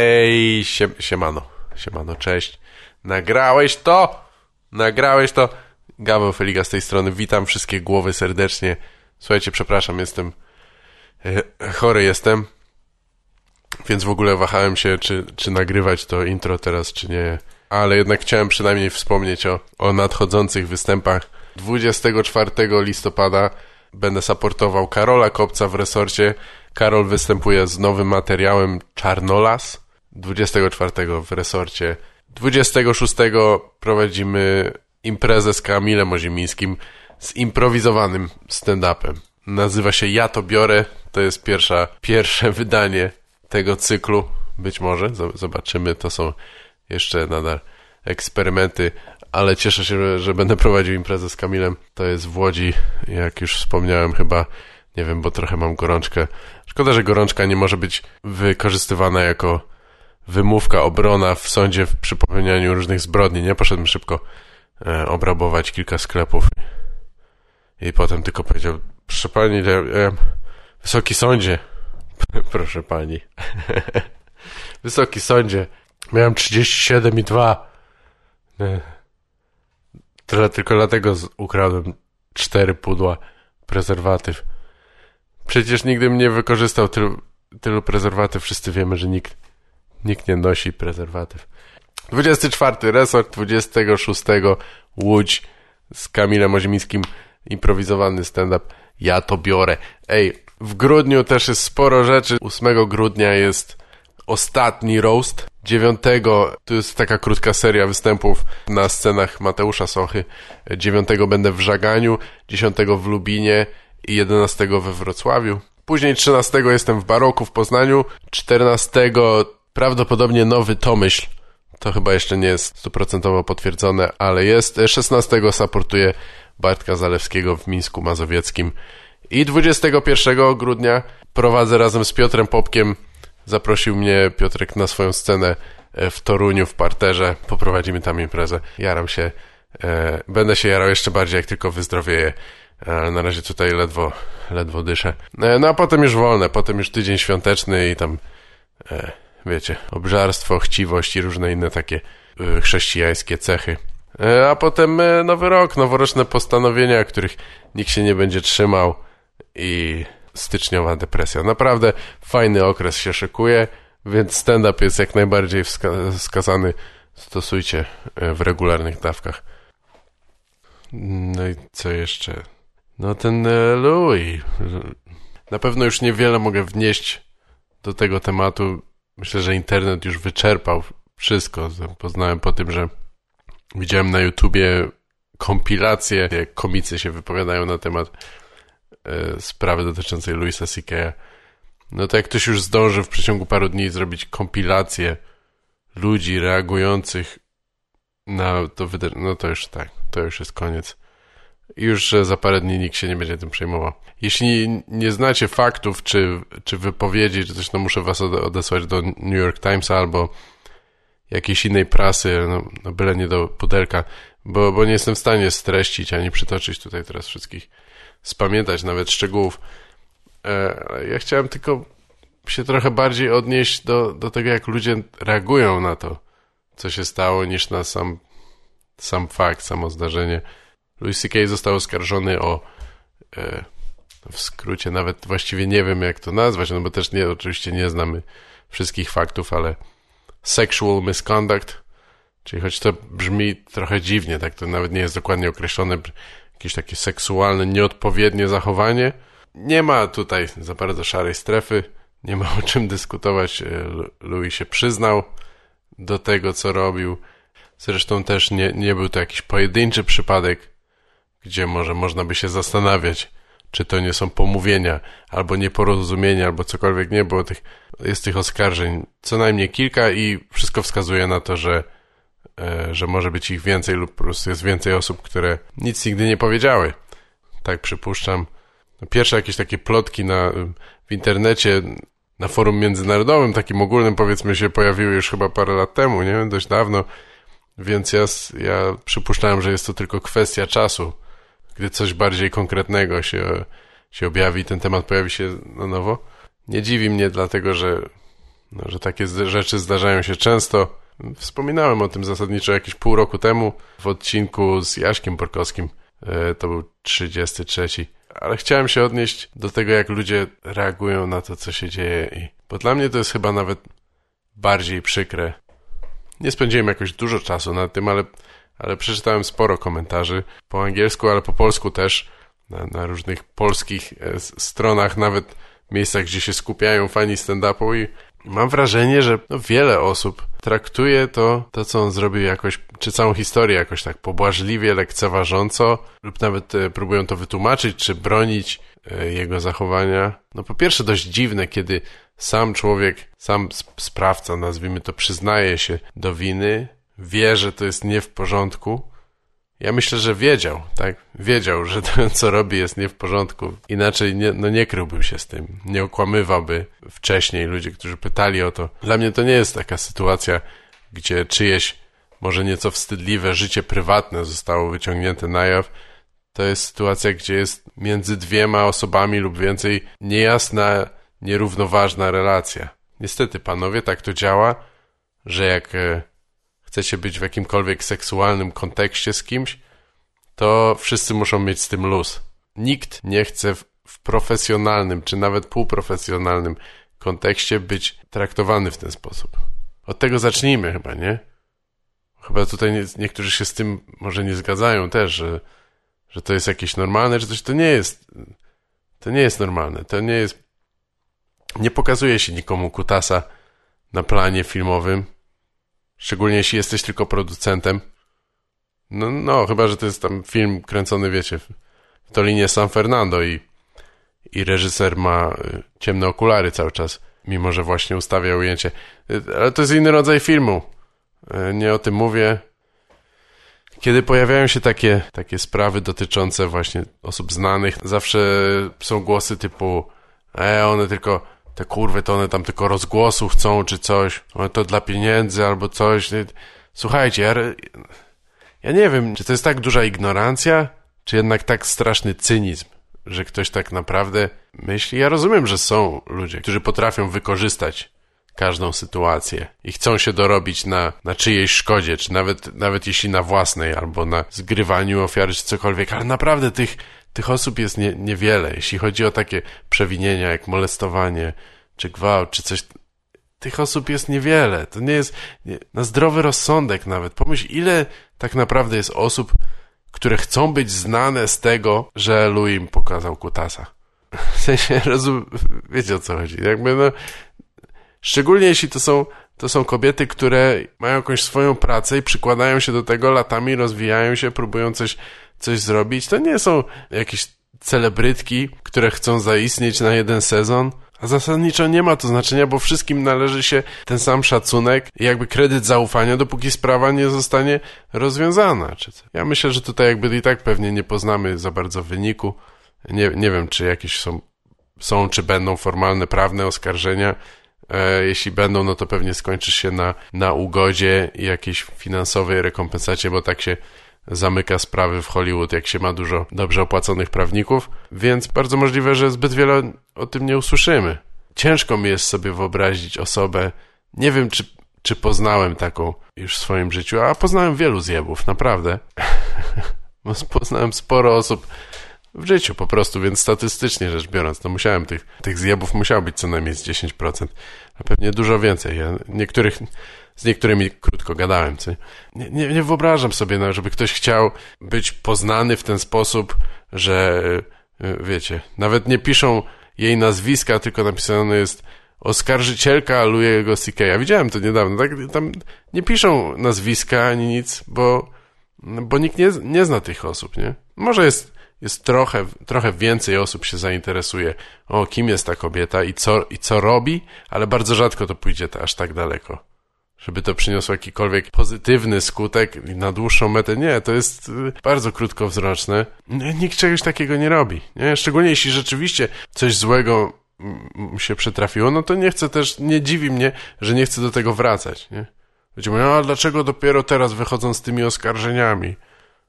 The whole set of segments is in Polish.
Ej, sie, siemano, siemano, cześć. Nagrałeś to? Nagrałeś to? Gaweł Feliga z tej strony, witam wszystkie głowy serdecznie. Słuchajcie, przepraszam, jestem e, chory jestem, więc w ogóle wahałem się, czy, czy nagrywać to intro teraz, czy nie. Ale jednak chciałem przynajmniej wspomnieć o, o nadchodzących występach. 24 listopada będę supportował Karola Kopca w resorcie. Karol występuje z nowym materiałem Czarnolas. 24 w resorcie. 26 prowadzimy imprezę z Kamilem Ozimińskim z improwizowanym stand-upem. Nazywa się Ja to biorę. To jest pierwsza, pierwsze wydanie tego cyklu. Być może. Zobaczymy. To są jeszcze nadal eksperymenty, ale cieszę się, że, że będę prowadził imprezę z Kamilem. To jest w Łodzi, jak już wspomniałem chyba, nie wiem, bo trochę mam gorączkę. Szkoda, że gorączka nie może być wykorzystywana jako wymówka, obrona w sądzie przy popełnianiu różnych zbrodni. Nie poszedłem szybko e, obrabować kilka sklepów i potem tylko powiedział, proszę pani, wysoki sądzie, proszę pani, wysoki sądzie, miałem 37 i 2. E, tyle tylko dlatego ukradłem cztery pudła prezerwatyw. Przecież nigdy bym nie wykorzystał tylu, tylu prezerwatyw. Wszyscy wiemy, że nikt, nikt nie nosi prezerwatyw. 24. Resort 26. Łódź z Kamilem Ozimińskim. Improwizowany stand-up. Ja to biorę. Ej, w grudniu też jest sporo rzeczy. 8 grudnia jest ostatni roast. 9 to jest taka krótka seria występów na scenach Mateusza Sochy. 9 będę w Żaganiu, 10 w Lubinie i 11 we Wrocławiu. Później 13 jestem w Baroku w Poznaniu, 14 prawdopodobnie Nowy Tomyśl. To chyba jeszcze nie jest stuprocentowo potwierdzone, ale jest. 16 supportuję Bartka Zalewskiego w Mińsku Mazowieckim. I 21 grudnia prowadzę razem z Piotrem Popkiem Zaprosił mnie Piotrek na swoją scenę e, w Toruniu w parterze. Poprowadzimy tam imprezę. Jaram się. E, będę się jarał jeszcze bardziej, jak tylko wyzdrowieję. Ale na razie tutaj ledwo, ledwo dyszę. E, no a potem już wolne. Potem już tydzień świąteczny i tam, wiecie, obżarstwo, chciwość i różne inne takie chrześcijańskie cechy. A potem nowy rok, noworoczne postanowienia, których nikt się nie będzie trzymał i styczniowa depresja. Naprawdę fajny okres się szykuje, więc stand-up jest jak najbardziej wska wskazany. Stosujcie e, w regularnych dawkach. No i co jeszcze? No ten e, Louis. Na pewno już niewiele mogę wnieść do tego tematu. Myślę, że internet już wyczerpał wszystko. Poznałem po tym, że widziałem na YouTubie kompilacje, jak komicy się wypowiadają na temat E, sprawy dotyczącej Louisa C.K. No to jak ktoś już zdąży w przeciągu paru dni zrobić kompilację ludzi reagujących na to wydarzenie, no to już tak, to już jest koniec. Już za parę dni nikt się nie będzie tym przejmował. Jeśli nie znacie faktów, czy, czy wypowiedzi, czy coś, no muszę was odesłać do New York Timesa albo jakiejś innej prasy, no, no byle nie do pudelka, bo, bo nie jestem w stanie streścić ani przytoczyć tutaj teraz wszystkich spamiętać nawet szczegółów. E, ja chciałem tylko się trochę bardziej odnieść do, do tego, jak ludzie reagują na to, co się stało, niż na sam, sam fakt, samo zdarzenie. Louis C.K. został oskarżony o e, w skrócie, nawet właściwie nie wiem, jak to nazwać, no bo też nie, oczywiście nie znamy wszystkich faktów, ale sexual misconduct, czyli choć to brzmi trochę dziwnie, tak to nawet nie jest dokładnie określone, jakieś takie seksualne, nieodpowiednie zachowanie. Nie ma tutaj za bardzo szarej strefy, nie ma o czym dyskutować. E, Louis się przyznał do tego, co robił. Zresztą też nie, nie był to jakiś pojedynczy przypadek, gdzie może można by się zastanawiać, czy to nie są pomówienia, albo nieporozumienia, albo cokolwiek nie, bo tych, jest tych oskarżeń co najmniej kilka i wszystko wskazuje na to, że E, że może być ich więcej lub po prostu jest więcej osób, które nic nigdy nie powiedziały. Tak przypuszczam. No, pierwsze jakieś takie plotki na, w internecie, na forum międzynarodowym, takim ogólnym powiedzmy się pojawiły już chyba parę lat temu, nie? Dość dawno. Więc ja, ja przypuszczałem, że jest to tylko kwestia czasu, gdy coś bardziej konkretnego się, się objawi, ten temat pojawi się na nowo. Nie dziwi mnie, dlatego że no, że takie rzeczy zdarzają się często. Wspominałem o tym zasadniczo jakieś pół roku temu w odcinku z Jaśkiem Borkowskim. E, to był 33. Ale chciałem się odnieść do tego, jak ludzie reagują na to, co się dzieje. I, bo dla mnie to jest chyba nawet bardziej przykre. Nie spędziłem jakoś dużo czasu na tym, ale, ale przeczytałem sporo komentarzy po angielsku, ale po polsku też. Na, na różnych polskich e, stronach, nawet miejscach, gdzie się skupiają fani stand-upu i mam wrażenie, że no, wiele osób traktuje to, to, co on zrobił jakoś, czy całą historię jakoś tak pobłażliwie, lekceważąco, lub nawet e, próbują to wytłumaczyć, czy bronić e, jego zachowania. No po pierwsze dość dziwne, kiedy sam człowiek, sam sprawca, nazwijmy to, przyznaje się do winy, wie, że to jest nie w porządku, ja myślę, że wiedział, tak? Wiedział, że to, co robi, jest nie w porządku. Inaczej nie, no nie kryłby się z tym. Nie okłamywałby wcześniej ludzi, którzy pytali o to. Dla mnie to nie jest taka sytuacja, gdzie czyjeś może nieco wstydliwe życie prywatne zostało wyciągnięte na jaw. To jest sytuacja, gdzie jest między dwiema osobami lub więcej niejasna, nierównoważna relacja. Niestety, panowie, tak to działa, że jak e, chcecie być w jakimkolwiek seksualnym kontekście z kimś, to wszyscy muszą mieć z tym luz. Nikt nie chce w, w profesjonalnym, czy nawet półprofesjonalnym kontekście być traktowany w ten sposób. Od tego zacznijmy chyba, nie? Chyba tutaj nie, niektórzy się z tym może nie zgadzają też, że, że to jest jakieś normalne, czy coś. To nie jest, to nie jest normalne. To nie jest, nie pokazuje się nikomu kutasa na planie filmowym, Szczególnie jeśli jesteś tylko producentem. No, no chyba, że to jest tam film kręcony, wiecie, w, Dolinie San Fernando i, i reżyser ma y, ciemne okulary cały czas, mimo że właśnie ustawia ujęcie. Y, ale to jest inny rodzaj filmu. Y, nie o tym mówię. Kiedy pojawiają się takie, takie sprawy dotyczące właśnie osób znanych, zawsze są głosy typu e, one tylko te kurwy to one tam tylko rozgłosu chcą czy coś, one to dla pieniędzy albo coś. Słuchajcie, ja, ja nie wiem, czy to jest tak duża ignorancja, czy jednak tak straszny cynizm, że ktoś tak naprawdę myśli. Ja rozumiem, że są ludzie, którzy potrafią wykorzystać każdą sytuację i chcą się dorobić na, na czyjejś szkodzie, czy nawet, nawet jeśli na własnej, albo na zgrywaniu ofiary, czy cokolwiek, ale naprawdę tych tych osób jest nie, niewiele. Jeśli chodzi o takie przewinienia jak molestowanie, czy gwałt, czy coś, tych osób jest niewiele. To nie jest nie, na zdrowy rozsądek nawet. Pomyśl, ile tak naprawdę jest osób, które chcą być znane z tego, że Louis pokazał kutasa. W sensie, rozum, wiecie o co chodzi. Jakby no, szczególnie jeśli to są, to są kobiety, które mają jakąś swoją pracę i przykładają się do tego latami, rozwijają się, próbują coś coś zrobić. To nie są jakieś celebrytki, które chcą zaistnieć na jeden sezon. A zasadniczo nie ma to znaczenia, bo wszystkim należy się ten sam szacunek i jakby kredyt zaufania, dopóki sprawa nie zostanie rozwiązana. Ja myślę, że tutaj jakby i tak pewnie nie poznamy za bardzo wyniku. Nie, nie wiem, czy jakieś są, są, czy będą formalne, prawne oskarżenia. E, jeśli będą, no to pewnie skończy się na, na ugodzie i jakiejś finansowej rekompensacie, bo tak się zamyka sprawy w Hollywood, jak się ma dużo dobrze opłaconych prawników, więc bardzo możliwe, że zbyt wiele o tym nie usłyszymy. Ciężko mi jest sobie wyobrazić osobę, nie wiem czy, czy poznałem taką już w swoim życiu, a poznałem wielu zjebów, naprawdę. poznałem sporo osób w życiu po prostu, więc statystycznie rzecz biorąc, no musiałem tych, tych zjebów musiało być co najmniej z 10%, a pewnie dużo więcej. Ja niektórych z niektórymi krótko gadałem. Co? Nie, nie, nie wyobrażam sobie, no, żeby ktoś chciał być poznany w ten sposób, że e, wiecie, nawet nie piszą jej nazwiska, tylko napisane jest oskarżycielka Louis'ego C.K. Widziałem to niedawno. Tak, tam nie piszą nazwiska ani nic, bo, bo nikt nie, nie zna tych osób, nie? Może jest, jest trochę, trochę więcej osób się zainteresuje, o kim jest ta kobieta i co, i co robi, ale bardzo rzadko to pójdzie aż tak daleko żeby to przyniosło jakikolwiek pozytywny skutek na dłuższą metę. Nie, to jest y, bardzo krótkowzroczne. Nikt czegoś takiego nie robi. Nie? Szczególnie jeśli rzeczywiście coś złego się przytrafiło, no to nie chcę też, nie dziwi mnie, że nie chcę do tego wracać. Nie? Ludzie mówią, a dlaczego dopiero teraz wychodzą z tymi oskarżeniami?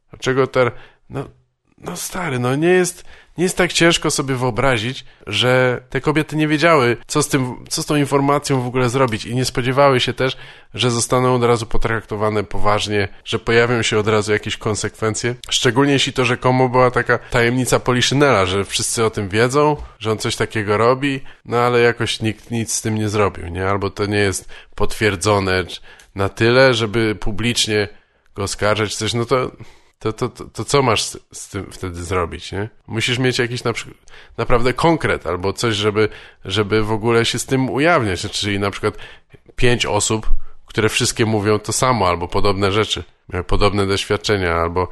Dlaczego teraz... No, no stary, no nie jest, nie jest tak ciężko sobie wyobrazić, że te kobiety nie wiedziały, co z tym, co z tą informacją w ogóle zrobić i nie spodziewały się też, że zostaną od razu potraktowane poważnie, że pojawią się od razu jakieś konsekwencje. Szczególnie jeśli to rzekomo była taka tajemnica Poliszynela, że wszyscy o tym wiedzą, że on coś takiego robi, no ale jakoś nikt nic z tym nie zrobił, nie? Albo to nie jest potwierdzone na tyle, żeby publicznie go oskarżać, coś, no to to, to, to, to, co masz z, z, tym wtedy zrobić, nie? Musisz mieć jakiś na przykład, naprawdę konkret albo coś, żeby, żeby w ogóle się z tym ujawniać. Czyli na przykład pięć osób, które wszystkie mówią to samo albo podobne rzeczy, podobne doświadczenia, albo,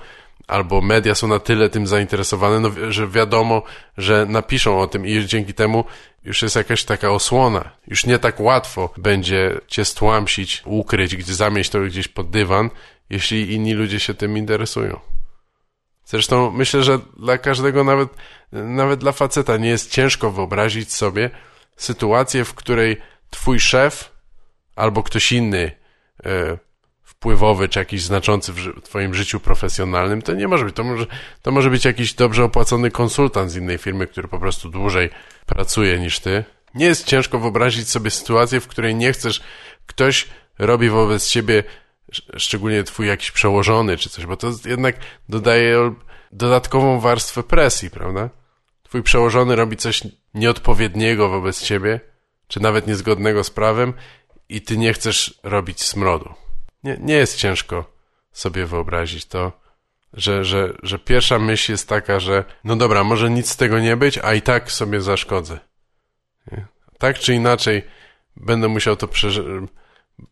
albo media są na tyle tym zainteresowane, no, że wiadomo, że napiszą o tym i dzięki temu już jest jakaś taka osłona. Już nie tak łatwo będzie cię stłamsić, ukryć, gdzie zamieść to gdzieś pod dywan, jeśli inni ludzie się tym interesują. Zresztą myślę, że dla każdego, nawet, nawet dla faceta, nie jest ciężko wyobrazić sobie sytuację, w której twój szef albo ktoś inny e, wpływowy czy jakiś znaczący w twoim życiu profesjonalnym, to nie może być. To może, to może być jakiś dobrze opłacony konsultant z innej firmy, który po prostu dłużej pracuje niż ty. Nie jest ciężko wyobrazić sobie sytuację, w której nie chcesz, ktoś robi wobec ciebie szczególnie twój jakiś przełożony czy coś, bo to jednak dodaje dodatkową warstwę presji, prawda? Twój przełożony robi coś nieodpowiedniego wobec ciebie, czy nawet niezgodnego z prawem i ty nie chcesz robić smrodu. Nie, nie jest ciężko sobie wyobrazić to, że, że, że pierwsza myśl jest taka, że no dobra, może nic z tego nie być, a i tak sobie zaszkodzę. Nie? Tak czy inaczej będę musiał to przeżyć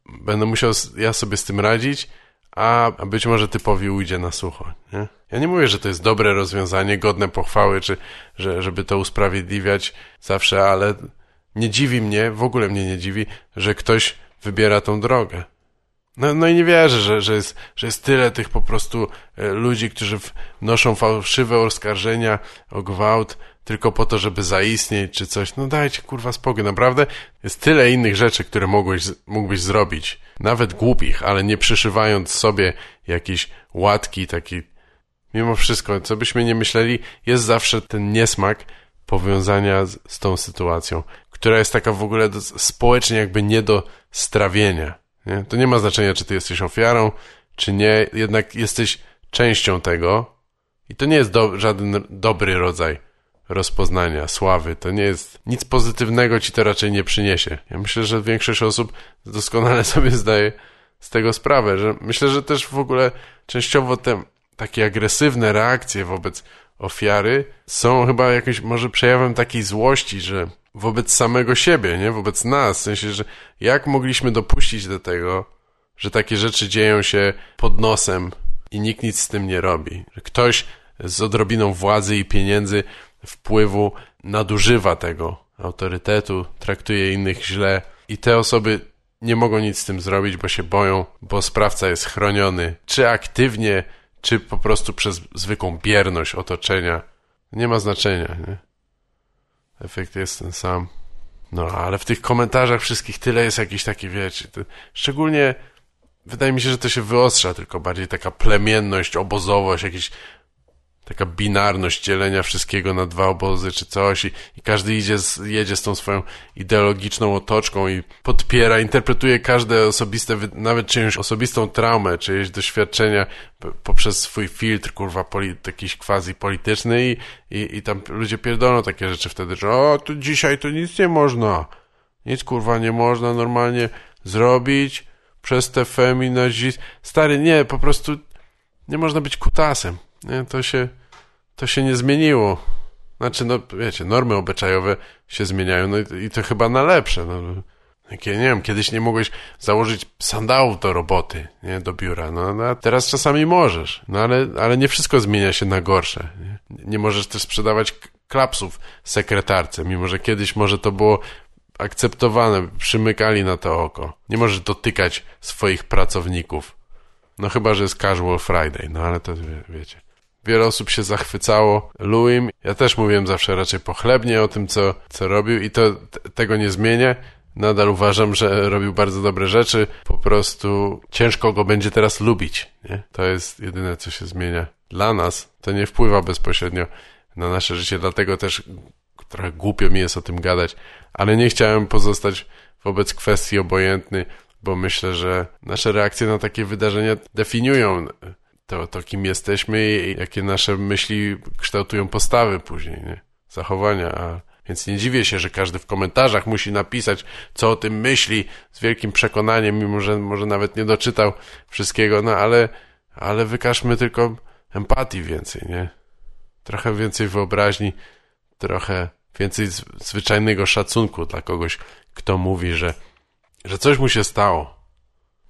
będę musiał ja sobie z tym radzić, a być może typowi ujdzie na sucho. Nie? Ja nie mówię, że to jest dobre rozwiązanie, godne pochwały, czy że, żeby to usprawiedliwiać zawsze, ale nie dziwi mnie, w ogóle mnie nie dziwi, że ktoś wybiera tą drogę. No, no i nie wierzę, że, że, jest, że jest tyle tych po prostu e, ludzi, którzy wnoszą fałszywe oskarżenia o gwałt tylko po to, żeby zaistnieć czy coś. No dajcie kurwa spokój, naprawdę jest tyle innych rzeczy, które mogłeś, mógłbyś zrobić. Nawet głupich, ale nie przyszywając sobie jakiejś łatki, taki... Mimo wszystko, co byśmy nie myśleli, jest zawsze ten niesmak powiązania z, z tą sytuacją, która jest taka w ogóle do, społecznie jakby nie do strawienia. Nie? To nie ma znaczenia, czy ty jesteś ofiarą, czy nie, jednak jesteś częścią tego i to nie jest do, żaden dobry rodzaj rozpoznania, sławy. To nie jest nic pozytywnego ci to raczej nie przyniesie. Ja myślę, że większość osób doskonale sobie zdaje z tego sprawę, że myślę, że też w ogóle częściowo te takie agresywne reakcje wobec ofiary są chyba jakimś może przejawem takiej złości, że wobec samego siebie, nie? Wobec nas, w sensie, że jak mogliśmy dopuścić do tego, że takie rzeczy dzieją się pod nosem i nikt nic z tym nie robi. Że ktoś z odrobiną władzy i pieniędzy wpływu nadużywa tego autorytetu, traktuje innych źle i te osoby nie mogą nic z tym zrobić, bo się boją, bo sprawca jest chroniony, czy aktywnie, czy po prostu przez zwykłą bierność otoczenia. Nie ma znaczenia, nie? Efekt jest ten sam. No, ale w tych komentarzach wszystkich tyle jest jakiś taki, wiecie, szczególnie wydaje mi się, że to się wyostrza, tylko bardziej taka plemienność, obozowość, jakiś taka binarność dzielenia wszystkiego na dwa obozy czy coś i, i każdy idzie z, jedzie z tą swoją ideologiczną otoczką i podpiera, interpretuje każde osobiste, nawet czyjąś osobistą traumę, czyjeś doświadczenia poprzez swój filtr, kurwa, poli, jakiś quasi polityczny i, i, i tam ludzie pierdolą takie rzeczy wtedy, że o, tu dzisiaj to nic nie można. Nic, kurwa, nie można normalnie zrobić przez te feminazizm. Stary, nie, po prostu nie można być kutasem. Nie, to się, to się nie zmieniło. Znaczy, no wiecie, normy obyczajowe się zmieniają, no i, i to chyba na lepsze. No. Nie wiem, kiedyś nie mogłeś założyć sandałów do roboty, nie, do biura, no, no a teraz czasami możesz, no ale, ale nie wszystko zmienia się na gorsze. Nie, nie możesz też sprzedawać klapsów sekretarce, mimo że kiedyś może to było akceptowane, przymykali na to oko. Nie możesz dotykać swoich pracowników. No chyba, że jest casual Friday, no ale to wie, wiecie. Wiele osób się zachwycało Louim. Ja też mówiłem zawsze raczej pochlebnie o tym, co, co robił i to tego nie zmienię. Nadal uważam, że robił bardzo dobre rzeczy. Po prostu ciężko go będzie teraz lubić. Nie? To jest jedyne, co się zmienia. dla nas to nie wpływa bezpośrednio na nasze życie, dlatego też trochę głupio mi jest o tym gadać, ale nie chciałem pozostać wobec kwestii obojętny, bo myślę, że nasze reakcje na takie wydarzenia definiują to, to kim jesteśmy i jakie nasze myśli kształtują postawy później, nie? zachowania. A, więc nie dziwię się, że każdy w komentarzach musi napisać, co o tym myśli z wielkim przekonaniem, mimo że może nawet nie doczytał wszystkiego, no ale, ale wykażmy tylko empatii więcej, nie? Trochę więcej wyobraźni, trochę więcej zwyczajnego szacunku dla kogoś, kto mówi, że, że coś mu się stało.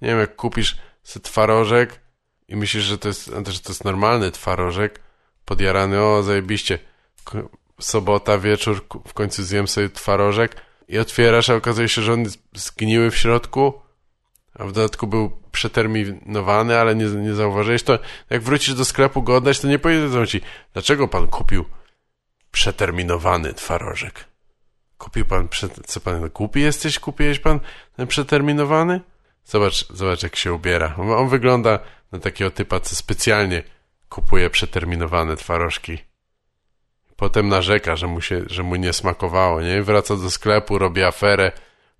Nie wiem, jak kupisz twarożek i myślisz, że to jest, że to jest normalny twarożek, podjarany, o zajebiście, sobota, wieczór, w końcu zjem sobie twarożek i otwierasz, a okazuje się, że on zgniły w środku, a w dodatku był przeterminowany, ale nie, nie zauważyłeś, to jak wrócisz do sklepu go oddać, to nie powiedzą ci, dlaczego pan kupił przeterminowany twarożek. Kupił pan, co pan, głupi jesteś? Kupiłeś pan ten przeterminowany? Zobacz, zobacz jak się ubiera. On wygląda na takiego typa, co specjalnie kupuje przeterminowane twarożki. Potem narzeka, że mu, się, że mu nie smakowało, nie? Wraca do sklepu, robi aferę,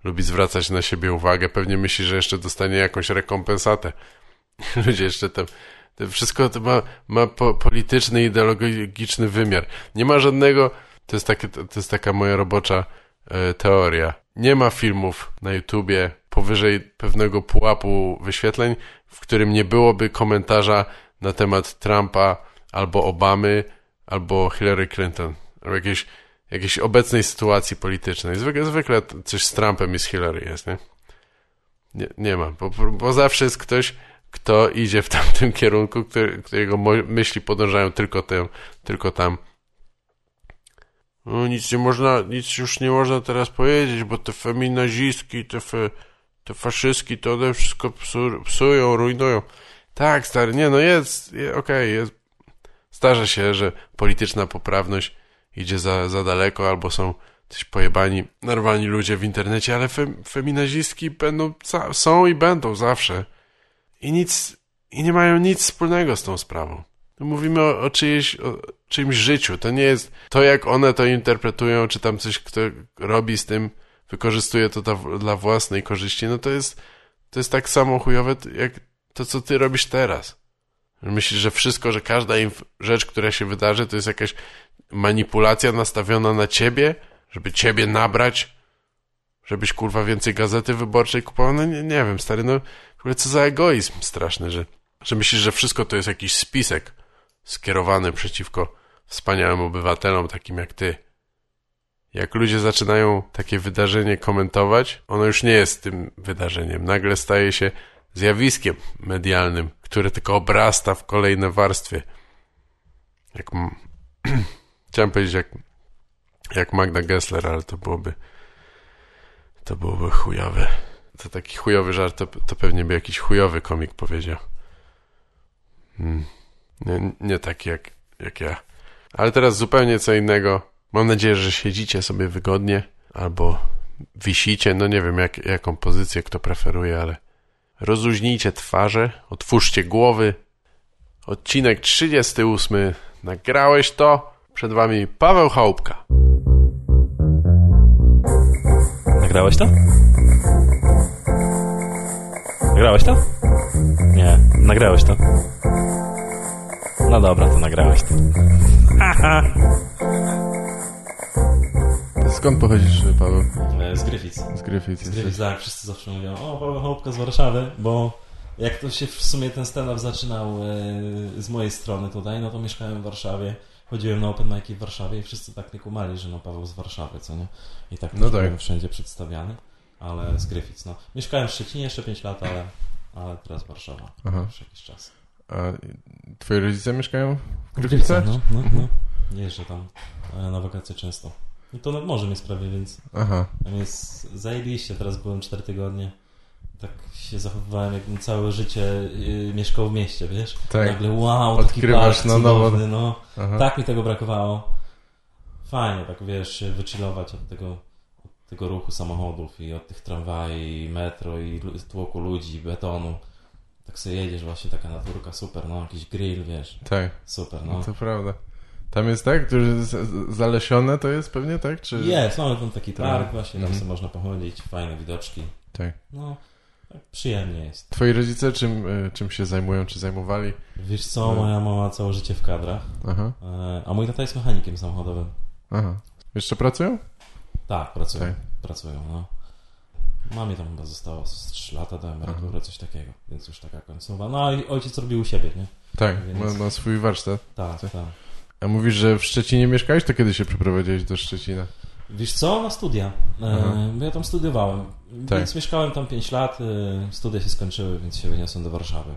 lubi zwracać na siebie uwagę. Pewnie myśli, że jeszcze dostanie jakąś rekompensatę. Ludzie jeszcze tam to wszystko to ma, ma po, polityczny, ideologiczny wymiar. Nie ma żadnego, to jest, takie, to jest taka moja robocza e, teoria. Nie ma filmów na YouTubie powyżej pewnego pułapu wyświetleń, w którym nie byłoby komentarza na temat Trumpa albo Obamy albo Hillary Clinton, albo jakiejś, jakiejś obecnej sytuacji politycznej. Zwykle, zwykle coś z Trumpem i z Hillary jest, nie? Nie, nie ma, bo, bo zawsze jest ktoś, kto idzie w tamtym kierunku, który, którego myśli podążają tylko, tym, tylko tam. No, nic nie można, nic już nie można teraz powiedzieć, bo te feminazistki, te, fe, te faszystki, to one wszystko psu, psują, rujnują. Tak, stary, nie, no jest, okej, okay, jest. Zdarza się, że polityczna poprawność idzie za, za daleko, albo są coś pojebani, narwani ludzie w internecie, ale fe, feminazistki będą, są i będą zawsze i nic, i nie mają nic wspólnego z tą sprawą. Mówimy o, o, czyjeś, o czyimś życiu. To nie jest to, jak one to interpretują, czy tam coś kto robi z tym, wykorzystuje to dla, dla własnej korzyści. No to jest, to jest tak samo chujowe, jak to, co ty robisz teraz. Myślisz, że wszystko, że każda rzecz, która się wydarzy, to jest jakaś manipulacja nastawiona na ciebie, żeby ciebie nabrać, żebyś kurwa więcej gazety wyborczej kupował? No nie, nie wiem, stary, no w ogóle co za egoizm straszny, że, że myślisz, że wszystko to jest jakiś spisek skierowany przeciwko wspaniałym obywatelom takim jak ty. Jak ludzie zaczynają takie wydarzenie komentować, ono już nie jest tym wydarzeniem. Nagle staje się zjawiskiem medialnym, które tylko obrasta w kolejne warstwy. Jak... Chciałem powiedzieć jak, jak Magda Gessler, ale to byłoby to byłoby chujowe to taki chujowy żart, to, to pewnie by jakiś chujowy komik powiedział. Hmm. Nie, nie taki jak, jak ja. Ale teraz zupełnie co innego. Mam nadzieję, że siedzicie sobie wygodnie albo wisicie. No nie wiem, jak, jaką pozycję kto preferuje, ale rozluźnijcie twarze, otwórzcie głowy. Odcinek 38. Nagrałeś to? Przed wami Paweł Chałupka. Nagrałeś to? Nagrałeś to? Nie, nagrałeś to. No dobra, to nagrałeś to. Aha. Skąd pochodzisz, Paweł? E, z Gryfic. Z Gryfic. Z Gryfic, tak. Wszyscy zawsze mówią, o, Paweł Chałupka z Warszawy, bo jak to się w sumie ten stand-up zaczynał e, z mojej strony tutaj, no to mieszkałem w Warszawie, chodziłem na open mic'i w Warszawie i wszyscy tak nie kumali, że no Paweł z Warszawy, co nie? I tak no tak. byłem wszędzie przedstawiany ale z Griffiths. No. Mieszkałem w Szczecinie jeszcze 5 lat, ale, ale teraz Warszawa Aha. już jakiś czas. A twoi rodzice mieszkają w Griffithsach? No, no, no. Jeżdżę tam e, na wakacje często. I to nad morzem jest prawie, więc Aha. tam jest zajebiście. Teraz byłem 4 tygodnie. Tak się zachowywałem, jakbym całe życie yy, mieszkał w mieście, wiesz? Tak. Nagle wow, Odkrywasz taki park na nowo. no. Tak mi tego brakowało. Fajnie, tak wiesz, wychillować od tego tego ruchu samochodów i od tych tramwajów, i metro, i tłoku ludzi, betonu. tak sobie jedziesz właśnie, taka naturka, super, no, jakiś grill, wiesz, Tak, super, no no. to prawda. Tam jest tak, z- zalesione to jest pewnie tak, czy... Jest, mamy tam taki park Tak. właśnie, tam Mhm. sobie można pochodzić, fajne widoczki, Tak. no, tak przyjemnie jest. Twoi rodzice czym, y, czym się zajmują, czy zajmowali? Wiesz co, No. moja mama całe życie w kadrach, Aha, e, a mój tata jest mechanikiem samochodowym. aha. Jeszcze pracują? Tak, pracują, Tak. pracują, no. Mamie tam chyba zostało z 3 lata do emerytury, coś takiego, więc już taka końcowa. No i ojciec robił u siebie, nie? Tak, Więc- ma, ma swój warsztat. Tak, Tak. tak. A mówisz, że w Szczecinie mieszkałeś, to kiedy się przeprowadziłeś do Szczecina? Wiesz co, na studia. E, ja tam studiowałem, Tak. więc mieszkałem tam 5 lat, e, studia się skończyły, więc się wyniosłem do Warszawy.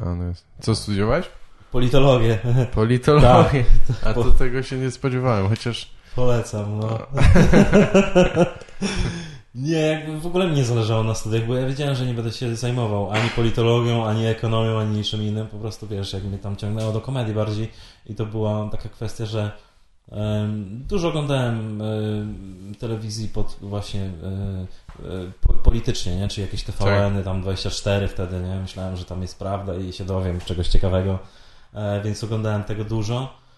A, no jest. Co studiowałeś? Politologię, Politologię. tak, A to tego się nie spodziewałem, chociaż... polecam, no. Nie, jakby w ogóle mi nie zależało na studiach, bo ja wiedziałem, że nie będę się zajmował ani politologią, ani ekonomią, ani niczym innym. Po prostu wiesz, jak mnie tam ciągnęło do komedii bardziej i to była taka kwestia, że dużo oglądałem em, telewizji pod właśnie e, e, po, politycznie, nie? Czy jakieś TVN-y, tam 24 wtedy, nie? Myślałem, że tam jest prawda i się dowiem czegoś ciekawego, e, więc oglądałem tego dużo.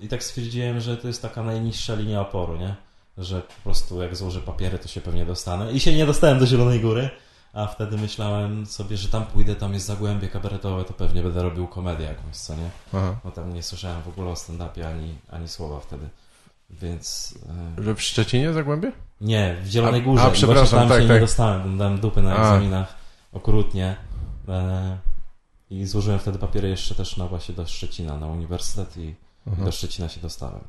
I tak stwierdziłem, że to jest taka najniższa linia oporu, nie? Że po prostu jak złożę papiery, to się pewnie dostanę. I się nie dostałem do Zielonej Góry, a wtedy myślałem sobie, że tam pójdę, tam jest zagłębie kabaretowe, to pewnie będę robił komedię jakąś, co nie? Aha. Bo tam nie słyszałem w ogóle o stand-upie ani, ani słowa wtedy. Więc... E, Że w Szczecinie Zagłębie? nie, w Zielonej A- Górze. a, I przepraszam, tam tak, się tak. nie dostałem, tam dałem dupy na A. egzaminach okrutnie. E, I złożyłem wtedy papiery jeszcze też na właśnie do Szczecina, na uniwersytet i Aha. do Szczecina się dostałem.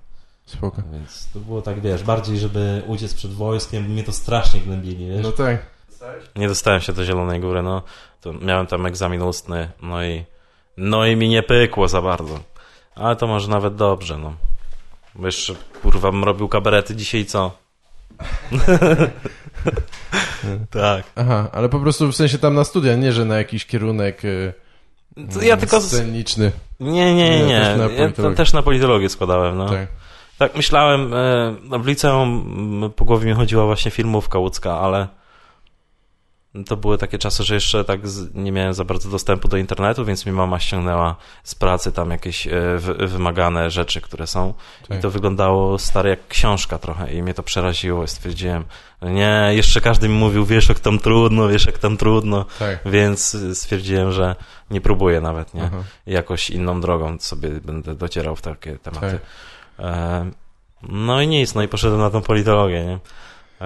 Spoko. Więc to było tak, wiesz, bardziej, żeby uciec przed wojskiem, bo mnie to strasznie gnębili, wiesz. No tak. Nie dostałem się do Zielonej Góry, no. To miałem tam egzamin ustny, no i no i mi nie pykło za bardzo. Ale to może nawet dobrze, no. Bo jeszcze, kurwa, bym robił kabarety dzisiaj co? tak. Aha, ale po prostu w sensie tam na studia, nie że na jakiś kierunek y, ja tylko... Z... sceniczny. Nie, nie, nie, Nie, nie. też na Ja też na politologię składałem, no. Tak. Tak, myślałem, e, no w liceum po głowie mi chodziła właśnie filmówka łódzka, ale to były takie czasy, że jeszcze tak nie miałem za bardzo dostępu do internetu, więc mi mama ściągnęła z pracy tam jakieś e, wy, wymagane rzeczy, które są. Tak. I to wyglądało stare jak książka trochę i mnie to przeraziło i stwierdziłem, nie, jeszcze każdy mi mówił, wiesz jak tam trudno, wiesz jak tam trudno, Tak. więc y, stwierdziłem, że nie próbuję nawet, nie? Aha. jakoś inną drogą sobie będę docierał w takie tematy. Tak. E, no i nic, no i poszedłem na tą politologię, nie?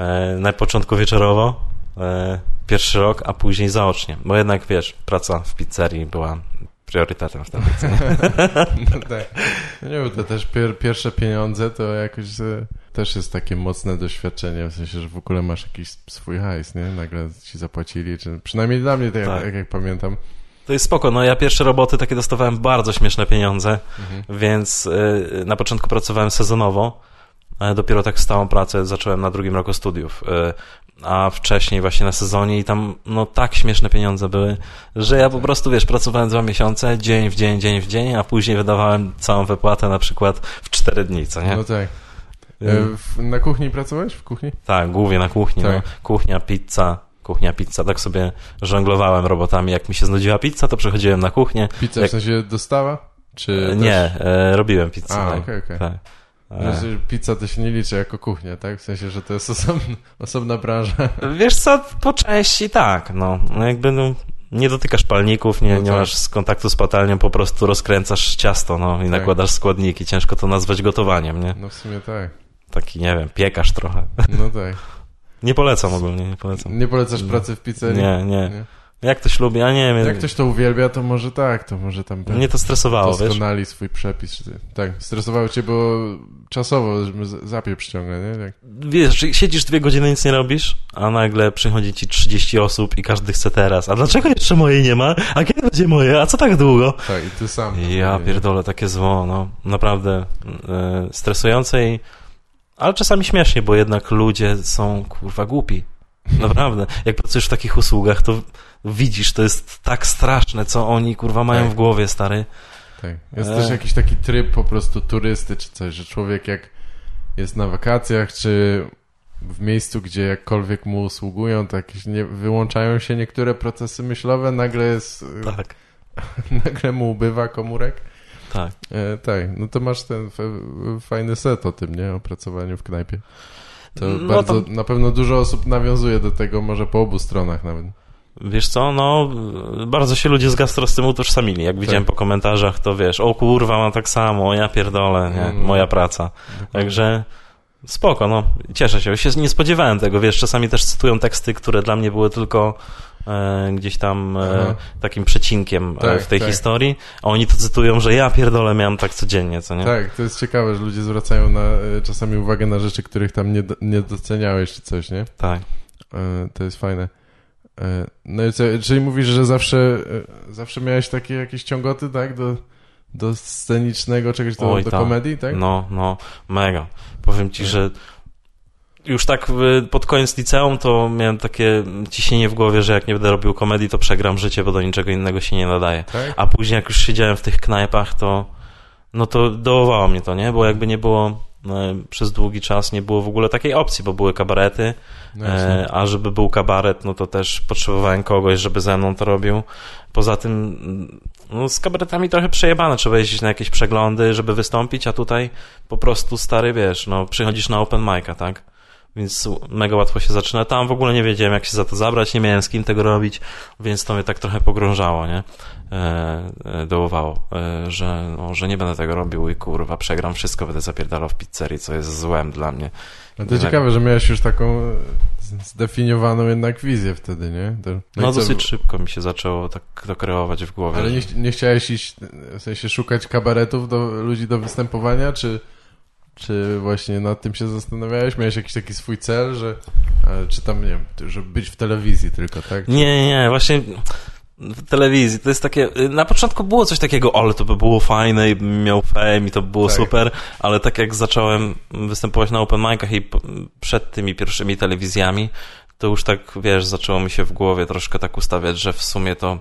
E, na początku wieczorowo, e, pierwszy rok, a później zaocznie, bo jednak wiesz, praca w pizzerii była priorytetem wtedy. co nie? No tak. No nie wiem, to też pier, pierwsze pieniądze to jakoś też jest takie mocne doświadczenie, w sensie, że w ogóle masz jakiś swój hajs, nie? Nagle ci zapłacili, czy przynajmniej dla mnie, tak, Tak. Jak, jak pamiętam. To jest spoko, no ja pierwsze roboty takie dostawałem bardzo śmieszne pieniądze, Mhm. więc y, na początku pracowałem sezonowo, ale dopiero tak stałą pracę zacząłem na drugim roku studiów, y, a wcześniej właśnie na sezonie i tam no tak śmieszne pieniądze były, że ja po prostu, wiesz, pracowałem dwa miesiące, dzień w dzień, dzień w dzień, a później wydawałem całą wypłatę na przykład w cztery dni, co nie? No tak. Y, E, na kuchni pracowałeś? W kuchni? tak, głównie na kuchni, Tak. no. kuchnia, pizza, kuchnia, pizza, tak sobie żonglowałem robotami, jak mi się znudziła pizza, to przechodziłem na kuchnię, Pizza Jak- w sensie dostawa? Czy nie, też... e, robiłem pizzę, A, tak. okej, okej. tak. E, że Pizza to się nie liczy jako kuchnia, tak? W sensie, że to jest osobna, osobna branża. Wiesz co, po części tak, no. no jakby no, nie dotykasz palników, nie, No nie tak. masz z kontaktu z patelnią, po prostu rozkręcasz ciasto, no i Tak. nakładasz składniki. Ciężko to nazwać gotowaniem, nie? No w sumie tak. Taki, nie wiem, piekarz trochę. No tak. Nie polecam ogólnie, nie polecam. Nie polecasz No. pracy w pizzerii? Nie, nie. Nie. Jak ktoś lubi, a nie wiem. Jak ktoś to uwielbia, to może tak, to może tam Mnie to stresowało, wiesz? doskonali swój przepis. Tak, stresowało cię, bo czasowo żeby z- zapieprz ciągle, nie? Tak. Wiesz, siedzisz dwie godziny, nic nie robisz, a nagle przychodzi ci 30 osób i każdy chce teraz. A dlaczego jeszcze mojej nie ma? A kiedy będzie moje? A co tak długo? tak, i ty sam. Ja pierdolę, takie zło, no. Naprawdę e, stresujące i... Ale czasami śmiesznie, bo jednak ludzie są, kurwa, głupi. Naprawdę. Jak pracujesz w takich usługach, to widzisz, to jest tak straszne, co oni, kurwa, mają Tak. w głowie, stary. Tak. Jest E. też jakiś taki tryb po prostu turysty czy coś, że człowiek jak jest na wakacjach, czy w miejscu, gdzie jakkolwiek mu usługują, to jakieś nie, wyłączają się niektóre procesy myślowe, nagle jest, Tak, nagle mu ubywa komórek. Tak. E, tak, no to masz ten fajny set o tym, nie? O pracowaniu w knajpie. To No bardzo, to- na pewno dużo osób nawiązuje do tego, może po obu stronach nawet. Wiesz co, no bardzo się ludzie z gastro z tym utożsamili. Jak widziałem po komentarzach, to wiesz, o kurwa, mam tak samo, ja pierdolę, nie? Mm. moja praca. Także spoko, no, cieszę się. się. Nie spodziewałem tego, wiesz, czasami też cytują teksty, które dla mnie były tylko gdzieś tam e, Aha. takim przecinkiem e, Tak, w tej tak. historii, a oni to cytują, że ja pierdolę miałem tak codziennie, co nie? Tak, to jest ciekawe, że ludzie zwracają na, e, czasami uwagę na rzeczy, których tam nie, nie doceniałeś czy coś, nie? Tak. E, To jest fajne. E, No i co, czyli mówisz, że zawsze, e, zawsze miałeś takie jakieś ciągoty, tak? Do, do scenicznego czegoś, do, Oj, do tak. komedii, tak? No, no, mega. Powiem ci, że już tak y, pod koniec liceum to miałem takie ciśnienie w głowie, że jak nie będę robił komedii, to przegram życie, bo do niczego innego się nie nadaje. Tak? A później jak już siedziałem w tych knajpach, to no to dołowało mnie to, nie? Bo jakby nie było e, przez długi czas nie było w ogóle takiej opcji, bo były kabarety, No e, a żeby był kabaret, no to też potrzebowałem kogoś, żeby ze mną to robił. Poza tym no, z kabaretami trochę przejebane, trzeba jeździć na jakieś przeglądy, żeby wystąpić, a tutaj po prostu stary, wiesz, no przychodzisz na open mic'a, tak? Więc mega łatwo się zaczyna. Tam w ogóle nie wiedziałem, jak się za to zabrać, nie miałem z kim tego robić, więc to mnie tak trochę pogrążało, nie? E, e, dołowało, e, że, no, że nie będę tego robił i kurwa, przegram wszystko, będę zapierdalał w pizzerii, co jest złem dla mnie. No to ciekawe, że miałeś już taką e, zdefiniowaną jednak wizję wtedy, nie? To, No, co- dosyć szybko mi się zaczęło tak to kreować w głowie. Ale nie, nie chciałeś iść, w sensie szukać kabaretów do ludzi do występowania, czy, czy właśnie nad tym się zastanawiałeś? Miałeś jakiś taki swój cel, że, e, czy tam, nie wiem, żeby być w telewizji tylko, tak? Nie, nie, nie, właśnie w telewizji to jest takie, na początku było coś takiego, ale to by było fajne i bym miał fame i to by było Tak. super, ale tak jak zacząłem występować na open micach i przed tymi pierwszymi telewizjami, to już tak, wiesz, zaczęło mi się w głowie troszkę tak ustawiać, że w sumie to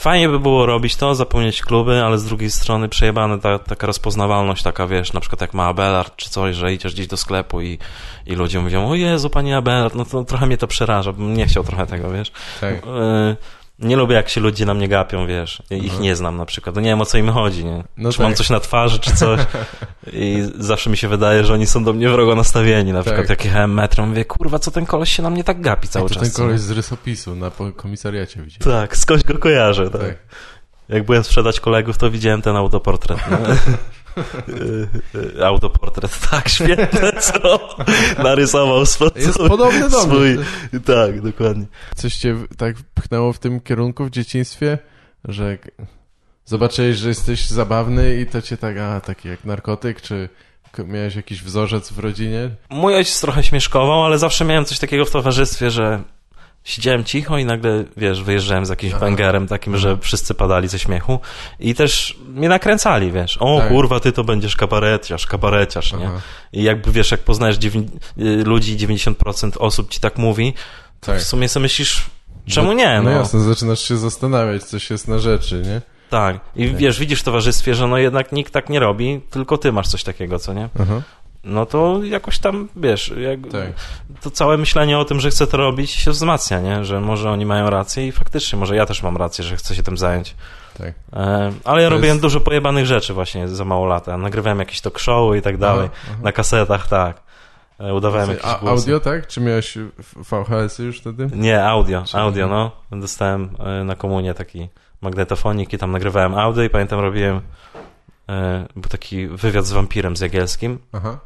fajnie by było robić to, zapełniać kluby, ale z drugiej strony przejebane ta, taka rozpoznawalność, taka wiesz, na przykład jak ma Abelard czy coś, że idziesz gdzieś do sklepu i, i ludzie mówią, o Jezu, pani Abelard, no to trochę mnie to przeraża, bym nie chciał trochę tego, wiesz. Tak. E, Nie lubię, jak się ludzie na mnie gapią, wiesz. Ich Mhm. nie znam na przykład. No nie wiem, o co im chodzi, nie? No czy mam tak. coś na twarzy, czy coś. I zawsze mi się wydaje, że oni są do mnie wrogo nastawieni. Na Tak. przykład jak jechałem metrem, mówię, kurwa, co ten koleś się na mnie tak gapi cały to czas. ten koleś z rysopisu na komisariacie widziałem. Tak, skądś go kojarzę, tak. Tak. Jak byłem sprzedać kolegów, to widziałem ten autoportret. No. Y, y, autoportret, tak, świetne, co? Narysował swój... Jest podobny do mnie. swój... Tak, dokładnie. Coś cię tak pchnęło w tym kierunku w dzieciństwie, że zobaczyłeś, że jesteś zabawny i to cię tak, a taki jak narkotyk, czy miałeś jakiś wzorzec w rodzinie? Mój ojciec trochę śmieszkował, ale zawsze miałem coś takiego w towarzystwie, że siedziałem cicho i nagle, wiesz, wyjeżdżałem z jakimś bangerem takim, że wszyscy padali ze śmiechu i też mnie nakręcali, wiesz, o Tak. kurwa, ty to będziesz kabareciarz, kabareciarz, nie? Aha. I jakby, wiesz, jak poznajesz y, ludzi, 90% osób ci tak mówi, to Tak. w sumie sobie myślisz, czemu No- nie, No no. jasne, zaczynasz się zastanawiać, coś jest na rzeczy, nie? Tak. I Tak. wiesz, widzisz w towarzystwie, że no jednak nikt tak nie robi, tylko ty masz coś takiego, co nie? Aha. No to jakoś tam, wiesz, jak, Tak. to całe myślenie o tym, że chcę to robić się wzmacnia, nie? Że może oni mają rację i faktycznie, może ja też mam rację, że chcę się tym zająć. Tak. E, ale ja To robiłem jest- dużo pojebanych rzeczy właśnie za mało lata. Nagrywałem jakieś talk showy i tak dalej. Aha, aha. Na kasetach, tak. E, udawałem jakieś głosy. audio, tak? Czy miałeś VHS-y już wtedy? Nie, audio, Czy- audio, no. Dostałem e, na komunie taki magnetofonik i tam nagrywałem audio i pamiętam robiłem e, był taki wywiad z wampirem z Jagielskim Aha.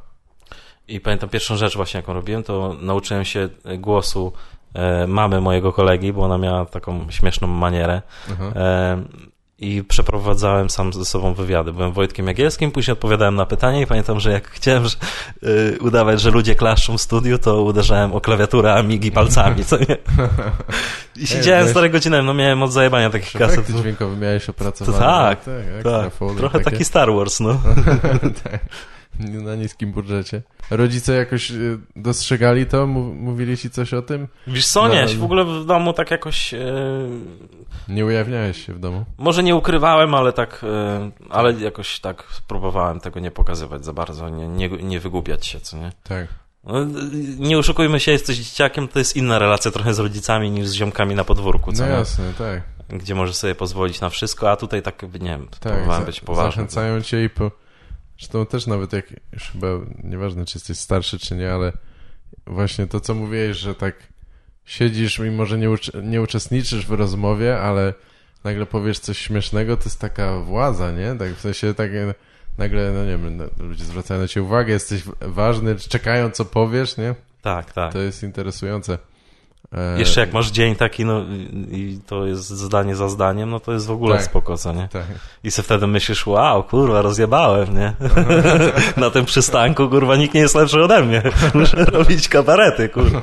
I pamiętam pierwszą rzecz właśnie, jaką robiłem, to nauczyłem się głosu e, mamy mojego kolegi, bo ona miała taką śmieszną manierę. Aha. E, I przeprowadzałem sam ze sobą wywiady. Byłem Wojtkiem Jagielskim, później odpowiadałem na pytania i pamiętam, że jak chciałem że, e, udawać, że ludzie klaszczą w studiu, to uderzałem o klawiaturę Amigi palcami, co nie? I siedziałem weź- stare godzinę, no miałem od zajebania takich kaset. Efekty dźwiękowe miałeś opracowane. To tak, tak, ekstra Tak, foley trochę takie. taki Star Wars, no. tak. Na niskim budżecie. Rodzice jakoś y, dostrzegali to? Mów- Mówili ci coś o tym? Wiesz co, nie, w ogóle w domu tak jakoś... E, Nie ujawniałeś się w domu? Może nie ukrywałem, ale tak, e, ale jakoś tak próbowałem tego nie pokazywać za bardzo, nie, nie, nie wygłupiać się, co nie? Tak. No, nie oszukujmy się, jesteś dzieciakiem, to jest inna relacja trochę z rodzicami niż z ziomkami na podwórku, co No nie? jasne, tak. gdzie możesz sobie pozwolić na wszystko, a tutaj tak, nie wiem, Tak, próbowałem być poważny. zachęcają cię i po... Zresztą też nawet jak, już chyba nieważne czy jesteś starszy czy nie, ale właśnie to co mówiłeś, że tak siedzisz mimo, że nie, ucz- nie uczestniczysz w rozmowie, ale nagle powiesz coś śmiesznego, to jest taka władza, nie? Tak w sensie tak nagle, no nie wiem, no, ludzie zwracają na ciebie uwagę, jesteś ważny, czekają co powiesz, nie? Tak, tak. To jest interesujące. E, Jeszcze jak masz dzień taki, no i to jest zdanie za zdaniem, no to jest w ogóle Tak. spoko, co nie? Tak. I sobie wtedy myślisz, wow, kurwa, rozjebałem, nie? Na tym przystanku, kurwa, nikt nie jest lepszy ode mnie. Muszę robić kabarety, kurwa.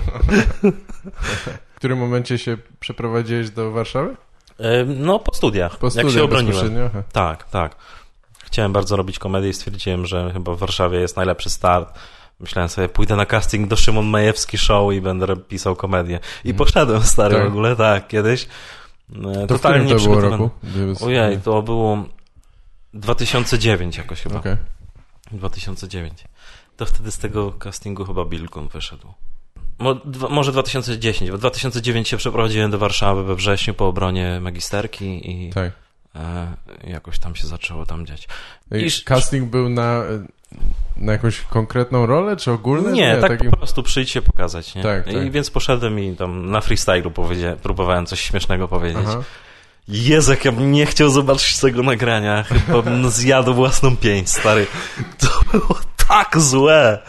W którym momencie się przeprowadziłeś do Warszawy? E, No, po studiach, Po jak studiach się obroniłem. Tak, tak. Chciałem bardzo robić komedię i stwierdziłem, że chyba w Warszawie jest najlepszy start. Myślałem sobie, pójdę na casting do Szymon Majewski Show i będę pisał komedię. I poszedłem, stary, Tak. w ogóle, tak, kiedyś. E, To Totalnie to było roku? Ojej, to było 2009 jakoś chyba. Okej. 2009. To wtedy z tego castingu chyba Bilkun wyszedł. Mo, dwa, może 2010, bo 2009 się przeprowadziłem do Warszawy we wrześniu po obronie magisterki i Tak. E, jakoś tam się zaczęło tam dziać. I casting był na, na jakąś konkretną rolę, czy ogólny? Nie, tak takim- po prostu przyjdź się pokazać, nie? Tak, I tak. więc poszedłem i tam na freestylu próbowałem coś śmiesznego powiedzieć. Aha. Jezu, jak ja bym nie chciał zobaczyć tego nagrania. Chyba bym zjadł własną pięść, stary. To było tak złe.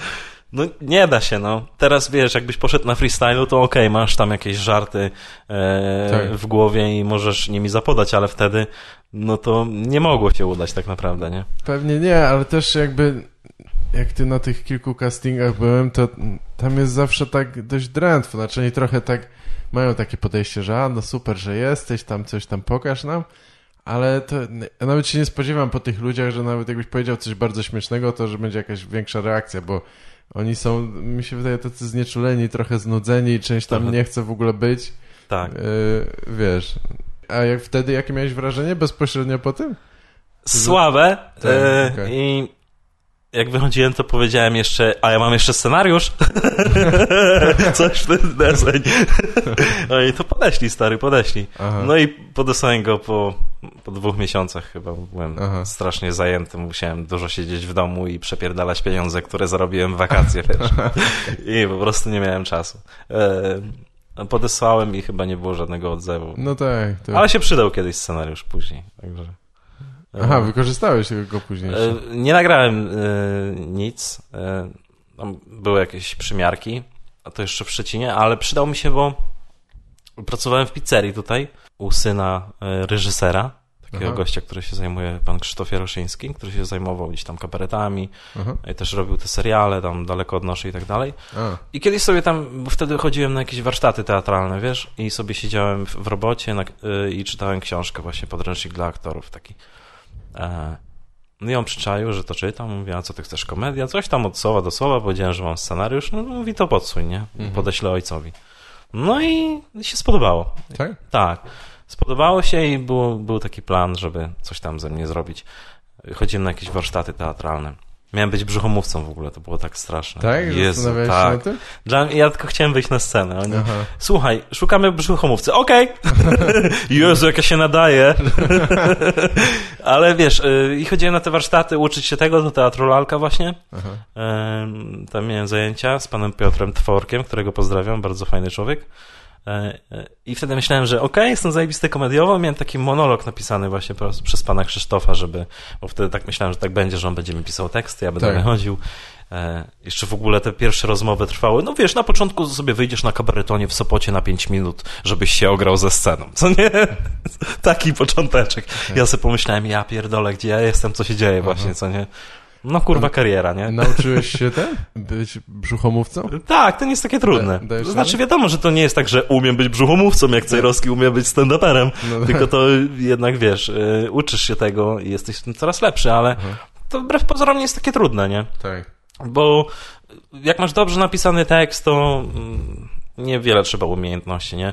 No nie da się, no. Teraz wiesz, jakbyś poszedł na freestylu, to okej, masz tam jakieś żarty e, Tak. w głowie i możesz nimi zapodać, ale wtedy no to nie mogło się udać tak naprawdę, nie? Pewnie nie, ale też jakby jak ty na tych kilku castingach byłem, to tam jest zawsze tak dość drętwo. Znaczy oni trochę tak mają takie podejście, że a no super, że jesteś, tam coś tam pokaż nam, ale to ja nawet się nie spodziewam po tych ludziach, że nawet jakbyś powiedział coś bardzo śmiesznego, to że będzie jakaś większa reakcja, bo oni są, mi się wydaje, tacy znieczuleni, trochę znudzeni część tam nie chce w ogóle być. Tak. Yy, wiesz. A jak wtedy, jakie miałeś wrażenie bezpośrednio po tym? Słabe. Tak, e, okej. I jak wychodziłem, to powiedziałem jeszcze, a ja mam jeszcze scenariusz. Coś w ten deseń. No i to podeślij, stary, podeślij. Aha. No i podesłałem go po, po dwóch miesiącach chyba. Byłem Aha. strasznie zajęty, musiałem dużo siedzieć w domu i przepierdalać pieniądze, które zarobiłem w wakacje, wiesz. I po prostu nie miałem czasu. E, podesłałem i chyba nie było żadnego odzewu. No tak. To... Ale się przydał kiedyś scenariusz później, także... Aha, wykorzystałeś go później. E, Nie nagrałem e, nic. Były jakieś przymiarki, a to jeszcze w Szczecinie, ale przydał mi się, bo pracowałem w pizzerii tutaj u syna e, reżysera, takiego Aha. gościa, który się zajmuje, pan Krzysztof Jaroszyński, który się zajmował gdzieś tam kabaretami i też robił te seriale, tam daleko od noszy i tak dalej. A, I kiedyś sobie tam, bo wtedy chodziłem na jakieś warsztaty teatralne, wiesz, i sobie siedziałem w, w robocie na, y, i czytałem książkę właśnie, podręcznik dla aktorów taki. E, no i on przyczaił, że to czytam, mówi, a co ty chcesz, komedia? Coś tam od słowa do słowa, powiedziałem, że mam scenariusz, no mówi, to podsuń, nie? Mhm. Podeślę ojcowi. No i się spodobało. tak? Tak. Spodobało się i było, był taki plan, żeby coś tam ze mnie zrobić. Chodziłem na jakieś warsztaty teatralne. Miałem być brzuchomówcą w ogóle, to było tak straszne. Tak? Jezu, się tak. tym? Dla, ja tylko chciałem wyjść na scenę. Oni. Słuchaj, szukamy brzuchomówcy. Okej. Jezu, jak ja się nadaje. Ale wiesz, y, i chodziłem na te warsztaty uczyć się tego, do teatru Lalka właśnie. Tam miałem zajęcia z panem Piotrem Tworkiem, którego pozdrawiam, bardzo fajny człowiek. E, e, I wtedy myślałem, że okej, jestem zajebisty komediowo. Miałem taki monolog napisany właśnie przez pana Krzysztofa, żeby, bo wtedy tak myślałem, że tak będzie, że on będzie mi pisał teksty, ja będę Tak. wychodził. E, jeszcze w ogóle te pierwsze rozmowy trwały. No wiesz, na początku sobie wyjdziesz na kabaretonie w Sopocie na 5 minut, żebyś się ograł ze sceną. Co nie? Taki począteczek. Ja sobie pomyślałem, ja pierdolę, gdzie ja jestem, co się dzieje właśnie, co nie? No kurwa kariera, nie? Nauczyłeś się ten? Być brzuchomówcą? Tak, to nie jest takie trudne. Da- dajesz znaczy radę? wiadomo, że to nie jest tak, że umiem być brzuchomówcą, jak Cejrowski umie być stand-uperem, No tylko to jednak, wiesz, y, uczysz się tego i jesteś w tym coraz lepszy, ale to wbrew pozorom nie jest takie trudne, nie? Tak. Bo jak masz dobrze napisany tekst, to mm, niewiele trzeba umiejętności, nie?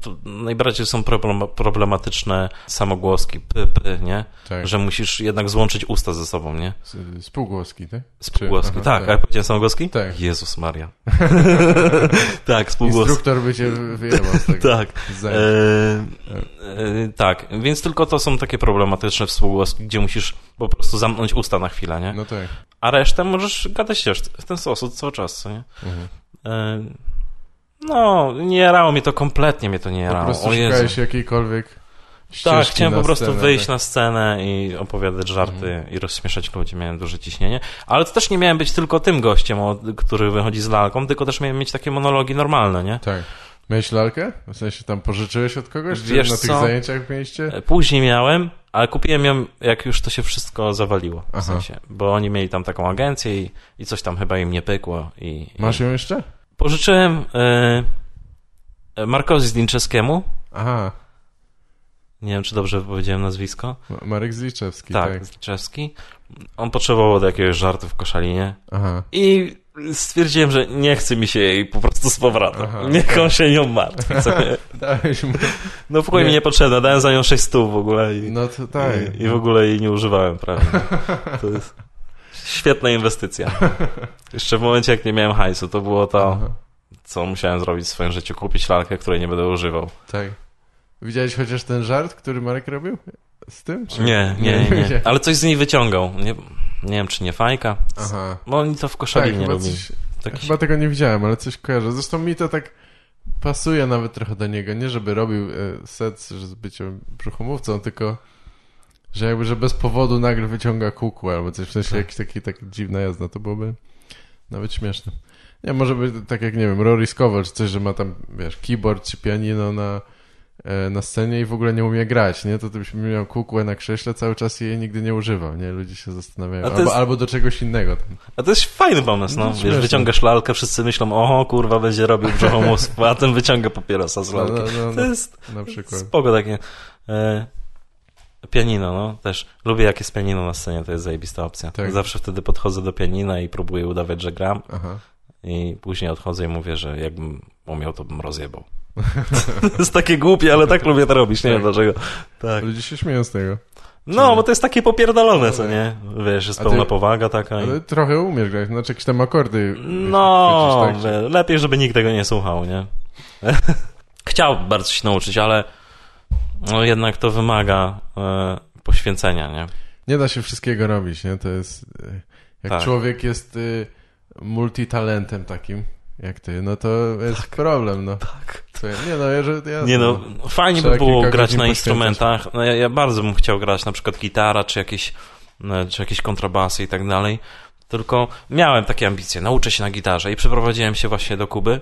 To najbardziej są problem, problematyczne samogłoski, p, p, nie? Tak. Że musisz jednak złączyć usta ze sobą, nie? Spółgłoski, tak? Spółgłoski. Czy- tak, aha, a ja powiedziałem samogłoski? Tak. Jezus Maria. tak, spółgłoski. Instruktor by cię wyjebał z tego. Tak. E, e, tak, więc tylko to są takie problematyczne współgłoski, gdzie musisz po prostu zamknąć usta na chwilę, nie? No tak. A resztę możesz gadać też w ten sposób cały czas, co nie? Mhm. E, no, nie jarało mnie to kompletnie, mnie to nie Po jarało. prostu O szukałeś jakiejkolwiek Tak, chciałem po prostu scenę, wyjść tak. Mhm. na scenę i opowiadać żarty i rozśmieszać ludzi. Miałem duże ciśnienie. Ale to też nie miałem być tylko tym gościem, o- który wychodzi z lalką, tylko też miałem mieć takie monologi normalne, nie? Tak. Miałeś lalkę? W sensie tam pożyczyłeś od kogoś? Czy Wiesz na tych co? zajęciach mieliście? E, Później miałem, ale kupiłem ją, jak już to się wszystko zawaliło. W Aha. sensie, bo oni mieli tam taką agencję i, i coś tam chyba im nie pykło. I, Masz ją jeszcze? Pożyczyłem e, Markowi Zdinczewskiemu. Aha. Nie wiem, czy dobrze powiedziałem nazwisko. Ma- Marek Zliczewski, tak. Tak, Zdinczewski. On potrzebował do jakiegoś żartu w koszalinie. Aha. I stwierdziłem, że nie chce mi się jej po prostu z powrotem. Aha. Niech on się nią martwi. Dałeś mu... No w ogóle Nie. mi niepotrzebne. Dałem za nią 6 stóp w ogóle i, No to tak. i, i w ogóle jej nie używałem prawie. To jest świetna inwestycja. Jeszcze w momencie, jak nie miałem hajsu, to było to, Aha. co musiałem zrobić w swoim życiu. Kupić lalkę, której nie będę używał. Tak. Widziałeś chociaż ten żart, który Marek robił? Z tym? Czy... Nie, nie, nie. Ale coś z niej wyciągał. Nie, nie wiem, czy nie fajka. Aha. Bo oni to w Tak, koszalinie lubią. coś, Taki chyba tego nie widziałem, ale coś kojarzę. Zresztą mi to tak pasuje nawet trochę do niego. Nie, żeby robił e, set z byciem brzuchomówcą, tylko że jakby, że bez powodu nagle wyciąga kukłę albo coś, w sensie Tak. jakiś taki, taki dziwna jazda, to byłoby nawet śmieszne. Nie, może być tak jak, nie wiem, Rory Scovel, czy coś, że ma tam, wiesz, keyboard czy pianino na, e, na scenie i w ogóle nie umie grać, nie? To ty byś miał kukłę na krześle cały czas i jej nigdy nie używał, nie? Ludzie się zastanawiają. To Albo, jest- albo do czegoś innego. Tam. A to jest fajny pomysł, no. No, Wiesz, wyciągasz lalkę, wszyscy myślą, oho, kurwa, będzie robił brzuchomózg, a ten wyciąga papierosa z No, lalki. no, no, To no, jest na przykład. spoko takie. E, pianino, no, też. Lubię jak jest pianino na scenie, to jest zajebista opcja. Tak. Zawsze wtedy podchodzę do pianina i próbuję udawać, że gram Aha. i później odchodzę i mówię, że jakbym umiał, to bym rozjebał. to jest takie głupie, ale tak lubię to robić, nie wiem Tak. dlaczego. Tak. Ludzie się śmieją z tego. No, bo to jest takie popierdolone, co nie? Wiesz, jest ty- pełna powaga taka. I... Ale trochę umiesz grać, znaczy jakieś tam akordy. No, chwycisz, tak, wie- lepiej, żeby nikt tego nie słuchał, nie? Chciałbym bardzo się nauczyć, ale no, jednak to wymaga e, poświęcenia, nie? Nie da się wszystkiego robić, nie? To jest... y, Jak Tak. człowiek jest y, multitalentem takim, jak ty, no to jest problem, no. Tak. Nie no, ja, ja, Nie no, fajnie Trzeba by było grać na instrumentach. No, ja, ja bardzo bym chciał grać na przykład gitara, czy jakieś, e, czy jakieś kontrabasy i tak dalej. Tylko miałem takie ambicje, nauczę się na gitarze i przeprowadziłem się właśnie do Kuby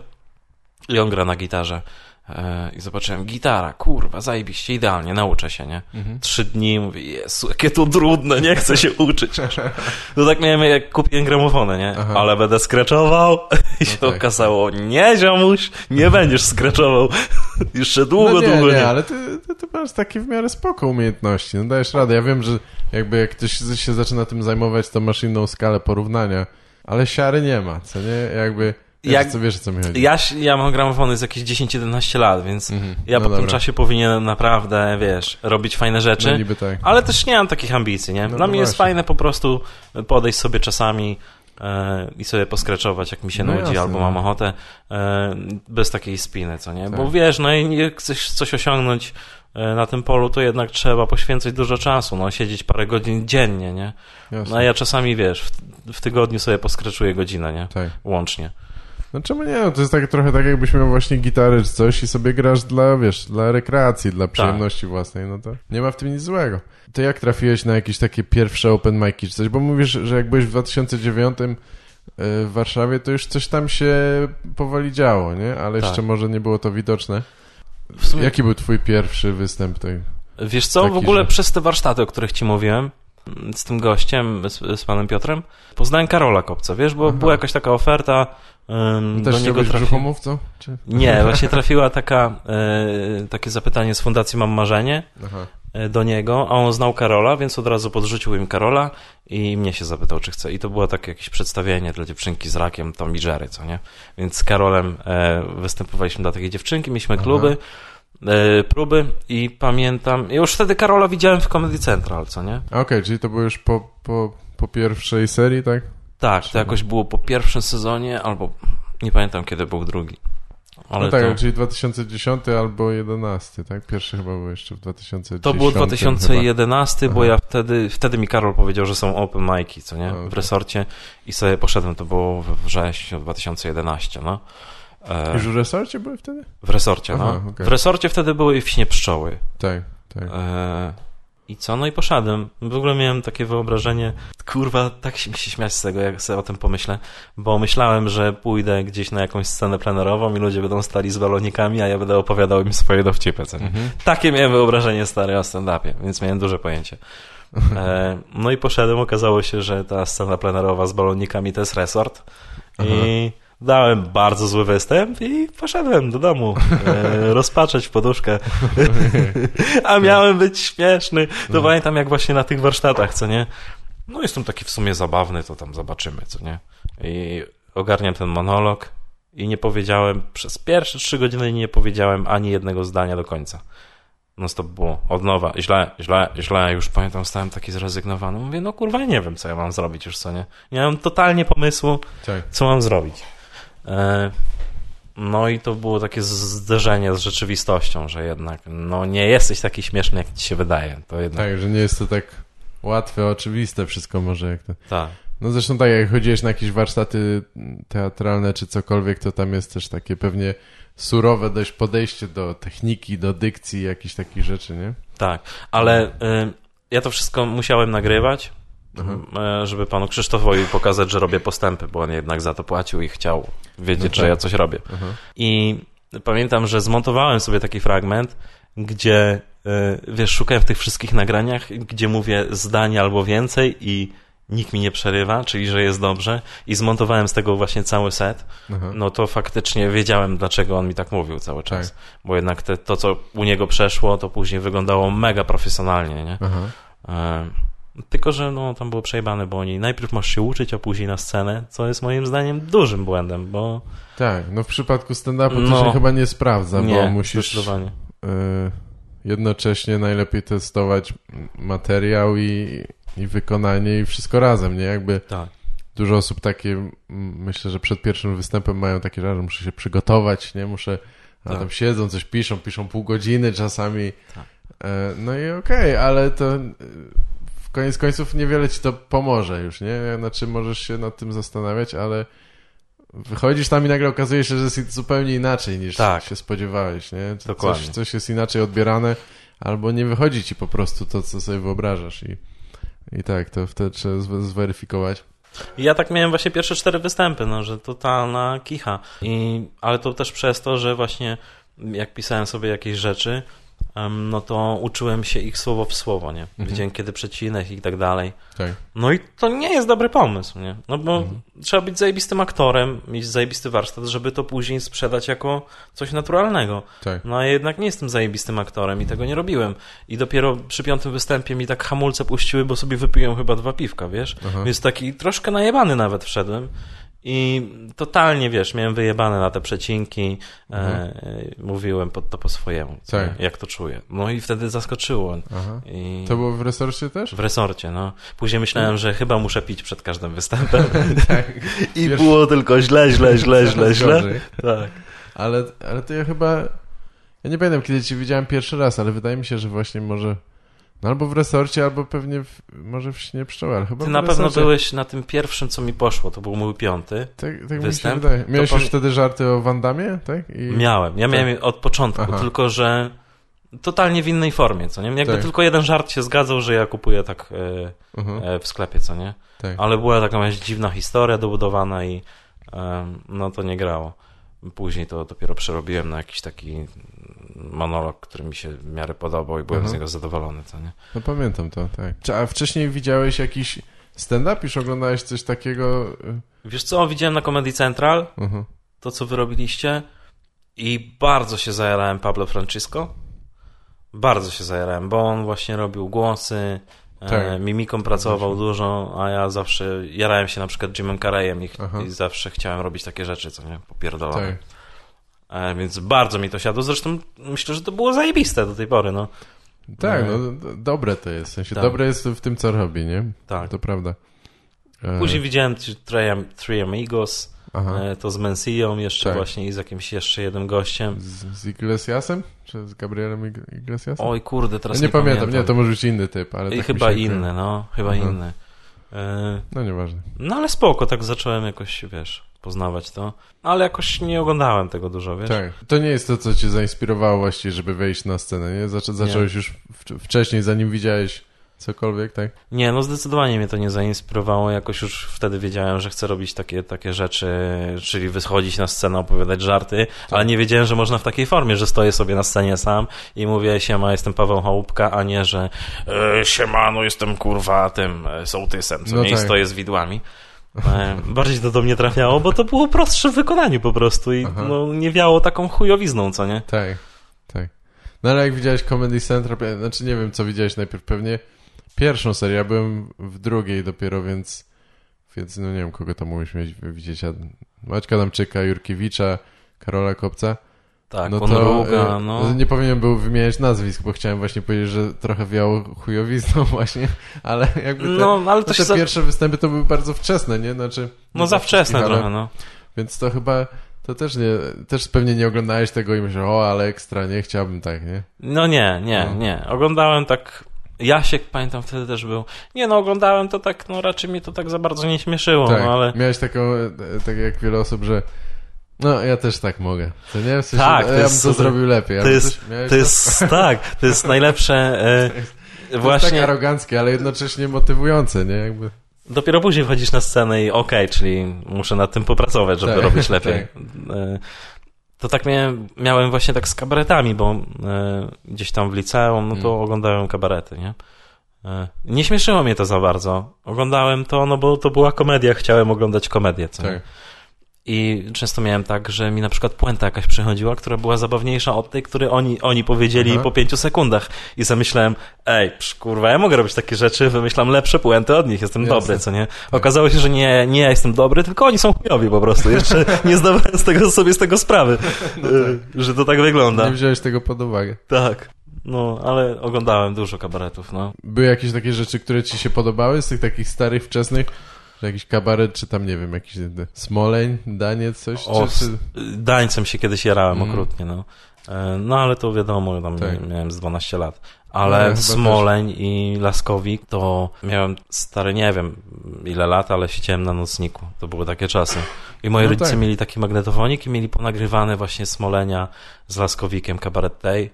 i on gra na gitarze. E, I zobaczyłem, gitara, kurwa, zajebiście, idealnie, nauczę się, nie? Mhm. Trzy dni, mówię, Jezu, jakie to trudne, nie chcę się uczyć. No tak miałem, jak kupiłem gramofony, nie? Aha. Ale będę skreczował i się tak, okazało, nie, ziomuś, nie będziesz skreczował. Jeszcze długo, no nie, długo nie, nie. ale ty, ty, ty masz takie w miarę spoko umiejętności, no dajesz radę. Ja wiem, że jakby jak ktoś się zaczyna tym zajmować, to masz inną skalę porównania, ale siary nie ma, co nie? Jakby... Wiesz, Jak- co, wiesz co mi chodzi. Ja, ja mam gramofony z jakieś 10-11 lat, więc Mhm. ja No po tym dobra. czasie powinienem naprawdę, wiesz, robić fajne rzeczy. No niby tak. Ale też nie mam takich ambicji, nie? No Dla mnie jest fajne po prostu podejść sobie czasami e, i sobie poskreczować, jak mi się No nudzi, jasne, albo no. mam ochotę, e, bez takiej spiny, co nie? Bo Tak. wiesz, no i jak chcesz coś osiągnąć e, na tym polu, to jednak trzeba poświęcać dużo czasu, no siedzieć parę godzin dziennie, nie? Jasne. No a ja czasami, wiesz, w, w tygodniu sobie poskreczuję godzinę, nie? Tak. Łącznie. No czemu nie? No to jest tak, trochę tak, jakbyś miał właśnie gitary czy coś i sobie grasz dla, wiesz, dla rekreacji, dla przyjemności własnej, no to nie ma w tym nic złego. To jak trafiłeś na jakieś takie pierwsze open mic'i czy coś? Bo mówisz, że jak byłeś w 2009 y, w Warszawie, to już coś tam się powoli działo, nie? Ale Tak. jeszcze może nie było to widoczne. W sumie, Jaki był twój pierwszy występ tej? Wiesz co, w Taki, ogóle że- przez te warsztaty, o których ci mówiłem, z tym gościem, z, z panem Piotrem, poznałem Karola Kopca, wiesz, bo Aha. była jakaś taka oferta, ym, Też do niego chciałbyś trafi... brzuchomówcą? Czy? Nie, właśnie trafiła taka, e, takie zapytanie z Fundacji Mam Marzenie Aha. e, do niego, a on znał Karola, więc od razu podrzucił im Karola i mnie się zapytał, czy chce. I to było takie jakieś przedstawienie dla dziewczynki z rakiem Tom i Jerry, co nie? Więc z Karolem e, występowaliśmy dla takiej dziewczynki, mieliśmy Aha. kluby, próby i pamiętam, już wtedy Karola widziałem w Comedy Central, co nie? Okej, czyli to było już po, po, po pierwszej serii, tak? Tak, to jakoś było po pierwszym sezonie, albo nie pamiętam kiedy był drugi. Ale no tak, to, czyli 2010 albo 11, tak? Pierwszy chyba był jeszcze w 2010. to było chyba. 2011, bo Aha. ja wtedy, wtedy mi Karol powiedział, że są open mic'i, co nie? Okej. W resorcie i sobie poszedłem, to było we wrześniu 2011, no. E, Już w resorcie były wtedy? w resorcie, Aha, no. okej. W resorcie wtedy były wśnie pszczoły. Tak, tak. E, I co? No i poszedłem. W ogóle miałem takie wyobrażenie, kurwa, tak się mi się śmiać z tego, jak sobie o tym pomyślę, bo myślałem, że pójdę gdzieś na jakąś scenę plenerową i ludzie będą stali z balonikami, a ja będę opowiadał im swoje dowcipy. Mhm. Takie miałem wyobrażenie stare o stand-upie, więc miałem duże pojęcie. E, no i poszedłem, okazało się, że ta scena plenerowa z balonikami to jest resort i dałem bardzo zły występ i poszedłem do domu e, rozpaczać w poduszkę. A miałem być śmieszny. To pamiętam jak właśnie na tych warsztatach, co nie? No jestem taki w sumie zabawny, to tam zobaczymy, co nie? I ogarniam ten monolog i nie powiedziałem, przez pierwsze trzy godziny nie powiedziałem ani jednego zdania do końca. No to było od nowa, źle, źle, źle, już pamiętam, stałem taki zrezygnowany. Mówię, no kurwa, nie wiem, co ja mam zrobić już, co nie? Nie mam totalnie pomysłu, Tak. co mam zrobić. E, no i to było takie zderzenie z rzeczywistością, że jednak, no nie jesteś taki śmieszny, jak ci się wydaje. To jednak, Tak, że nie jest to tak łatwe, oczywiste wszystko może jak to. tak. No zresztą tak, jak chodziłeś na jakieś warsztaty teatralne czy cokolwiek, to tam jest też takie pewnie surowe dość podejście do techniki, do dykcji, jakichś takich rzeczy, nie? Tak, ale y, ja to wszystko musiałem nagrywać, żeby panu Krzysztofowi pokazać, że robię postępy, bo on jednak za to płacił i chciał wiedzieć, No tak. że ja coś robię. Aha. I pamiętam, że zmontowałem sobie taki fragment, gdzie, y, wiesz, szukałem w tych wszystkich nagraniach, gdzie mówię zdanie albo więcej i nikt mi nie przerywa, czyli że jest dobrze i zmontowałem z tego właśnie cały set, Aha. no to faktycznie wiedziałem, dlaczego on mi tak mówił cały czas. Tak. Bo jednak te, to, co u niego przeszło, to później wyglądało mega profesjonalnie, nie? Aha. E, tylko, że no, tam było przejebane, bo oni najpierw masz się uczyć, a później na scenę, co jest moim zdaniem dużym błędem, bo Tak, no w przypadku stand-upu to No. się chyba nie sprawdza, bo nie, musisz zdecydowanie. y, jednocześnie najlepiej testować materiał i, i wykonanie i wszystko razem, nie? Jakby Tak. dużo osób takie, myślę, że przed pierwszym występem mają takie, że muszę się przygotować, nie? Muszę, a Tak. tam siedzą, coś piszą, piszą pół godziny czasami. Tak. E, no i okej, ale to koniec końców niewiele ci to pomoże już, nie? Znaczy możesz się nad tym zastanawiać, ale wychodzisz tam i nagle okazuje się, że jest zupełnie inaczej niż Tak. się spodziewałeś, nie? Coś, Dokładnie. coś jest inaczej odbierane, albo nie wychodzi ci po prostu to, co sobie wyobrażasz i, i tak, to wtedy trzeba zwe- zweryfikować. Ja tak miałem właśnie pierwsze cztery występy, no, że totalna kicha. I, ale to też przez to, że właśnie jak pisałem sobie jakieś rzeczy, no to uczyłem się ich słowo w słowo, nie? Mhm. Wiedziałem kiedy przecinek i tak dalej. Tak. No i to nie jest dobry pomysł, nie? No bo Mhm. trzeba być zajebistym aktorem, mieć zajebisty warsztat, żeby to później sprzedać jako coś naturalnego. Tak. No a ja jednak nie jestem zajebistym aktorem i tego nie robiłem. I dopiero przy piątym występie mi tak hamulce puściły, bo sobie wypiłem chyba dwa piwka, wiesz? Aha. Więc taki troszkę najebany nawet wszedłem. I totalnie, wiesz, miałem wyjebane na te przecinki, e, mówiłem pod to po swojemu, Mhm. Tak. nie, jak to czuję. No i wtedy zaskoczyło. I... To było w resorcie też? W resorcie, no. Później myślałem, że chyba muszę pić przed każdym występem. tak. I Wiesz- było tylko źle, źle, źle, źle, źle. Tak. Ale, ale to ja chyba. Ja nie pamiętam, kiedy cię widziałem pierwszy raz, ale wydaje mi się, że właśnie może. No albo w resorcie, albo pewnie w, może w śnie pszczoły, ale chyba Ty na pewno byłeś na tym pierwszym, co mi poszło. To był mój piąty. Tak, tak mi się występ. wydaje. Miałeś już wtedy żarty o Wandamie, tak? I... Miałem. Ja miałem je od początku, Aha. tylko że totalnie w innej formie, co nie? Jakby Tak. tylko jeden żart się zgadzał, że ja kupuję tak e, Mhm, e, w sklepie, co nie? tak. Ale była taka jakaś dziwna historia dobudowana i em, no to nie grało. Później to dopiero przerobiłem na jakiś taki monolog, który mi się w miarę podobał i byłem Mhm. z niego zadowolony, co nie? No pamiętam to, tak. Czy, a wcześniej widziałeś jakiś stand-up? Już oglądałeś coś takiego? Wiesz co, widziałem na Comedy Central Mhm. to, co wy robiliście i bardzo się zajarałem Pablo Francisco. Bardzo się zajarałem, bo on właśnie robił głosy, e, Tak. mimiką pracował dużo, a ja zawsze jarałem się na przykład Jimem Carreyem i, Aha. i zawsze chciałem robić takie rzeczy, co nie, popierdolone. Tak. E, więc bardzo mi to siadło, zresztą myślę, że to było zajebiste do tej pory, no. Tak, No. no dobre to jest. W sensie Tak. dobre jest w tym, co robi, nie? Tak. To prawda. E, Później widziałem Three, Amigos, Aha. e, to z Mencillą jeszcze Tak. właśnie i z jakimś jeszcze jednym gościem. Z, z Iglesiasem? Czy z Gabrielem Ig- Iglesiasem? Oj kurde, teraz Ja nie, nie, pamiętam. nie, to może być inny typ, ale I tak chyba inny, no, chyba Aha. inny. No nieważne. No ale spoko, tak zacząłem jakoś, wiesz, poznawać to. Ale jakoś nie oglądałem tego dużo, wiesz? Tak. To nie jest to, co cię zainspirowało właściwie, żeby wejść na scenę, nie? Zaczą, zacząłeś już w, wcześniej, zanim widziałeś cokolwiek, tak? Nie, no zdecydowanie mnie to nie zainspirowało. Jakoś już wtedy wiedziałem, że chcę robić takie, takie rzeczy, czyli wychodzić na scenę, opowiadać żarty, ale nie wiedziałem, że można w takiej formie, że stoję sobie na scenie sam i mówię siema, jestem Paweł Chałupka, a nie, że e, siema, no jestem kurwa tym e, sołtysem, co No nie tak. stoję z widłami. Bardziej to do mnie trafiało, bo to było prostsze w wykonaniu po prostu i Aha. no, nie wiało taką chujowizną, co nie? Tak, tak. No ale jak widziałeś Comedy Central, znaczy nie wiem, co widziałeś najpierw, pewnie pierwszą serię, ja byłem w drugiej dopiero, więc więc no nie wiem, kogo tam mógłbyś mieć, widzieć, Maćka Damczyka, Jurkiewicza, Karola Kopca. Tak, no Ponoruga, e, no. nie powinienem był wymieniać nazwisk, bo chciałem właśnie powiedzieć, że trochę wiało chujowizną właśnie, ale jakby te, No, ale to no te za, pierwsze występy to były bardzo wczesne, nie? Znaczy, no za wczesne ale- trochę, no. Więc to chyba, to też nie, też pewnie nie oglądałeś tego i myślałeś, o, ale ekstra, nie, chciałbym tak, nie? No nie, nie, No. nie. Oglądałem tak. Jasiek, pamiętam, wtedy też był. Nie, no, oglądałem to tak, no raczej mnie to tak za bardzo nie śmieszyło, tak, no ale. miałeś taką, e, tak jak wiele osób, że no, ja też tak mogę. To nie? W sensie, Tak, to ja bym jest to super. zrobił lepiej. To jest- To jest tak, to jest najlepsze. E, To jest tak właśnie aroganckie, ale jednocześnie motywujące, nie? Jakby, dopiero później wchodzisz na scenę i okej, czyli muszę nad tym popracować, żeby Tak, robić lepiej. E, to tak miałem, miałem właśnie tak z kabaretami, bo e, gdzieś tam w liceum, no to Mm. oglądałem kabarety, nie? E, Nie śmieszyło mnie to za bardzo. Oglądałem to, no bo to była komedia, chciałem oglądać komedię, co tak. I często miałem tak, że mi na przykład puenta jakaś przychodziła, która była zabawniejsza od tej, której oni, oni powiedzieli Aha. po pięciu sekundach. I zamyślałem, ej, psz, kurwa, ja mogę robić takie rzeczy, wymyślam lepsze puenty od nich, jestem Jasne. dobry, co nie? Okazało się, że nie, nie ja jestem dobry, tylko oni są chujowi po prostu. Jeszcze nie zdawałem z tego, sobie z tego sprawy, y, że to tak wygląda. Nie wziąłeś tego pod uwagę. Tak. No, ale oglądałem dużo kabaretów, no. Były jakieś takie rzeczy, które ci się podobały z tych takich starych, wczesnych? Jakiś kabaret, czy tam, nie wiem, jakiś Smoleń, Daniec, coś? O, czy. Dańcem się kiedyś jarałem Mm. okrutnie, no. E, No ale to wiadomo, tam Tak. miałem z 12 lat. No, ja Ale też. Smoleń i Laskowik to miałem stary, nie wiem ile lat, ale siedziałem na nocniku. To były takie czasy. I moi No rodzice tak. mieli taki magnetofonik i mieli ponagrywane właśnie Smolenia z Laskowikiem Cabaret Day.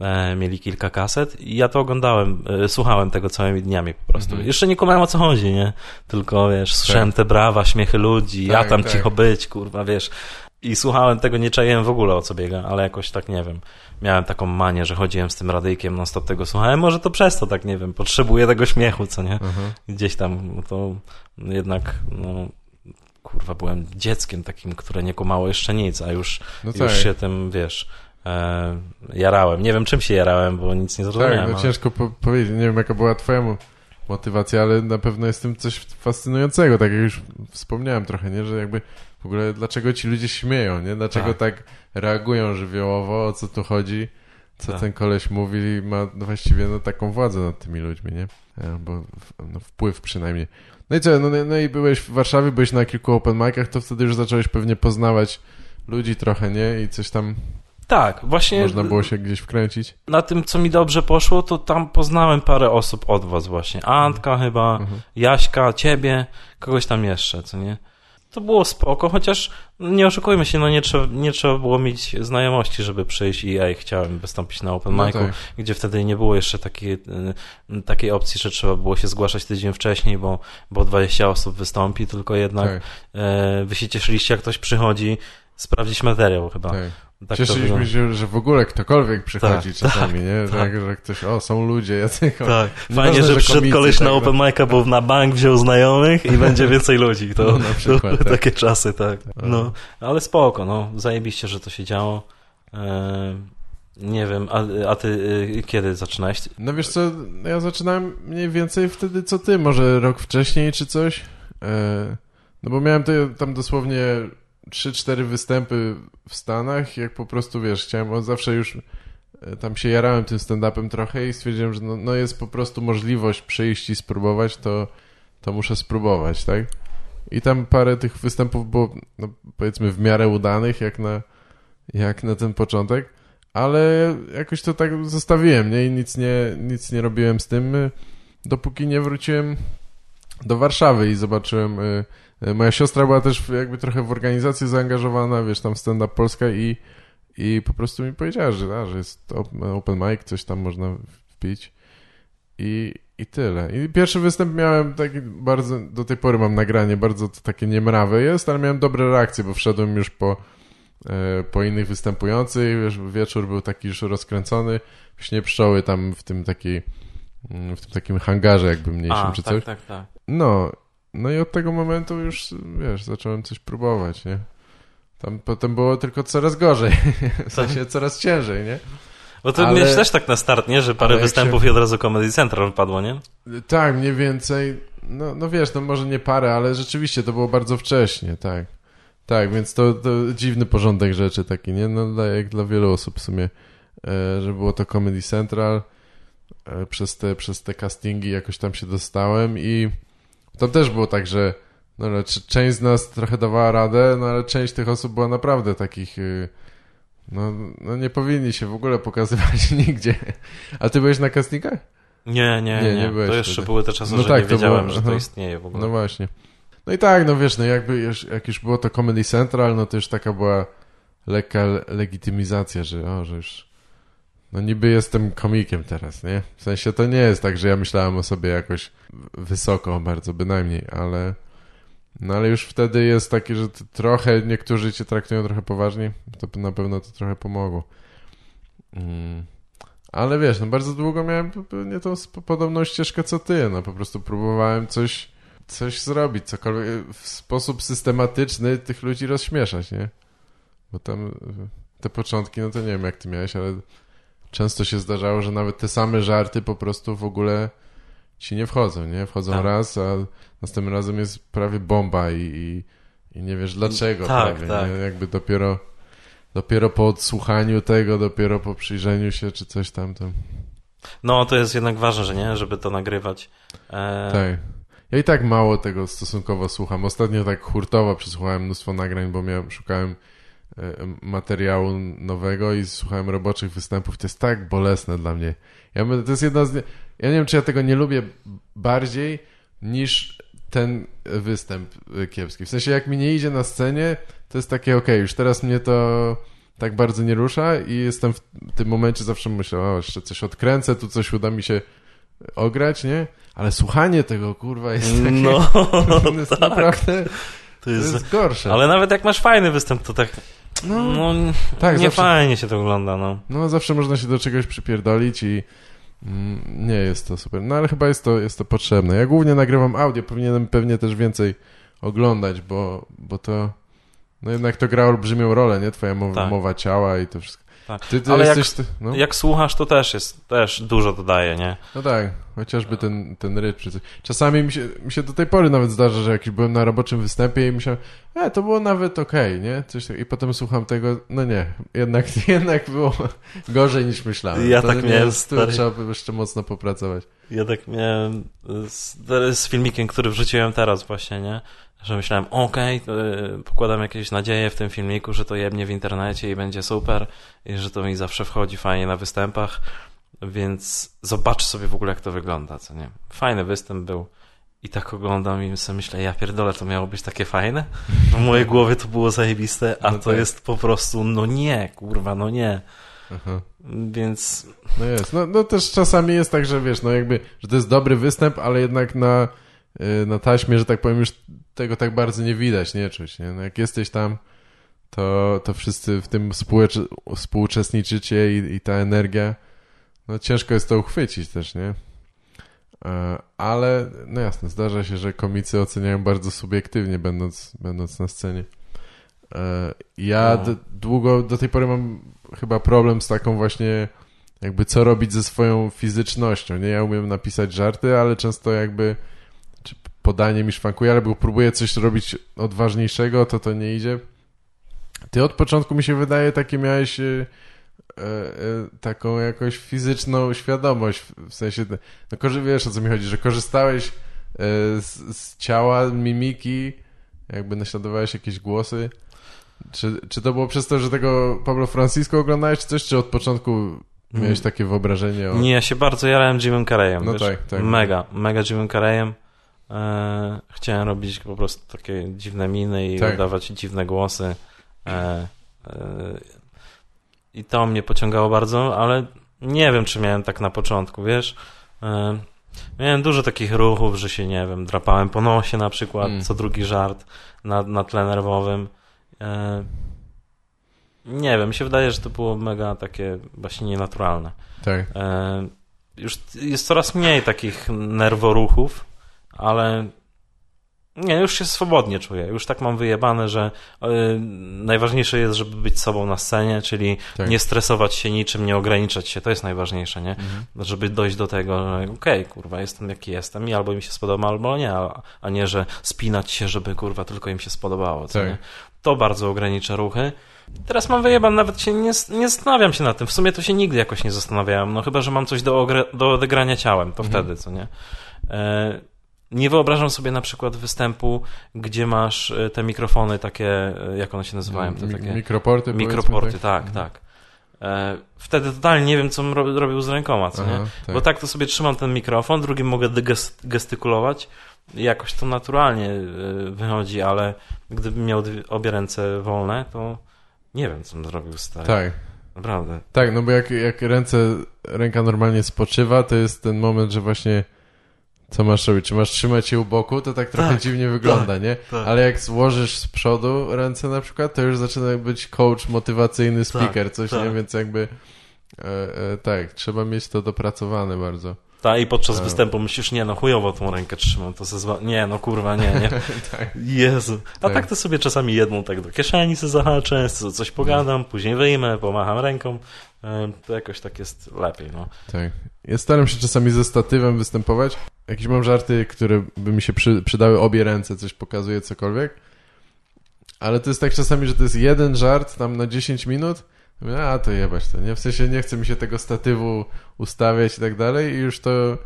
E, mieli kilka kaset i ja to oglądałem, e, słuchałem tego całymi dniami po prostu. Mhm. Jeszcze nie kumałem o co chodzi, nie? Tylko, wiesz, słyszałem te brawa, śmiechy ludzi, ja Tak, tam tak. cicho być, kurwa, wiesz. I słuchałem tego, nie czaiłem w ogóle o co biega, ale jakoś tak, nie wiem, miałem taką manię, że chodziłem z tym radyjkiem, non stop tego słuchałem, może to przez to, tak, nie wiem, potrzebuję tego śmiechu, co nie? Aha. Gdzieś tam, no to jednak, no, kurwa, byłem dzieckiem takim, które nie kumało jeszcze nic, a już, No już tak. się tym, wiesz, e, jarałem. Nie wiem, czym się jarałem, bo nic nie zrozumiałem. Tak, no ale- ciężko po powiedzieć. Nie wiem, jaka była twoja mo- motywacja, ale na pewno jest tym coś fascynującego. Tak jak już wspomniałem trochę, nie? Że jakby w ogóle dlaczego ci ludzie śmieją, nie? Dlaczego Tak. tak, reagują żywiołowo, o co tu chodzi, co Tak. ten koleś mówi i ma no właściwie no, taką władzę nad tymi ludźmi, nie? E, Bo no, wpływ przynajmniej. No i co, no, no i byłeś w Warszawie, byłeś na kilku open micach, to wtedy już zacząłeś pewnie poznawać ludzi trochę, nie? I coś tam Tak, właśnie można było się gdzieś wkręcić. na tym, co mi dobrze poszło, to tam poznałem parę osób od was właśnie. Antka chyba, Mhm. Jaśka, ciebie, kogoś tam jeszcze, co nie? To było spoko, chociaż nie oszukujmy się, no nie trzeba, nie trzeba było mieć znajomości, żeby przyjść i ej, chciałem wystąpić na open No micu, tak. gdzie wtedy nie było jeszcze takiej, y, takiej opcji, że trzeba było się zgłaszać tydzień wcześniej, bo, bo 20 osób wystąpi, tylko jednak Tak, e, wy się cieszyliście, jak ktoś przychodzi sprawdzić materiał chyba. tak. Tak Cieszyliśmy się, że w ogóle ktokolwiek przychodzi Tak, czasami, nie? Że, tak. że ktoś, o, są ludzie, jacy... Tak, fajnie, że że przyszedł koleś na tak, open mic'a, bo na bank wziął znajomych i będzie więcej ludzi. To, No, na przykład, to tak. takie czasy, tak. Tak. No, ale spoko, no, zajebiście, że to się działo. Nie wiem, a, a ty y, kiedy zaczynałeś? No wiesz co, ja zaczynałem mniej więcej wtedy co ty, może rok wcześniej czy coś. E, no bo miałem te, tam dosłownie 3-4 występy w Stanach, jak po prostu wiesz, chciałem, bo zawsze już e, tam się jarałem tym stand-upem trochę i stwierdziłem, że no, no jest po prostu możliwość przyjść i spróbować, to, to muszę spróbować, tak? I tam parę tych występów było, no, powiedzmy, w miarę udanych, jak na, jak na ten początek, ale jakoś to tak zostawiłem, nie? I nic nie, nic nie robiłem z tym, dopóki nie wróciłem do Warszawy i zobaczyłem... Y, Moja siostra była też jakby trochę w organizację zaangażowana, wiesz, tam Stand Up Polska i, i po prostu mi powiedziała, że, a, że jest open mic, coś tam można wpić i, i tyle. I pierwszy występ miałem taki bardzo, do tej pory mam nagranie, bardzo to takie niemrawe jest, ale miałem dobre reakcje, bo wszedłem już po, e, po innych występujących, wiesz, wieczór był taki już rozkręcony, śnie pszczoły tam w tym takiej, mm, w tym takim hangarze jakby mniejszym A, czy tak, coś. tak, tak. No, no i od tego momentu już, wiesz, zacząłem coś próbować, nie? Tam potem było tylko coraz gorzej, w sensie coraz ciężej, nie? Bo to Ale- miałeś też tak na start, nie? Że parę występów się- i od razu Comedy Central wpadło, nie? Tak, mniej więcej. No, no wiesz, no może nie parę, ale rzeczywiście to było bardzo wcześnie, tak. Tak, więc to, to dziwny porządek rzeczy taki, nie? No dla, jak dla wielu osób w sumie, e, że było to Comedy Central. E, przez, te, przez te castingi jakoś tam się dostałem i to też było tak, że no, ale część z nas trochę dawała radę, no ale część tych osób była naprawdę takich... y, No, no nie powinni się w ogóle pokazywać nigdzie. A ty byłeś na castingach? Nie, nie, Nie, nie. nie byłeś to jeszcze wtedy. były te czasy, No że tak, nie wiedziałem, było- że to aha. istnieje w ogóle. No właśnie. No i tak, no wiesz, no jakby już, jak już było to Comedy Central, no to już taka była lekka le- legitymizacja, że o, że już no niby jestem komikiem teraz, nie? W sensie to nie jest tak, że ja myślałem o sobie jakoś wysoko bardzo, bynajmniej, ale no ale już wtedy jest takie, że trochę niektórzy cię traktują trochę poważniej, to na pewno to trochę pomogło. Mm. Ale wiesz, no bardzo długo miałem p- p- nie tą podobną ścieżkę co ty, no po prostu próbowałem coś coś zrobić, cokolwiek, w sposób systematyczny tych ludzi rozśmieszać, nie? Bo tam y, te początki, no to nie wiem jak ty miałeś, ale często się zdarzało, że nawet te same żarty po prostu w ogóle ci nie wchodzą, nie? Wchodzą Tak. raz, a następnym razem jest prawie bomba i, i, i nie wiesz dlaczego Tak, prawie, tak. nie? Jakby dopiero dopiero po odsłuchaniu tego, dopiero po przyjrzeniu się, czy coś tam, tam. No, to jest jednak ważne, że nie? Żeby to nagrywać. E, Tak. Ja i tak mało tego stosunkowo słucham. Ostatnio tak hurtowo przesłuchałem mnóstwo nagrań, bo miałem, szukałem materiału nowego i słuchałem roboczych występów. To jest tak bolesne dla mnie. Ja, to jest jedna z... Ja nie wiem, czy ja tego nie lubię bardziej niż ten występ e, kiepski. W sensie, jak mi nie idzie na scenie, to jest takie, okej, już teraz mnie to tak bardzo nie rusza i jestem w tym momencie zawsze myślę, o, jeszcze coś odkręcę, tu coś uda mi się ograć, nie? Ale słuchanie tego, kurwa, jest takie... No, jest tak. naprawdę... to To jest... jest gorsze. Ale nawet jak masz fajny występ, to tak... No, No, tak, nie zawsze, fajnie się to ogląda, no. no, zawsze można się do czegoś przypierdolić i mm, nie jest to super. No ale chyba jest to, jest to potrzebne. Ja głównie nagrywam audio, powinienem pewnie też więcej oglądać, bo, bo to... No jednak to gra olbrzymią rolę, nie? Twoja mowa, Tak. mowa ciała i to wszystko. Tak. Ty, ty Ale jak- jesteś... Ty, no? Jak słuchasz, to też jest, też dużo dodaje, nie? No tak, chociażby ten, ten coś. Czasami mi się, mi się do tej pory nawet zdarza, że jakiś byłem na roboczym występie i myślałem, e, to było nawet okej, nie? Coś tak, I potem słucham tego, no nie, jednak, jednak było gorzej niż myślałem. Ja to tak nie miałem, jest- stary. trzeba by jeszcze mocno popracować. Ja tak miałem z, z filmikiem, który wrzuciłem teraz właśnie, nie? Że myślałem, okej, y, pokładam jakieś nadzieje w tym filmiku, że to jebnie w internecie i będzie super i że to mi zawsze wchodzi fajnie na występach, więc zobacz sobie w ogóle jak to wygląda, co nie? Fajny występ był i tak oglądam i sobie myślę, ja pierdolę, to miało być takie fajne? W mojej głowie to było zajebiste, a No to tak. jest po prostu, no nie, kurwa, no nie. Aha. Więc No jest. No, no też czasami jest tak, że wiesz, no jakby, że to jest dobry występ, ale jednak na, na taśmie, że tak powiem, już tego tak bardzo nie widać, nie czuć, nie? No jak jesteś tam, to, to wszyscy w tym współuczestniczycie i, i ta energia, no ciężko jest to uchwycić też, nie? E, Ale, no jasne, zdarza się, że komicy oceniają bardzo subiektywnie, będąc, będąc na scenie. E, Ja No. długo, do tej pory mam chyba problem z taką właśnie jakby co robić ze swoją fizycznością, nie? Ja umiem napisać żarty, ale często jakby podanie mi szwankuje, albo próbuję coś robić odważniejszego, to to nie idzie. Ty od początku mi się wydaje takie miałeś e, e, taką jakąś fizyczną świadomość, w sensie, no wiesz o co mi chodzi, że korzystałeś e, z, z ciała, mimiki, jakby naśladowałeś jakieś głosy. Czy, czy to było przez to, że tego Pablo Francisco oglądałeś, czy coś, czy od początku miałeś takie wyobrażenie o... Nie, ja się bardzo jarałem Jimem Carreyem. No wiesz? tak, tak. Mega, mega Jimem Carreyem. E, chciałem robić po prostu takie dziwne miny i Tak. udawać dziwne głosy. E, e, I to mnie pociągało bardzo, ale nie wiem, czy miałem tak na początku, wiesz. E, miałem dużo takich ruchów, że się, nie wiem, drapałem po nosie na przykład, Mm. co drugi żart na, na tle nerwowym. E, nie wiem, mi się wydaje, że to było mega takie właśnie nienaturalne. Tak. E, już jest coraz mniej takich nerworuchów, ale nie, już się swobodnie czuję. Już tak mam wyjebane, że e, najważniejsze jest, żeby być sobą na scenie, czyli Tak. nie stresować się niczym, nie ograniczać się. To jest najważniejsze, nie? Mhm. Żeby dojść do tego, że okej, kurwa, jestem jaki jestem i albo im się spodoba, albo nie, a, a nie, że spinać się, żeby kurwa tylko im się spodobało. Co Tak. nie? To bardzo ogranicza ruchy. Teraz mam wyjebane, nawet się nie, nie zastanawiam się nad tym. W sumie to się nigdy jakoś nie zastanawiałem. No chyba, że mam coś do, do odegrania ciałem, to Mhm. wtedy, co nie? E, nie wyobrażam sobie na przykład występu, gdzie masz e, te mikrofony takie, e, jak one się nazywają? Te takie... Mikroporty, Mikroporty, tak, Mhm. tak. E, wtedy totalnie nie wiem, co robił z rękoma, co nie? Aha, tak. Bo tak to sobie trzymam ten mikrofon, drugim mogę gest- gestykulować. Jakoś to naturalnie wychodzi, ale gdybym miał obie ręce wolne, to nie wiem, co bym zrobił stary. Tak, Naprawdę. tak, no bo jak, jak ręce, ręka normalnie spoczywa, to jest ten moment, że właśnie co masz robić? Czy masz trzymać je u boku, to tak trochę Tak, dziwnie wygląda, nie? tak. Ale jak złożysz z przodu ręce na przykład, to już zaczyna być coach motywacyjny, speaker, coś, tak. nie? Więc jakby e, e, tak, trzeba mieć to dopracowane bardzo. Ta, I podczas Tak. występu myślisz, nie no, chujowo tą rękę trzymam, to se zwa... Nie no, kurwa, nie, nie. tak. Jezu. A Tak. tak to sobie czasami jedną tak do kieszeni se zahaczę, co- coś pogadam, później wyjmę, pomacham ręką. To jakoś tak jest lepiej, no. Tak. Ja staram się czasami ze statywem występować. Jakieś mam żarty, które by mi się przy, przydały obie ręce, coś pokazuje, cokolwiek. Ale to jest tak czasami, że to jest jeden żart tam na 10 minut. A, to jebać to, nie? W sensie nie chce mi się tego statywu ustawiać i tak dalej i już to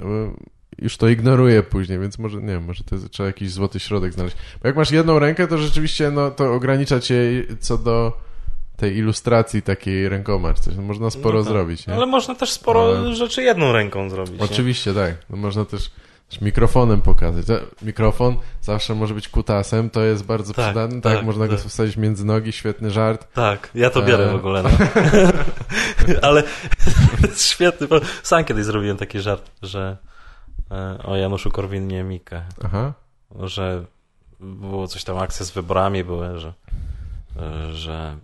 e, już to ignoruję później, więc może, nie wiem, może to jest, trzeba jakiś złoty środek znaleźć. Bo jak masz jedną rękę, to rzeczywiście, no, to ogranicza cię co do tej ilustracji takiej rękoma, czy coś. No, można sporo No tak. zrobić, nie? Ale można też sporo Ale- rzeczy jedną ręką zrobić. nie? Oczywiście tak. No można też, mikrofonem pokazać. Mikrofon zawsze może być kutasem, to jest bardzo Tak, przydatne. Tak, tak, można go tak. wstawić między nogi, świetny żart. Tak, ja to biorę E. w ogóle. No. Ale świetny. Sam kiedyś zrobiłem taki żart, że e, o Januszu Korwin-Mikke, Mikke, Aha. że było coś tam, akcje z wyborami były, że, e, że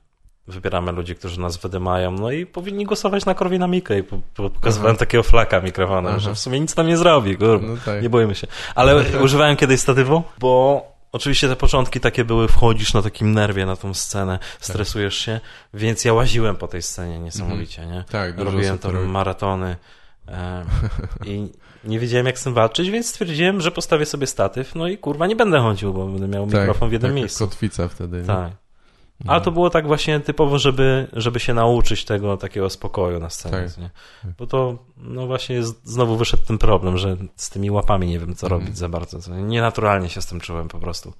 wybieramy ludzi, którzy nas wydymają, no i powinni głosować na Korwina Mikke i po, po, pokazywałem Aha. takiego flaka mikrofonem, Aha. że w sumie nic tam nie zrobi, kurwa. No tak. Nie boimy się. Ale używałem kiedyś statywu, bo oczywiście te początki takie były, wchodzisz na takim nerwie na tą scenę, stresujesz się, więc ja łaziłem po tej scenie niesamowicie, nie? Tak, Robiłem to tam robi. maratony e, i nie wiedziałem jak z tym walczyć, więc stwierdziłem, że postawię sobie statyw, no i kurwa nie będę chodził, bo będę miał mikrofon w jednym tak, miejscu. Kotwica wtedy. Nie? Tak. Ale to było tak właśnie typowo, żeby, żeby się nauczyć tego takiego spokoju na scenie. Tak. Bo to no właśnie jest, znowu wyszedł ten problem, że z tymi łapami nie wiem co Mhm. robić za bardzo. Nienaturalnie się z tym czułem po prostu.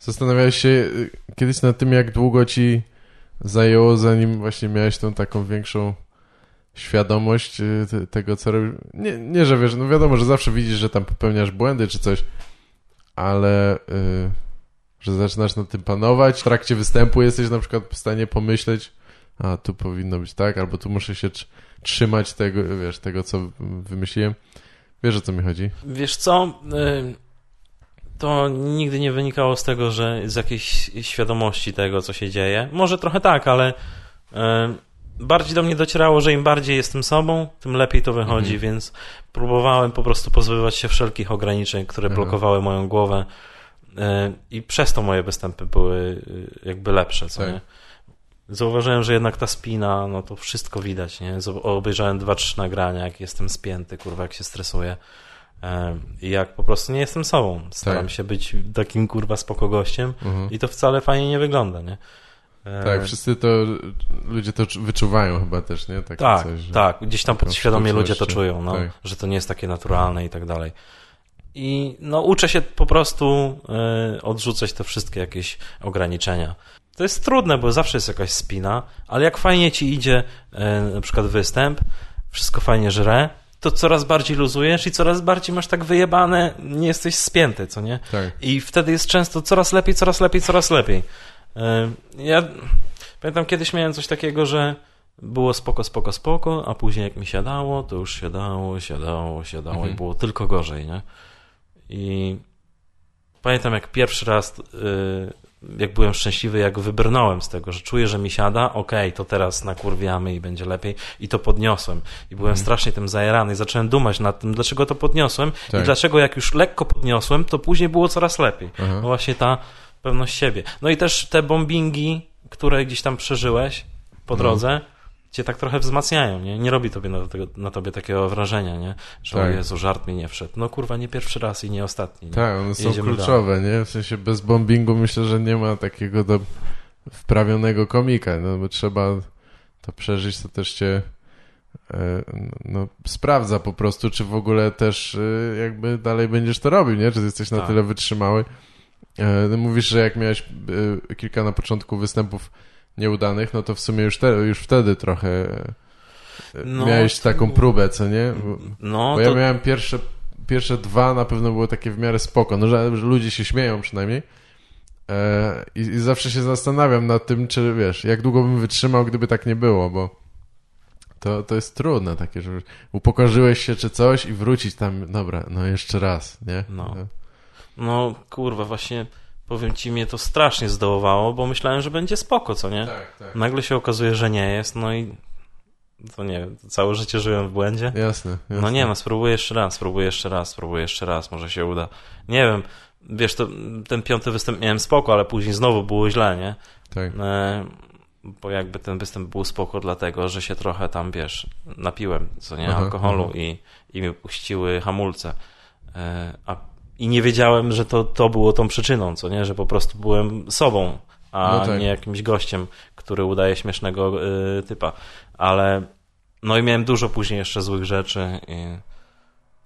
Zastanawiałeś się y, kiedyś nad tym, jak długo ci zajęło, zanim właśnie miałeś tą taką większą świadomość y, te- tego, co robisz. Nie, nie, że wiesz, no wiadomo, że zawsze widzisz, że tam popełniasz błędy czy coś, ale y, że zaczynasz nad tym panować. W trakcie występu jesteś na przykład w stanie pomyśleć, a tu powinno być tak, albo tu muszę się tr- trzymać tego, wiesz, tego, co wymyśliłem. Wiesz, o co mi chodzi? Wiesz co? y, To nigdy nie wynikało z tego, że z jakiejś świadomości tego, co się dzieje. Może trochę tak, ale y, bardziej do mnie docierało, że im bardziej jestem sobą, tym lepiej to wychodzi, Mhm. więc próbowałem po prostu pozbywać się wszelkich ograniczeń, które blokowały moją głowę i przez to moje występy były y, jakby lepsze, co Tak. nie? zauważyłem, że jednak ta spina, no to wszystko widać, nie? Obejrzałem dwa, trzy nagrania, jak jestem spięty, kurwa, jak się stresuję. E, I jak po prostu nie jestem sobą. Staram Tak. się być takim, kurwa, spoko gościem Mhm. i to wcale fajnie nie wygląda, nie? E, Tak, wszyscy to, ludzie to czu- wyczuwają chyba też, nie? Takie tak, coś, tak, gdzieś tam podświadomie ludzie to czują, no, tak. że to nie jest takie naturalne i tak dalej. I no, uczę się po prostu e, odrzucać te wszystkie jakieś ograniczenia. To jest trudne, bo zawsze jest jakaś spina, ale jak fajnie ci idzie e, na przykład występ, wszystko fajnie żre, to coraz bardziej luzujesz i coraz bardziej masz tak wyjebane, nie jesteś spięty, co nie? Tak. I wtedy jest często coraz lepiej, coraz lepiej, coraz lepiej. E, Ja pamiętam kiedyś miałem coś takiego, że było spoko, spoko, spoko, a później jak mi siadało, to już siadało, siadało, siadało Mhm. i było tylko gorzej, nie? I pamiętam jak pierwszy raz, y, jak byłem szczęśliwy, jak wybrnąłem z tego, że czuję, że mi siada, okej, to teraz nakurwiamy i będzie lepiej i to podniosłem. I byłem Mhm. strasznie tym zajarany i zacząłem dumać nad tym, dlaczego to podniosłem Tak. i dlaczego jak już lekko podniosłem, to później było coraz lepiej. Aha. No właśnie ta pewność siebie. No i też te bombingi, które gdzieś tam przeżyłeś po No. drodze, cię tak trochę wzmacniają, nie? Nie robi tobie na, tego, na tobie takiego wrażenia, nie? Że Tak. o Jezu, żart mi nie wszedł. No kurwa, nie pierwszy raz i nie ostatni. Nie? Tak, one są Jedziemy kluczowe, nie? W sensie bez bombingu myślę, że nie ma takiego do wprawionego komika, no bo trzeba to przeżyć, to też cię e, no, sprawdza po prostu, czy w ogóle też e, jakby dalej będziesz to robił, nie? Czy jesteś na Tak. tyle wytrzymały. E, no Mówisz, że jak miałeś kilka na początku występów nieudanych, no to w sumie już, te, już wtedy trochę e, No, miałeś to- taką próbę, co nie? Bo- No, bo to... ja miałem pierwsze, pierwsze dwa na pewno było takie w miarę spoko, no że, że ludzie się śmieją przynajmniej. E, i, I zawsze się zastanawiam nad tym, czy wiesz, jak długo bym wytrzymał, gdyby tak nie było, bo to, to jest trudne takie, że upokorzyłeś się czy coś i wrócić tam, dobra, no jeszcze raz, nie? No. No, kurwa, właśnie powiem ci, mnie to strasznie zdołowało, bo myślałem, że będzie spoko, co nie? Tak, tak. Nagle się okazuje, że nie jest, no i to nie wiem, całe życie żyłem w błędzie. Jasne, jasne. No nie, no spróbuję jeszcze raz, spróbuję jeszcze raz, spróbuję jeszcze raz, może się uda. Nie wiem, wiesz, to, ten piąty występ miałem spoko, ale później znowu było źle, nie? Tak. E, bo jakby ten występ był spoko dlatego, że się trochę tam, wiesz, napiłem, co nie, Aha, alkoholu aha. i, i mi puściły hamulce. E, a, I nie wiedziałem, że to, to było tą przyczyną, co nie, że po prostu byłem sobą, a No tak. nie jakimś gościem, który udaje śmiesznego y, typa. Ale no i miałem dużo później jeszcze złych rzeczy i...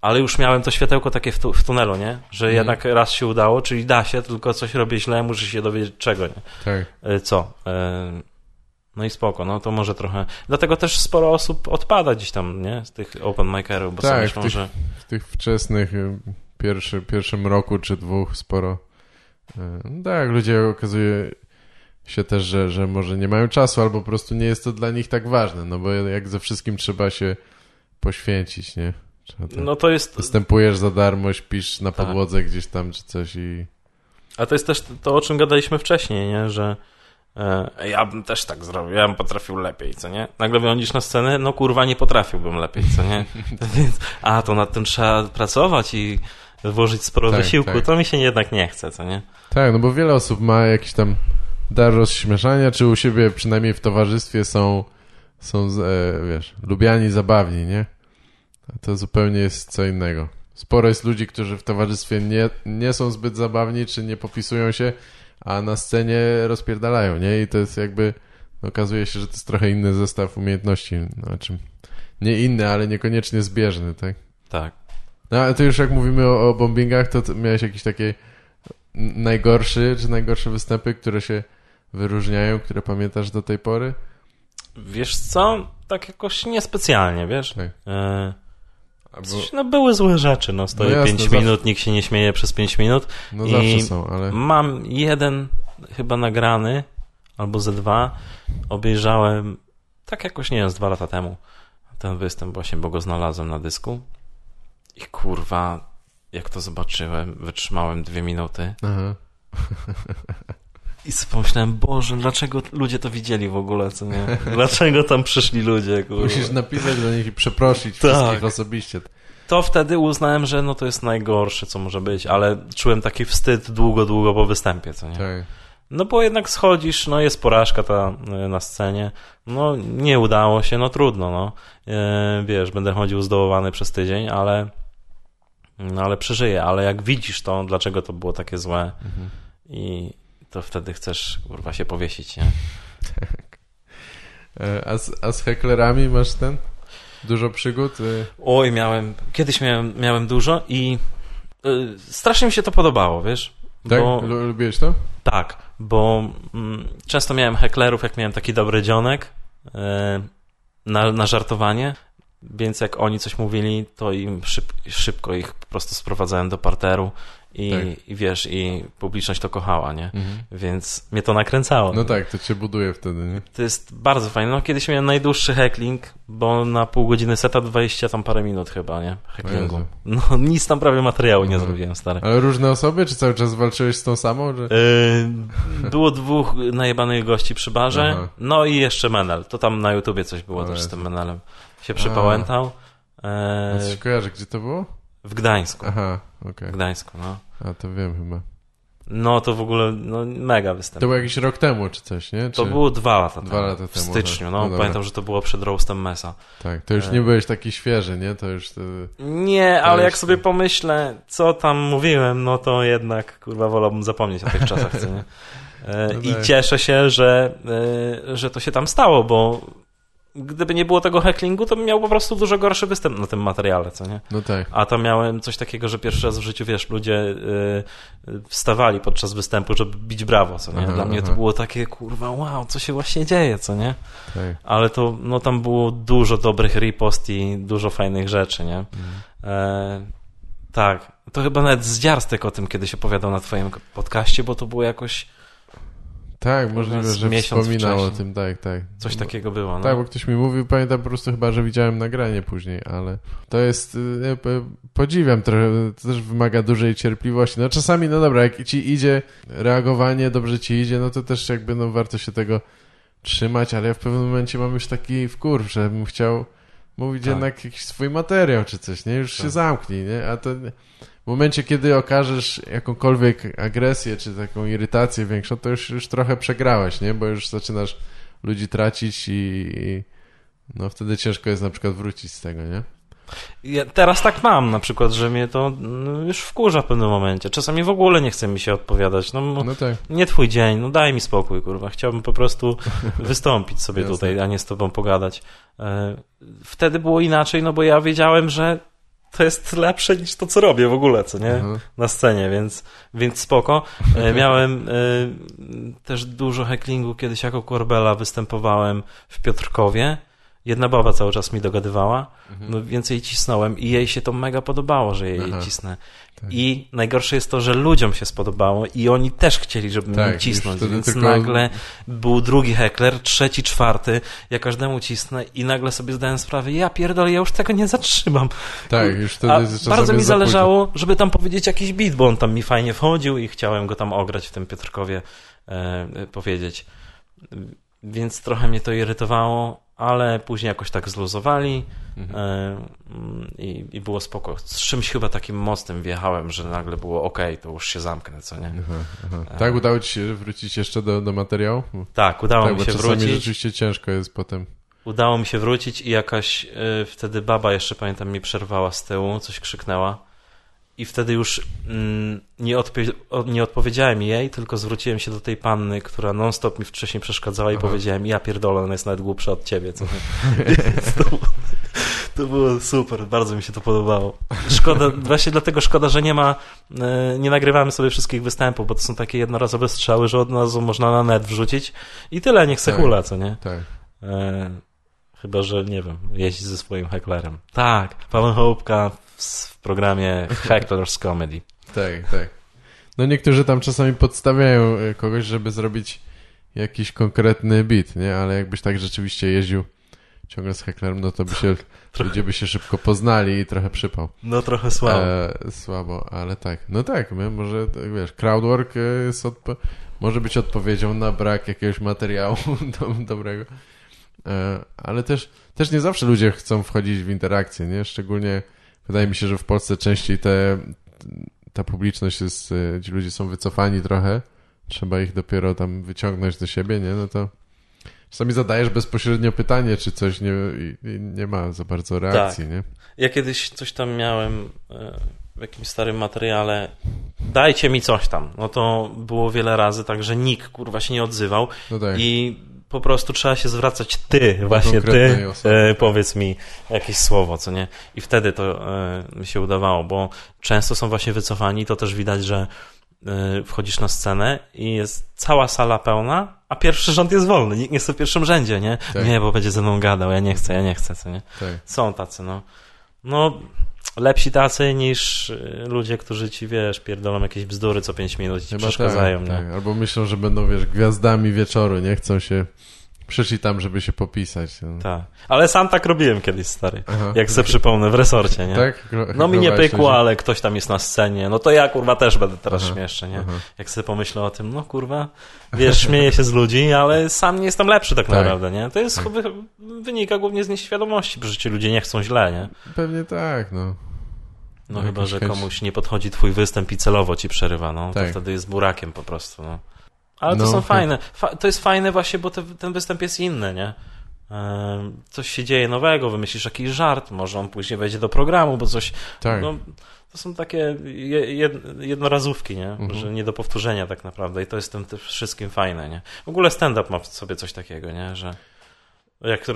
Ale już miałem to światełko takie w, tu, w tunelu, nie? Że Mhm. jednak raz się udało, czyli da się, tylko coś robię źle, muszę się dowiedzieć czego, nie? Tak. E, Co? E, No i spoko, no to może trochę... Dlatego też sporo osób odpada gdzieś tam, nie? Z tych open micerów, bo Tak, sobie w myślą, tych- że... W tych wczesnych, y, pierwszy, pierwszym roku czy dwóch sporo. y, No tak, ludzie okazuje się też, że, że może nie mają czasu, albo po prostu nie jest to dla nich tak ważne, no bo jak ze wszystkim trzeba się poświęcić, nie? Trzeba tak. No to jest... Występujesz za darmo, śpisz na Tak. podłodze gdzieś tam czy coś i... A to jest też to, o czym gadaliśmy wcześniej, nie? Że e, ja bym też tak zrobił, ja bym potrafił lepiej, co nie? Nagle wychodzisz na scenę, no kurwa, nie potrafiłbym lepiej, co nie? Więc, a, to nad tym trzeba pracować i włożyć sporo Tak, wysiłku, tak. to mi się jednak nie chce, co nie? Tak, no bo wiele osób ma jakiś tam dar rozśmieszania, czy u siebie przynajmniej w towarzystwie są, są e, wiesz, lubiani, zabawni, nie? A to zupełnie jest co innego. Sporo jest ludzi, którzy w towarzystwie nie, nie są zbyt zabawni, czy nie popisują się, a na scenie rozpierdalają, nie? I to jest jakby, okazuje się, że to jest trochę inny zestaw umiejętności, znaczy nie inny, ale niekoniecznie zbieżny, tak? Tak. No ale to już jak mówimy o, o bombingach, to, miałeś jakieś takie najgorszy, czy najgorsze występy, które się wyróżniają, które pamiętasz do tej pory? Wiesz co? Tak jakoś niespecjalnie, wiesz? Tak. E, coś, no były złe rzeczy, no stoję No jasne, 5 zawsze- minut, nikt się nie śmieje przez 5 minut. no i- zawsze są, ale... Mam jeden chyba nagrany, albo ze dwa. Obejrzałem tak jakoś, nie wiem, z dwa lata temu ten występ właśnie, bo go znalazłem na dysku. I kurwa, jak to zobaczyłem, wytrzymałem dwie minuty Aha. i pomyślałem, Boże, dlaczego ludzie to widzieli w ogóle, co nie? Dlaczego tam przyszli ludzie, kurwa? Musisz napisać do nich i przeprosić Tak. wszystkich osobiście. To wtedy uznałem, że no to jest najgorsze, co może być, ale czułem taki wstyd długo, długo po występie, co nie? Tak. No bo jednak schodzisz, no jest porażka ta e, na scenie, no nie udało się, no trudno, no. E, wiesz, będę chodził zdołowany przez tydzień, ale no ale przeżyję, ale jak widzisz to, dlaczego to było takie złe Mhm. i to wtedy chcesz, kurwa, się powiesić, nie? E, A z, a z hecklerami masz ten? Dużo przygód? Y, Oj, miałem, kiedyś miałem, miałem dużo i y, strasznie mi się to podobało, wiesz? Tak? Bo, Lu- Lubiłeś to? tak, bo mm, często miałem heklerów, jak miałem taki dobry dzionek y, na, na żartowanie, więc jak oni coś mówili, to im szyb, szybko ich po prostu sprowadzałem do parteru i, Tak. i wiesz, i publiczność to kochała, nie? Mhm. Więc mnie to nakręcało. No tak, to cię buduje wtedy, nie? To jest bardzo fajne. No kiedyś miałem najdłuższy heckling, bo na pół godziny seta 20 tam parę minut chyba, nie? Hecklingu. No nic tam prawie materiału nie Mhm. zrobiłem, stary. Ale różne osoby, czy cały czas walczyłeś z tą samą? Że... Yy, było dwóch najebanych gości przy barze, Aha. no i jeszcze Menel. To tam na YouTubie coś było też z tym Menelem. Się przepałętał. A Yy, coś kojarzę, gdzie to było? w Gdańsku. Aha, okej. W Gdańsku, no. A to wiem chyba. No to w ogóle no, mega występ. To było jakiś rok temu, czy coś, nie? Czy... To było dwa lata Dwa temu, lata w temu, styczniu. aha. No, No dobra. pamiętam, że to było przed roastem Mesa. Tak, to już E. nie byłeś taki świeży, nie? To już... To... Nie, To ale jak jest- sobie pomyślę, co tam mówiłem, no to jednak, kurwa, wolałbym zapomnieć o tych czasach, co nie? E, No I tak. cieszę się, że, e, że to się tam stało, bo gdyby nie było tego hecklingu, to bym miał po prostu dużo gorszy występ na tym materiale, co nie? No tak. A tam miałem coś takiego, że pierwszy raz w życiu, wiesz, ludzie e, wstawali podczas występu, żeby bić brawo, co nie? Aha, Dla mnie to było takie, kurwa, wow, co się właśnie dzieje, co nie? tak. Ale to, no tam było dużo dobrych ripost i dużo fajnych rzeczy, nie? Mhm. E, tak. To chyba nawet Zdziarstek o tym kiedyś opowiadał na twoim podcaście, bo to było jakoś Tak, możliwe, że miesiąc wspominał o tym, tak, tak. coś Bo- takiego było. No. Tak, bo ktoś mi mówił, pamiętam po prostu chyba, że widziałem nagranie później, ale to jest, y, podziwiam trochę, to też wymaga dużej cierpliwości. No czasami, no dobra, jak ci idzie reagowanie, dobrze ci idzie, no to też jakby, no warto się tego trzymać, ale ja w pewnym momencie mam już taki wkurw, że bym chciał mówić Tak. jednak jakiś swój materiał czy coś, nie? Już się Tak. zamknij, nie? A to momencie, kiedy okażesz jakąkolwiek agresję czy taką irytację większą, to już, już trochę przegrałeś, nie? Bo już zaczynasz ludzi tracić i, i no wtedy ciężko jest na przykład wrócić z tego, nie? Ja teraz tak mam na przykład, że mnie to no, już wkurza w pewnym momencie. Czasami w ogóle nie chce mi się odpowiadać. No, No tak. nie twój dzień, no daj mi spokój, kurwa. Chciałbym po prostu wystąpić sobie tutaj, a nie z tobą pogadać. E, Wtedy było inaczej, no bo ja wiedziałem, że to jest lepsze niż to, co robię w ogóle, co nie? Aha. na scenie, więc, więc spoko. E, Miałem e, też dużo hecklingu, kiedyś jako Corbella występowałem w Piotrkowie. Jedna baba cały czas mi dogadywała, Mhm. no więcej cisnąłem i jej się to mega podobało, że jej Aha. cisnę. Tak. I najgorsze jest to, że ludziom się spodobało i oni też chcieli, żebym Tak, im cisnąć, więc tylko- nagle był drugi heckler, trzeci, czwarty, ja każdemu cisnę i nagle sobie zdałem sprawę, ja pierdolę, ja już tego nie zatrzymam. Tak, już wtedy A jest bardzo mi zależało, żeby tam powiedzieć jakiś beat, bo on tam mi fajnie wchodził i chciałem go tam ograć w tym Piotrkowie e, powiedzieć. Więc trochę mnie to irytowało, ale później jakoś tak zluzowali Mhm. e, mm, i, i było spoko. Z czymś chyba takim mocnym wjechałem, że nagle było ok, to już się zamknę, co nie? Aha, aha. Tak, udało ci się wrócić jeszcze do, do materiału? Tak, udało tak, mi się czasami wrócić. rzeczywiście ciężko jest potem. Udało mi się wrócić i jakaś y, wtedy baba jeszcze pamiętam mi przerwała z tyłu, coś krzyknęła. I wtedy już mm, nie, nie odpowiedziałem jej, tylko zwróciłem się do tej panny, która non-stop mi wcześniej przeszkadzała i Aha. powiedziałem, ja pierdolę, ona jest nawet głupsza od ciebie. Co? To, to było super, bardzo mi się to podobało. Szkoda, właśnie dlatego szkoda, że nie ma, e, nie nagrywamy sobie wszystkich występów, bo to są takie jednorazowe strzały, że od razu można na net wrzucić i tyle, niech se Tak. hula, co nie? Tak. Chyba, że nie wiem, jeździ ze swoim hecklerem. Tak, Paweł Hołbka w, w programie Heckler's Comedy. Tak, tak. No niektórzy tam czasami podstawiają e, kogoś, żeby zrobić jakiś konkretny beat, nie? Ale jakbyś tak rzeczywiście jeździł ciągle z heklerem, no to by się, ludzie by się szybko poznali i trochę przypał. No trochę słabo. E, słabo, ale tak. No tak, my, może, tak, wiesz, crowdwork e, jest odpo- może być odpowiedzią na brak jakiegoś materiału do, dobrego. E, ale też, też nie zawsze ludzie chcą wchodzić w interakcję, nie? Szczególnie wydaje mi się, że w Polsce częściej te, ta publiczność jest, e, ci ludzie są wycofani trochę trzeba ich dopiero tam wyciągnąć do siebie, nie? No to czasami zadajesz bezpośrednio pytanie, czy coś nie, nie ma za bardzo reakcji, Tak. nie? Ja kiedyś coś tam miałem e, w jakimś starym materiale. Dajcie mi coś tam. No to było wiele razy tak, że nikt kurwa się nie odzywał No tak. i po prostu trzeba się zwracać ty, właśnie ty, e, powiedz mi jakieś słowo, co nie? I wtedy to e, mi się udawało, bo często są właśnie wycofani, to też widać, że e, wchodzisz na scenę i jest cała sala pełna, a pierwszy rząd jest wolny, nikt nie jest w pierwszym rzędzie, nie? Tak. Nie, bo będzie ze mną gadał, ja nie chcę, ja nie chcę, co nie? tak. Są tacy, no. No, lepsi tacy niż y, ludzie, którzy ci, wiesz, pierdolą jakieś bzdury co 5 minut i ci Chyba przeszkadzają, tak, tak. Albo myślą, że będą, wiesz, gwiazdami wieczoru, nie? Chcą się... Przyszli tam, żeby się popisać. No. Tak. Ale sam tak robiłem kiedyś, stary. Aha. Jak sobie przypomnę w resorcie, nie? Tak? Gro- No mi nie pykło, ale ktoś tam jest na scenie. No to ja, kurwa, też będę teraz Aha, śmieszny, nie? aha. Jak sobie pomyślę o tym, no kurwa, wiesz, śmieję się z ludzi, ale sam nie jestem lepszy tak, Tak. naprawdę, nie? To jest, Tak. wy, wynika głównie z nieświadomości, że ci ludzie nie chcą źle, nie? Pewnie tak, no. No Jakaś chyba, że chęć. komuś nie podchodzi twój występ i celowo ci przerywa, no. Tak. To wtedy jest burakiem po prostu, no. Ale to No, są tak. fajne. Fa to jest fajne właśnie, bo te, ten występ jest inny, nie? Coś się dzieje nowego, wymyślisz jakiś żart, może on później wejdzie do programu, bo coś... Tak. No, to są takie je- jed- jednorazówki, nie? Mhm. Że nie do powtórzenia tak naprawdę i to jest tym tym wszystkim fajne, nie? W ogóle stand-up ma w sobie coś takiego, nie? Że jak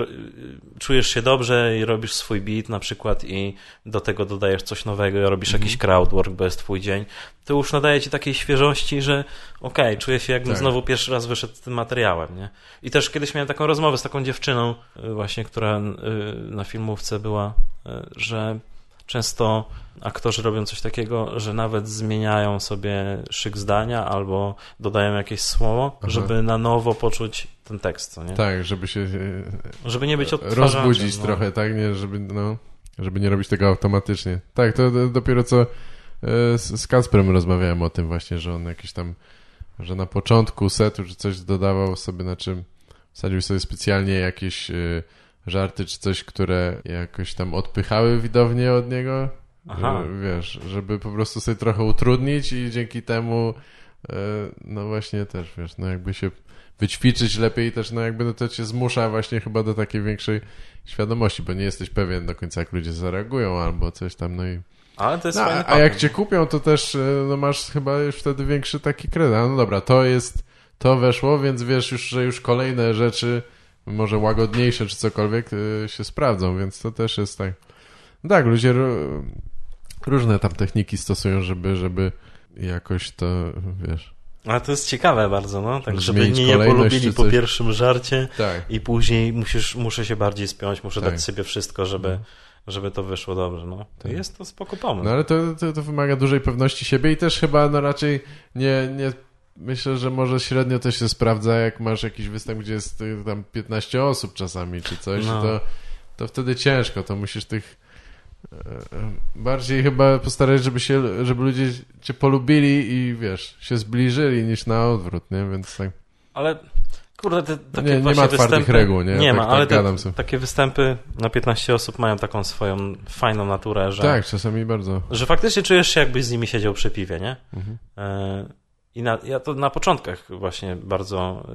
czujesz się dobrze i robisz swój beat na przykład i do tego dodajesz coś nowego robisz Mhm. jakiś crowdwork, bo jest twój dzień, to już nadaje ci takiej świeżości, że okej, czuję się jakbym Tak. znowu pierwszy raz wyszedł z tym materiałem, nie? I też kiedyś miałem taką rozmowę z taką dziewczyną y, właśnie, która y, na filmówce była, y, że często aktorzy robią coś takiego, że nawet zmieniają sobie szyk zdania albo dodają jakieś słowo, Aha. żeby na nowo poczuć ten tekst, co nie? Tak, żeby się e, Żeby nie być odtwarzaczem. rozbudzić no. trochę, tak? Nie, żeby, no, żeby nie robić tego automatycznie. Tak, to do- dopiero co e, z, z Kasprem rozmawiałem o tym właśnie, że on jakiś tam, że na początku setu czy coś dodawał sobie, na czym wsadził sobie specjalnie jakieś e, żarty czy coś, które jakoś tam odpychały widownię od niego. Aha. Wiesz, żeby po prostu sobie trochę utrudnić i dzięki temu e, no właśnie też, wiesz, no jakby się wyćwiczyć lepiej też, no jakby no to cię zmusza właśnie chyba do takiej większej świadomości, bo nie jesteś pewien do końca jak ludzie zareagują albo coś tam, no i... Ale to jest No, fajny a jak cię kupią, to też e, no masz chyba już wtedy większy taki kredyt. No dobra, to jest, to weszło, więc wiesz już, że już kolejne rzeczy, może łagodniejsze czy cokolwiek e, się sprawdzą, więc to też jest tak. No tak, ludzie różne tam techniki stosują, żeby, żeby jakoś to, wiesz... Ale to jest ciekawe bardzo, no. Tak, żeby nie kolejność polubili po pierwszym żarcie Tak. i później musisz, muszę się bardziej spiąć, muszę Tak. dać sobie wszystko, żeby, żeby to wyszło dobrze, no. To Tak. jest to spoko pomysł. No ale to, to, to wymaga dużej pewności siebie i też chyba no raczej nie, nie myślę, że może średnio to się sprawdza, jak masz jakiś występ, gdzie jest y, tam 15 osób czasami czy coś, No. to, to wtedy ciężko, to musisz tych e, e, bardziej chyba postarać, żeby się, żeby ludzie cię polubili i wiesz, się zbliżyli niż na odwrót, nie? Więc tak. Ale kurde, te, takie nie właśnie ma twardych występy... reguł, nie? Nie Tak- ma, tak ale te, takie występy na 15 osób mają taką swoją fajną naturę, że, Tak, czasami bardzo. że faktycznie czujesz się jakbyś z nimi siedział przy piwie, nie? Mhm. E, I na, ja to na początkach właśnie bardzo,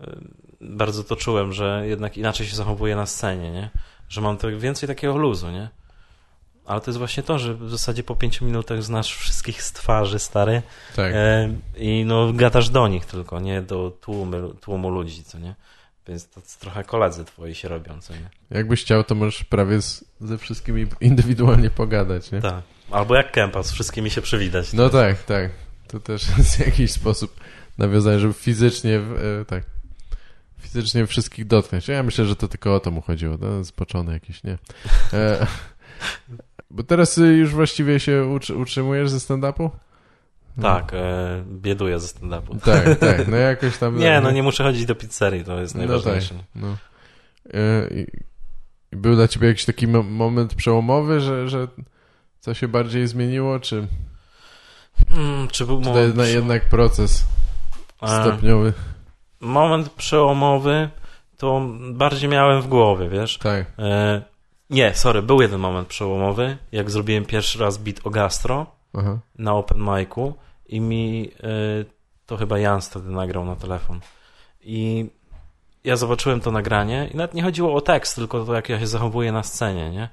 e, e, bardzo to czułem, że jednak inaczej się zachowuję na scenie, nie? Że mam tak więcej takiego luzu, nie? Ale to jest właśnie to, że w zasadzie po pięciu minutach znasz wszystkich z twarzy, stary, Tak. e, i no gadasz do nich tylko, nie do tłumu, tłumu ludzi, co nie? Więc to trochę koledzy twoi się robią, co nie? Jakbyś chciał, to możesz prawie z, ze wszystkimi indywidualnie pogadać, nie? Tak. Albo jak kępa, z wszystkimi się przywitać. No tak, tak. To też jest jakiś sposób nawiązanie, żeby fizycznie, e, tak, fizycznie wszystkich dotknąć. Ja myślę, że to tylko o to mu chodziło. No, zboczony jakiś, nie? E, bo teraz y, już właściwie się utrzymujesz ze stand-upu? Tak, e, bieduję ze stand-upu. Tak, tak. No jakoś tam... Nie, no nie muszę chodzić do pizzerii, to jest No tak, najważniejsze. no. E, i, i był dla ciebie jakiś taki mo- moment przełomowy, że, że co się bardziej zmieniło, czy, Hmm, czy był czy to moment, jednak, proces e, stopniowy? moment przełomowy to bardziej miałem w głowie, wiesz? Tak. E, nie, sorry, był jeden moment przełomowy, jak zrobiłem pierwszy raz beat o gastro Aha. na open micu i mi e, To chyba Jan wtedy nagrał na telefon. I ja zobaczyłem to nagranie i nawet nie chodziło o tekst, tylko to, jak ja się zachowuję na scenie, nie?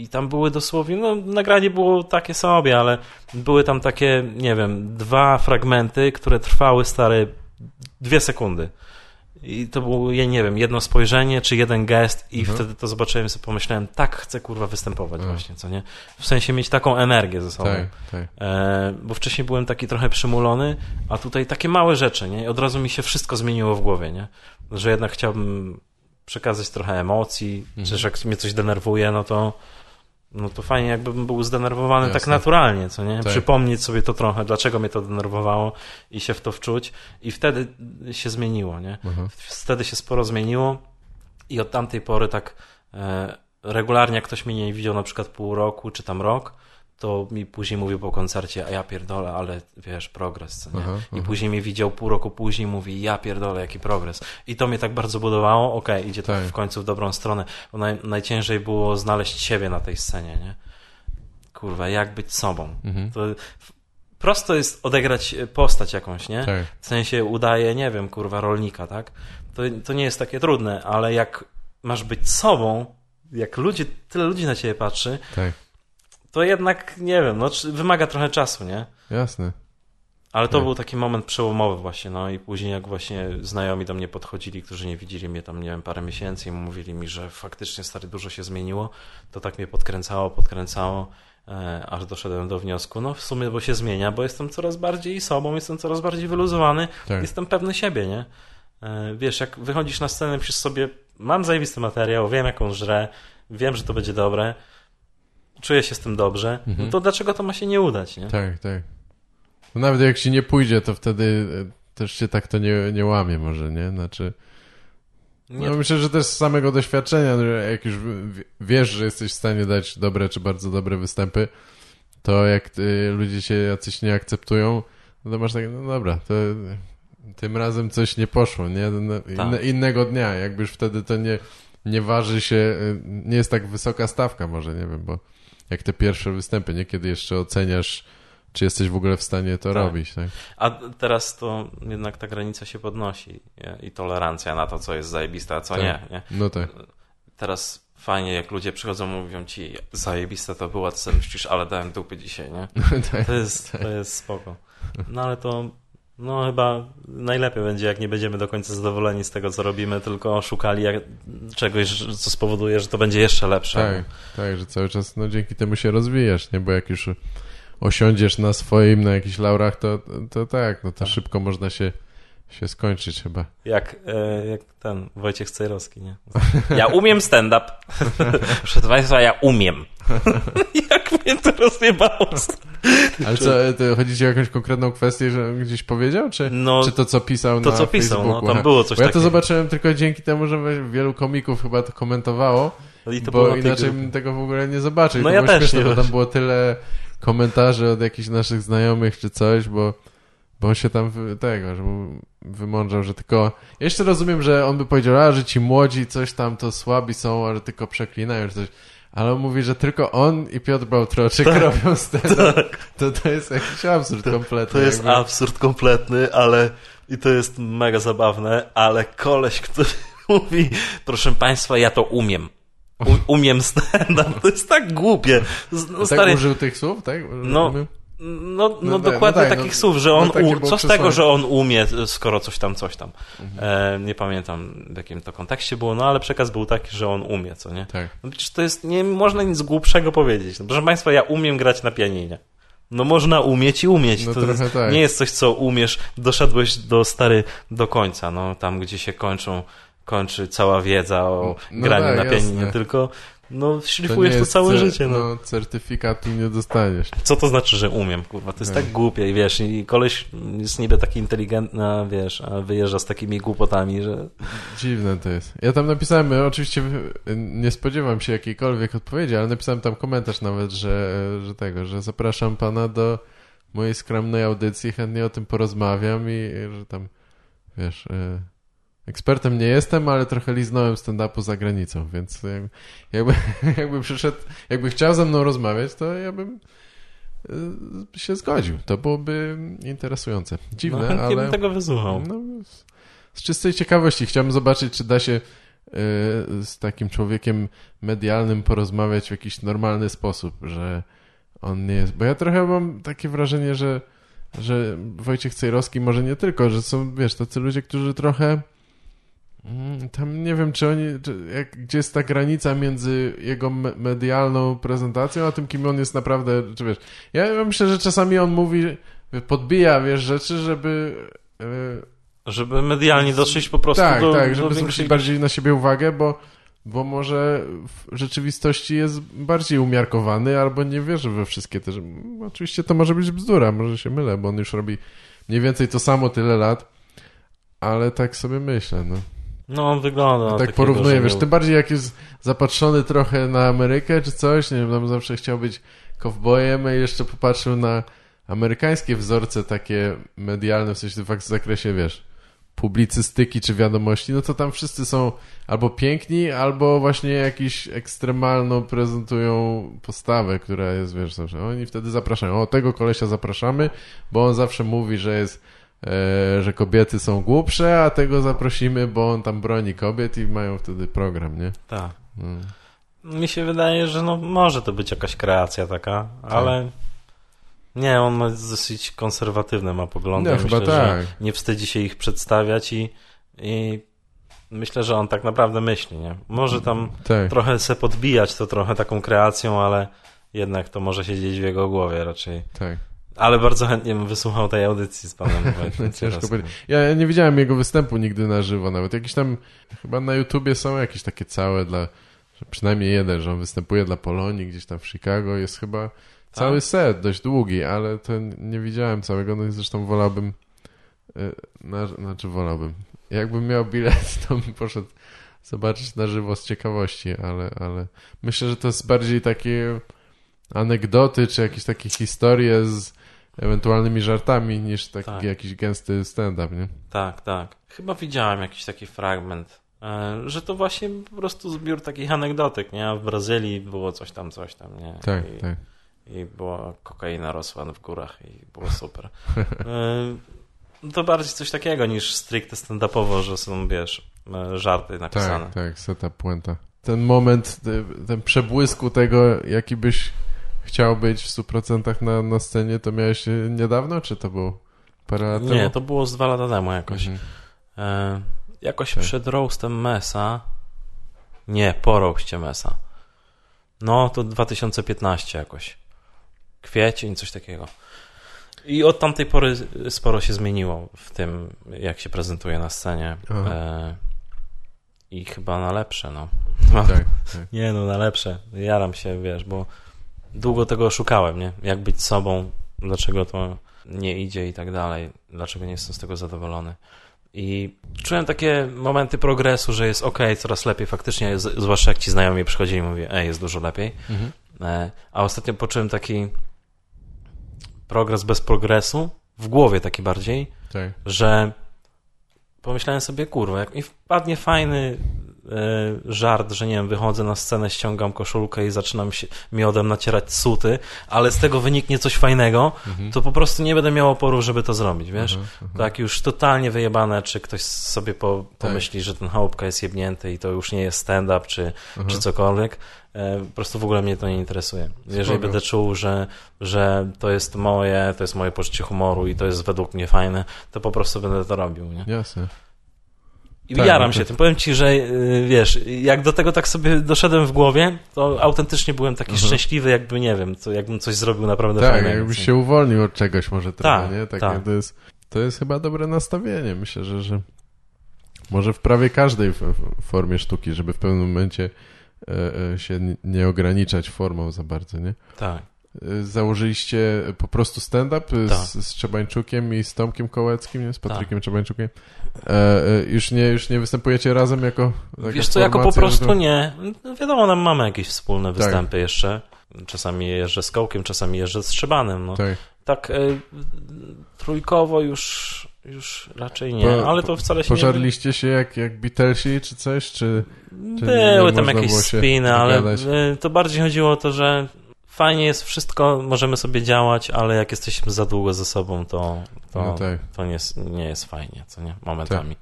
I tam były dosłownie, no nagranie było takie sobie, ale były tam takie, nie wiem, dwa fragmenty, które trwały stare dwie sekundy. I to było, ja nie wiem, jedno spojrzenie czy jeden gest i Mhm. wtedy to zobaczyłem sobie pomyślałem, tak chcę kurwa występować Mhm. właśnie, co nie? W sensie mieć taką energię ze sobą. Tak, tak. E, bo wcześniej byłem taki trochę przymulony, a tutaj takie małe rzeczy, nie? I od razu mi się wszystko zmieniło w głowie, nie? Że jednak chciałbym przekazać trochę emocji, Mhm. czy jak mnie coś denerwuje, no to no to fajnie jakbym był zdenerwowany tak Jasne. naturalnie, co nie? Tak. Przypomnieć sobie to trochę, dlaczego mnie to denerwowało i się w to wczuć i wtedy się zmieniło, nie? Aha. Wtedy się sporo zmieniło i od tamtej pory tak e, regularnie jak ktoś mnie nie widział na przykład pół roku czy tam rok, to mi później mówił po koncercie, a ja pierdolę, ale wiesz, progres, co nie? Aha, I aha. później mnie widział pół roku później mówi, ja pierdolę, jaki progres. I to mnie tak bardzo budowało, okej, idzie to Tak. w końcu w dobrą stronę. Bo naj, najciężej było znaleźć siebie na tej scenie, nie? Kurwa, jak być sobą. Mhm. To prosto jest odegrać e, postać jakąś, nie? Tak, W sensie udaje, nie wiem, kurwa, rolnika, tak? To, to nie jest takie trudne, ale jak masz być sobą, jak ludzie, tyle ludzi na ciebie patrzy, tak. To jednak, nie wiem, no, wymaga trochę czasu, nie? Jasne. Ale to Tak. był taki moment przełomowy właśnie, no i później jak właśnie znajomi do mnie podchodzili, którzy nie widzieli mnie tam, nie wiem, parę miesięcy i mówili mi, że faktycznie stary dużo się zmieniło, to tak mnie podkręcało, podkręcało, e, aż doszedłem do wniosku, no w sumie, bo się zmienia, bo jestem coraz bardziej sobą, jestem coraz bardziej wyluzowany, Tak. jestem pewny siebie, nie? E, Wiesz, jak wychodzisz na scenę, piszesz sobie, mam zajebisty materiał, wiem jak on żre, wiem, że to będzie dobre, czuję się z tym dobrze, Mhm. no to dlaczego to ma się nie udać, nie? Tak, tak. No nawet jak ci nie pójdzie, to wtedy e, też się tak to nie, nie łamie może, nie? Znaczy, Nie, no myślę, że też z samego doświadczenia, że jak już wiesz, że jesteś w stanie dać dobre czy bardzo dobre występy, to jak y, ludzie cię jacyś nie akceptują, no to masz tak, no dobra, to tym razem coś nie poszło, nie? No, Tak. Inne, innego dnia, jakby już wtedy to nie, nie waży się, y, nie jest tak wysoka stawka może, nie wiem, bo jak te pierwsze występy, niekiedy jeszcze oceniasz, czy jesteś w ogóle w stanie to Tak. robić, tak? A teraz to jednak ta granica się podnosi nie? i tolerancja na to, co jest zajebiste, a co Tak. nie, nie. No tak. Teraz fajnie, jak ludzie przychodzą, mówią ci, zajebiste to było, sobie myślisz, ale dałem dupy dzisiaj, nie? tak. To jest, to jest spoko. No ale to, no chyba najlepiej będzie, jak nie będziemy do końca zadowoleni z tego, co robimy, tylko szukali jak, czegoś, co spowoduje, że to będzie jeszcze lepsze. Tak, tak, że cały czas no, dzięki temu się rozwijasz, nie? Bo jak już osiądziesz na swoim, na jakichś laurach, to, to, to tak, no to Tak. szybko można się, się skończyć chyba. Jak, e, jak ten Wojciech Cejrowski, nie? Ja umiem stand-up. Proszę Państwa, ja umiem. jak mnie to rozjebało. Ale co, to chodzi ci o jakąś konkretną kwestię, że gdzieś powiedział, czy, No, czy to, co pisał to na co pisał, no, Facebooku? tam Aha. było coś Bo ja to takiego. zobaczyłem tylko dzięki temu, że wielu komików chyba to komentowało, to bo inaczej bym tego w ogóle nie zobaczył. No to ja też śmieszne, nie bo tam było tyle komentarzy od jakichś naszych znajomych czy coś, bo, bo on się tam tego, że mu wymądrzał, że tylko... Ja jeszcze rozumiem, że on by powiedział, a, że ci młodzi coś tam to słabi są, ale tylko przeklinają czy coś. Ale on mówi, że tylko on i Piotr Bałtroczyk robią stand To to jest jakiś absurd kompletny. Tak. To jest jakby. absurd kompletny, ale i to jest mega zabawne, ale koleś, który mówi, proszę Państwa, ja to umiem. U, umiem stand-up. To jest tak głupie. No, tak stary, użył tych słów, tak? No? No, no, No tak, dokładnie no tak, takich no, słów, że no on. takie u... Co z tego, że on umie, skoro coś tam, coś tam. Mhm. E, nie pamiętam w jakim to kontekście było, no ale przekaz był taki, że on umie, co nie? Tak. No przecież to jest, nie można nic głupszego powiedzieć. No, proszę Państwa, ja umiem grać na pianinie. No można umieć i umieć. No to jest, tak. nie jest coś, co umiesz, doszedłeś do stary do końca, no tam, gdzie się kończą, kończy cała wiedza o No graniu tak, na pianinie, jasne. tylko no To szlifujesz to, jest całe cer- życie, no. No, certyfikatu nie dostaniesz. Co to znaczy, że umiem, kurwa? To jest Tak. tak głupie i wiesz, i koleś jest niby taki inteligentny, a wiesz, a wyjeżdża z takimi głupotami, że Dziwne to jest. Ja tam napisałem, oczywiście nie spodziewam się jakiejkolwiek odpowiedzi, ale napisałem tam komentarz nawet, że, że tego, że zapraszam pana do mojej skromnej audycji, chętnie o tym porozmawiam i że tam, wiesz, e, ekspertem nie jestem, ale trochę liznąłem stand-upu za granicą, więc jak- jakby, jakby przyszedł, jakby chciał ze mną rozmawiać, to ja bym y, się zgodził. To byłoby interesujące. No, Dziwne, chętnie ale... bym tego wysłuchał. No, z- czystej ciekawości chciałbym zobaczyć, czy da się y, z takim człowiekiem medialnym porozmawiać w jakiś normalny sposób, że on nie jest... Bo ja trochę mam takie wrażenie, że, że Wojciech Cejrowski może nie tylko, że są, wiesz, tacy ludzie, którzy trochę tam nie wiem, czy oni, czy, jak, gdzie jest ta granica między jego me- medialną prezentacją, a tym, kim on jest naprawdę, czy wiesz, ja, myślę, że czasami on mówi, podbija, wiesz, rzeczy, żeby... y, Żeby medialnie dotrzeć po prostu tak, do, tak, do żeby większej... zwrócić bardziej na siebie uwagę, bo, bo może w rzeczywistości jest bardziej umiarkowany albo nie wierzy we wszystkie te... rzeczy. Oczywiście to może być bzdura, może się mylę, bo on już robi mniej więcej to samo tyle lat, ale tak sobie myślę, no. No on wygląda tak porównuję, wiesz, tym bardziej jak jest zapatrzony trochę na Amerykę czy coś, nie wiem, tam zawsze chciał być kowbojem i jeszcze popatrzył na amerykańskie wzorce takie medialne, w sensie w zakresie, wiesz, publicystyki czy wiadomości, no to tam wszyscy są albo piękni, albo właśnie jakiś ekstremalną prezentują postawę, która jest, wiesz, zawsze. Oni wtedy zapraszają, o tego kolesia zapraszamy, bo on zawsze mówi, że jest że kobiety są głupsze, a tego zaprosimy, bo on tam broni kobiet i mają wtedy program, nie? Tak. Mm. Mi się wydaje, że no może to być jakaś kreacja taka, Tak. ale nie, on ma dosyć konserwatywne ma poglądy. No, Myślę, chyba że tak. nie wstydzi się ich przedstawiać i, i myślę, że on tak naprawdę myśli, nie? Może tam Tak. trochę se podbijać to trochę taką kreacją, ale jednak to może się dzieć w jego głowie raczej. Tak. Ale bardzo chętnie bym wysłuchał tej audycji z panem Ciężko powiedzieć. Ja, nie widziałem jego występu nigdy na żywo nawet. Jakiś tam, chyba na YouTubie są jakieś takie całe dla, przynajmniej jeden, że on występuje dla Polonii gdzieś tam w Chicago. Jest chyba cały set, dość długi, ale to nie widziałem całego. No i zresztą wolałbym, e, na, znaczy wolałbym. Jakbym miał bilet, to bym poszedł zobaczyć na żywo z ciekawości, ale, ale myślę, że to jest bardziej takie anegdoty, czy jakieś takie historie z ewentualnymi żartami, niż taki Tak. jakiś gęsty stand-up, nie? Tak, tak. Chyba widziałem jakiś taki fragment, e, że to właśnie po prostu zbiór takich anegdotek, nie? W Brazylii było coś tam, coś tam, nie? Tak, I, tak. I była kokaina rosła w górach i było super. E, To bardziej coś takiego niż stricte stand-upowo, że są, wiesz, e, żarty napisane. Tak, tak, setup, puenta. Ten moment, te- ten przebłysku tego, jaki byś chciał być w 100% na, na scenie, to miałeś e, niedawno, czy to było parę lat temu? Nie, to było z dwa lata temu jakoś. Mhm. E, jakoś Tak. przed roastem Mesa. Nie, po roastie Mesa. No, to 2015 jakoś. Kwiecień, coś takiego. I od tamtej pory sporo się zmieniło w tym, jak się prezentuje na scenie. E, I chyba na lepsze, no. Tak, tak. Nie, no na lepsze. Jaram się, wiesz, bo długo tego szukałem, nie? Jak być sobą, dlaczego to nie idzie i tak dalej, dlaczego nie jestem z tego zadowolony. I czułem takie momenty progresu, że jest ok, coraz lepiej faktycznie, zwłaszcza jak ci znajomi przychodzili i mówię, ej, jest dużo lepiej. Mhm. E, a ostatnio poczułem taki progres bez progresu, w głowie taki bardziej, tak. że pomyślałem sobie, kurwa, jak mi wpadnie fajny żart, że nie wiem, wychodzę na scenę, ściągam koszulkę i zaczynam się miodem nacierać suty, ale z tego wyniknie coś fajnego, Mhm. to po prostu nie będę miał oporu, żeby to zrobić, wiesz? Aha, aha. Tak już totalnie wyjebane, czy ktoś sobie po, Tak. pomyśli, że ten chałupka jest jebnięty i to już nie jest stand-up, czy, Aha. czy cokolwiek. E, Po prostu w ogóle mnie to nie interesuje. Jeżeli Spoko. będę czuł, że, że to jest moje, to jest moje poczucie humoru i to jest według mnie fajne, to po prostu będę to robił. Nie? Jasne. I Tak, jaram no to- się tym. Powiem ci, że y, wiesz, jak do tego tak sobie doszedłem w głowie, to autentycznie byłem taki Mhm. szczęśliwy, jakby nie wiem, co, jakbym coś zrobił naprawdę Tak, fajnego. jakbyś się uwolnił od czegoś może trochę, Tak, nie? Tak, tak. To, jest, to jest chyba dobre nastawienie. Myślę, że, że może w prawie każdej formie sztuki, żeby w pewnym momencie e, e, się nie ograniczać formą za bardzo, nie? Tak. E, Założyliście po prostu stand-up e, Tak. z, z Czebańczukiem i z Tomkiem Kołeckim, nie? Z Patrykiem Czebańczukiem. E, e, już, nie, już nie występujecie razem jako Wiesz co, jako po prostu nie. No wiadomo, nam mamy jakieś wspólne Tak. występy jeszcze. Czasami jeżdżę z Kołkiem, czasami jeżdżę z Trzebanem. No. Tak. Tak y, trójkowo już, już raczej nie, Po- ale to wcale się Pożarliście się jak, jak Beatlesi czy coś, czy... nie... czy Były nie tam jakieś spiny, ale y, to bardziej chodziło o to, że fajnie jest wszystko, możemy sobie działać, ale jak jesteśmy za długo ze sobą, to, to, No tak. to nie, jest, nie jest fajnie, co nie? Momentami.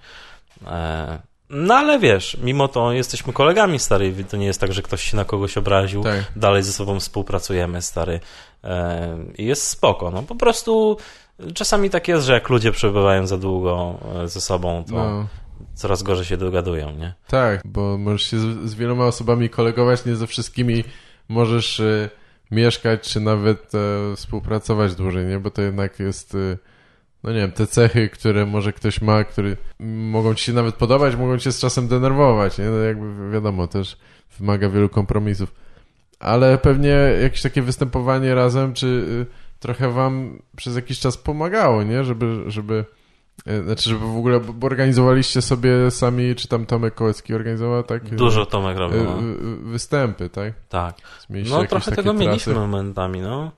E, no ale wiesz, mimo to jesteśmy kolegami, stary, to nie jest tak, że ktoś się na kogoś obraził, Tak. dalej ze sobą współpracujemy, stary. E, I jest spoko, no po prostu czasami tak jest, że jak ludzie przebywają za długo e, ze sobą, to No, coraz gorzej się dogadują, nie? tak, bo możesz się z, z wieloma osobami kolegować, nie ze wszystkimi możesz e, mieszkać, czy nawet e, współpracować dłużej, nie? Bo to jednak jest, e, no nie wiem, te cechy, które może ktoś ma, które mogą ci się nawet podobać, mogą cię z czasem denerwować, nie? No jakby wiadomo, też wymaga wielu kompromisów. Ale pewnie jakieś takie występowanie razem, czy y, trochę wam przez jakiś czas pomagało, nie? Żeby, żeby znaczy, żeby w ogóle, bo organizowaliście sobie sami, czy tam Tomek Kołecki organizował, tak? Dużo Tomek robił, no. y, y, występy, tak? tak. Mieliście No trochę tego trasy? mieliśmy momentami, no.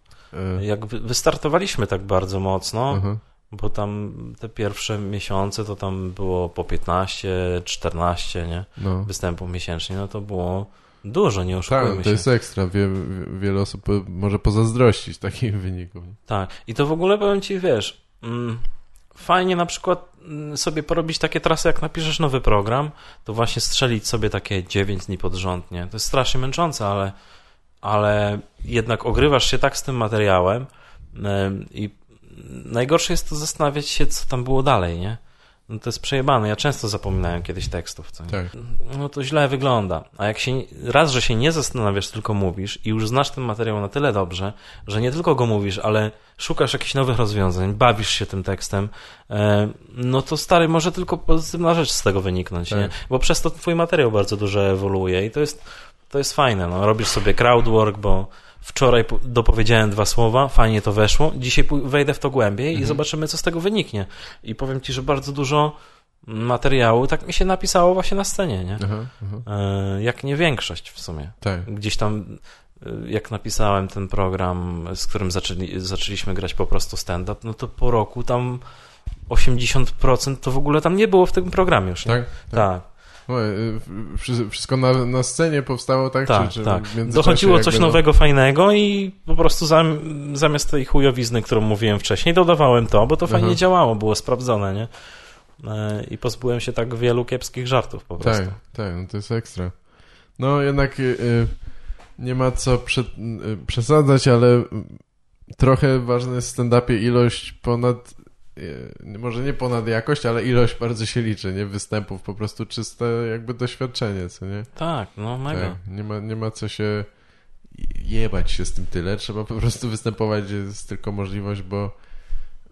Y, Jak wy- wystartowaliśmy tak bardzo mocno, aha. bo tam te pierwsze miesiące to tam było po 15, 14, nie? No. Występów miesięcznie, no to było dużo, nie Tak, oszukujmy to się. jest ekstra. Wie, wie, wiele osób może pozazdrościć takich wyników. Tak. I to w ogóle powiem ci, wiesz, mm, fajnie na przykład mm, sobie porobić takie trasy, jak napiszesz nowy program, to właśnie strzelić sobie takie 9 dni pod rząd, nie? To jest strasznie męczące, ale, ale jednak ogrywasz się tak z tym materiałem em, i najgorsze jest to zastanawiać się, co tam było dalej, nie? No to jest przejebane. Ja często zapominałem kiedyś tekstów, co? Tak. no to źle wygląda. A jak się raz, że się nie zastanawiasz, tylko mówisz i już znasz ten materiał na tyle dobrze, że nie tylko go mówisz, ale szukasz jakichś nowych rozwiązań, bawisz się tym tekstem, e, no to stary, może tylko pozytywna rzecz z tego wyniknąć, Tak. nie? Bo przez to twój materiał bardzo dużo ewoluuje i to jest, to jest fajne. No. Robisz sobie crowdwork, bo wczoraj po- dopowiedziałem dwa słowa, fajnie to weszło, dzisiaj wejdę w to głębiej Mhm. i zobaczymy, co z tego wyniknie. I powiem ci, że bardzo dużo materiału tak mi się napisało właśnie na scenie, nie? Aha, aha. E, jak nie większość w sumie. Tak. Gdzieś tam, e, jak napisałem ten program, z którym zaczęli, zaczęliśmy grać po prostu stand-up, no to po roku tam 80% to w ogóle tam nie było w tym programie już. Nie? Tak? Tak, wszy- Wszystko na, na scenie powstało, tak? tak, czy, czy tak. Dochodziło jakby, coś no- nowego, fajnego i po prostu zam, zamiast tej chujowizny, którą mówiłem wcześniej, dodawałem to, bo to fajnie Aha. działało, było sprawdzone, nie? E, I pozbyłem się tak wielu kiepskich żartów po prostu. Tak, tak, no to jest ekstra. No jednak y, y, nie ma co prze, y, przesadzać, ale trochę ważna jest w stand-upie ilość ponad, może nie ponad jakość, ale ilość bardzo się liczy, nie? Występów, po prostu czyste jakby doświadczenie, co nie? Tak, no mega. Tak, nie ma, nie ma co się jebać się z tym tyle, trzeba po prostu występować, jest tylko możliwość, bo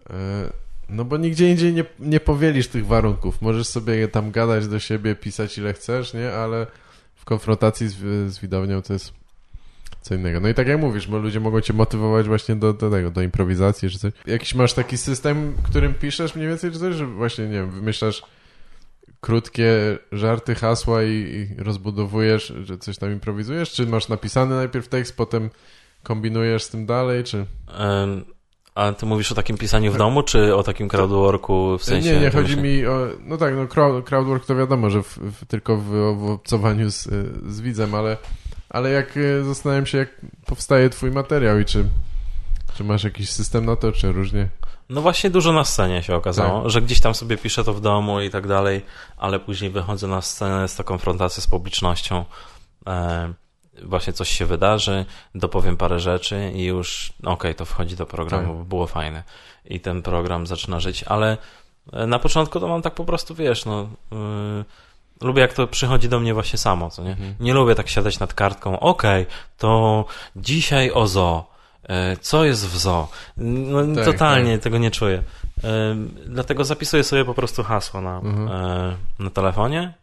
e, no bo nigdzie indziej nie, nie powielisz tych warunków. Możesz sobie tam gadać do siebie, pisać ile chcesz, nie? Ale w konfrontacji z, z widownią to jest co innego. No i tak jak mówisz, bo ludzie mogą cię motywować właśnie do, do tego, do improwizacji czy coś. Jakiś masz taki system, którym piszesz mniej więcej, czy coś, że właśnie, nie wiem, wymyślasz krótkie żarty, hasła i, i rozbudowujesz, że coś tam improwizujesz? Czy masz napisany najpierw tekst, potem kombinujesz z tym dalej, czy... Em, A ty mówisz o takim pisaniu w domu, czy o takim crowdworku w sensie... nie, nie, chodzi mi o... No tak, no crowd, crowdwork to wiadomo, że w, w, tylko w, w obcowaniu z, z widzem, ale, ale jak e, zastanawiam się, jak powstaje twój materiał i czy, czy masz jakiś system na to, czy różnie? No właśnie dużo na scenie się okazało, Tak. że gdzieś tam sobie piszę to w domu i tak dalej, ale później wychodzę na scenę z taką konfrontacją z publicznością. E, właśnie coś się wydarzy, dopowiem parę rzeczy i już okej, to wchodzi do programu, Tak. bo było fajne. I ten program zaczyna żyć, ale e, na początku to mam tak po prostu, wiesz, no... y, Lubię, jak to przychodzi do mnie właśnie samo, co nie? Mhm. Nie lubię tak siadać nad kartką. Okej, to dzisiaj o zoo. E, Co jest w zoo? No, Tak, totalnie tego nie czuję. E, Dlatego zapisuję sobie po prostu hasło na, Mhm. e, na telefonie,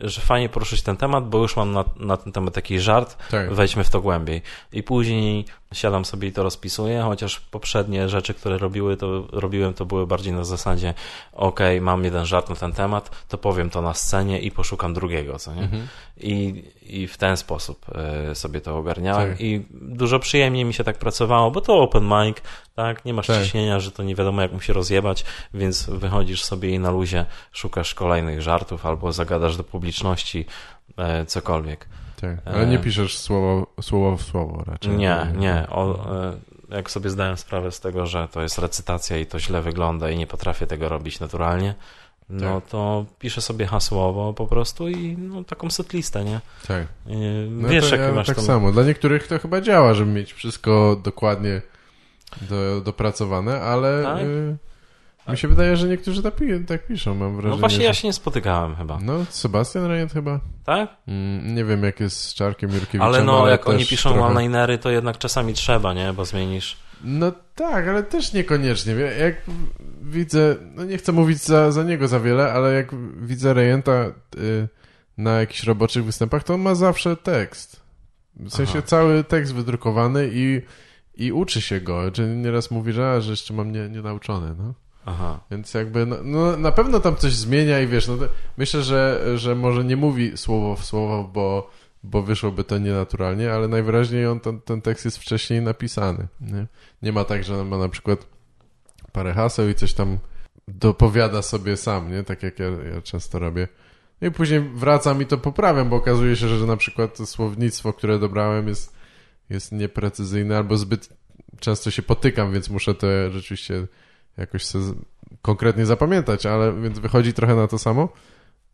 że fajnie poruszyć ten temat, bo już mam na, na ten temat jakiś żart, Tak. wejdźmy w to głębiej. I później siadam sobie i to rozpisuję, chociaż poprzednie rzeczy, które robiły, to, robiłem, to były bardziej na zasadzie okej, mam jeden żart na ten temat, to powiem to na scenie i poszukam drugiego, co nie? Mhm. I, I w ten sposób e, sobie to ogarniałem Tak. i dużo przyjemniej mi się tak pracowało, bo to open mic, tak, nie masz Tak. ciśnienia, że to nie wiadomo jak mu się rozjebać, więc wychodzisz sobie i na luzie szukasz kolejnych żartów albo zagadasz do publiczności e, cokolwiek. Tak, ale E. nie piszesz słowo, słowo w słowo raczej. Nie, nie. O, e, jak sobie zdałem sprawę z tego, że to jest recytacja i to źle wygląda i nie potrafię tego robić naturalnie, no Tak. to piszę sobie hasłowo po prostu i no, taką setlistę, nie? Tak. E, No Wiesz, to jak ja masz tak tą... samo. Dla niektórych to chyba działa, żeby mieć wszystko dokładnie do, dopracowane, ale Tak? y, mi się wydaje, że niektórzy tak, tak piszą, mam wrażenie. No właśnie że... ja się nie spotykałem chyba, No, Sebastian Rejent chyba. tak? Mm, nie wiem, jak jest z Czarkiem Jurkiewiczem, Ale no, jak oni piszą trochę... one-linery, to jednak czasami trzeba, nie? Bo zmienisz... No tak, ale też niekoniecznie. Jak widzę, no nie chcę mówić za, za niego za wiele, ale jak widzę Rejenta y, na jakichś roboczych występach, to on ma zawsze tekst. W sensie Aha. cały tekst wydrukowany i, i uczy się go. Czy nieraz mówi, że, a, że jeszcze mam nie, no. Aha. Więc jakby, no, no na pewno tam coś zmienia i wiesz, no myślę, że, że może nie mówi słowo w słowo, bo, bo wyszłoby to nienaturalnie, ale najwyraźniej on, ten, ten tekst jest wcześniej napisany. Nie? nie ma tak, że ma na przykład parę haseł i coś tam dopowiada sobie sam, nie? Tak jak ja, ja często robię. No i później wracam i to poprawiam, bo okazuje się, że na przykład słownictwo, które dobrałem jest, jest nieprecyzyjne albo zbyt często się potykam, więc muszę to rzeczywiście jakoś sobie konkretnie zapamiętać, ale więc wychodzi trochę na to samo,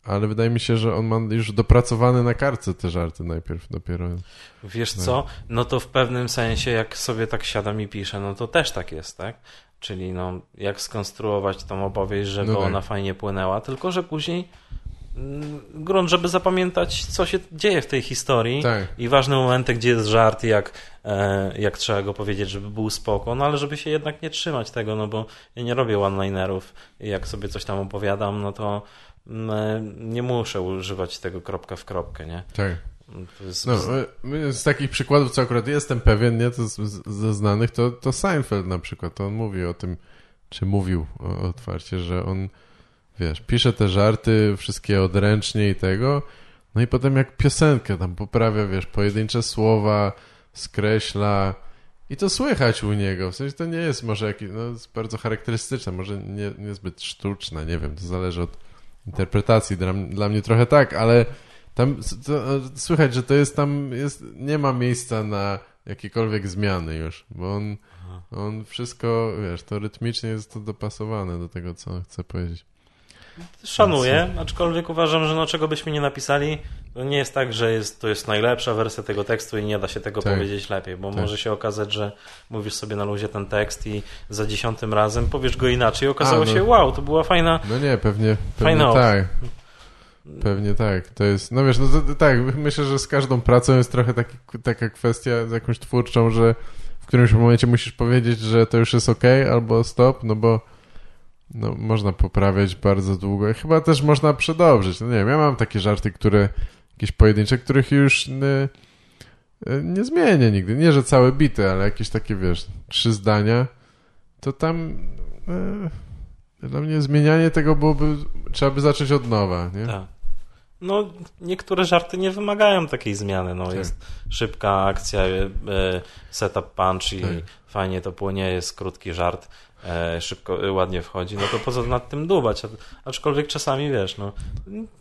ale wydaje mi się, że on ma już dopracowane na kartce te żarty najpierw dopiero. Wiesz No. co? No to w pewnym sensie, jak sobie tak siadam i piszę, no to też tak jest, tak? Czyli no, jak skonstruować tą opowieść, żeby No tak. ona fajnie płynęła, tylko że później grunt, żeby zapamiętać, co się dzieje w tej historii Tak. i ważne momenty, gdzie jest żart i jak, e, jak trzeba go powiedzieć, żeby był spoko, no ale żeby się jednak nie trzymać tego, no bo ja nie robię one-linerów i jak sobie coś tam opowiadam, no to mm, nie muszę używać tego kropka w kropkę, nie? Tak. Jest No, e, z takich przykładów, co akurat jestem pewien, nie, to z, ze znanych, to, to Seinfeld na przykład, to on mówi o tym, czy mówił otwarcie, że on, wiesz, pisze te żarty, wszystkie odręcznie i tego, no i potem jak piosenkę tam poprawia, wiesz, pojedyncze słowa, skreśla i to słychać u niego, w sensie to nie jest może jakieś, no jest bardzo charakterystyczne, może nie, niezbyt sztuczne, nie wiem, to zależy od interpretacji, dla, dla mnie trochę tak, ale tam to, e, słychać, że to jest tam, jest, nie ma miejsca na jakiekolwiek zmiany już, bo on, on wszystko, wiesz, to rytmicznie jest to dopasowane do tego, co chcę powiedzieć. Szanuję, aczkolwiek uważam, że no czego byśmy nie napisali, to nie jest tak, że jest, to jest najlepsza wersja tego tekstu i nie da się tego Tak. powiedzieć lepiej, bo Tak. może się okazać, że mówisz sobie na luzie ten tekst i za dziesiątym razem powiesz go inaczej i okazało A, no. się, wow, to była fajna... No nie, pewnie, pewnie Fajna tak. Pewnie tak. To jest, no wiesz, no to, tak, myślę, że z każdą pracą jest trochę taki, taka kwestia z jakąś twórczą, że w którymś momencie musisz powiedzieć, że to już jest ok, albo stop, no bo no, można poprawiać bardzo długo. I chyba też można przedobrzyć. No nie wiem, ja mam takie żarty, które, jakieś pojedyncze, których już nie, nie zmienię nigdy. Nie, że całe bity, ale jakieś takie, wiesz, trzy zdania, to tam e, dla mnie zmienianie tego byłoby, trzeba by zacząć od nowa, nie? Tak. No, niektóre żarty nie wymagają takiej zmiany. No, Tak. jest szybka akcja, e, setup punch i Tak. fajnie to płynie, jest krótki żart, szybko, e, ładnie wchodzi. No to po co nad tym dubać? Aczkolwiek czasami, wiesz, no,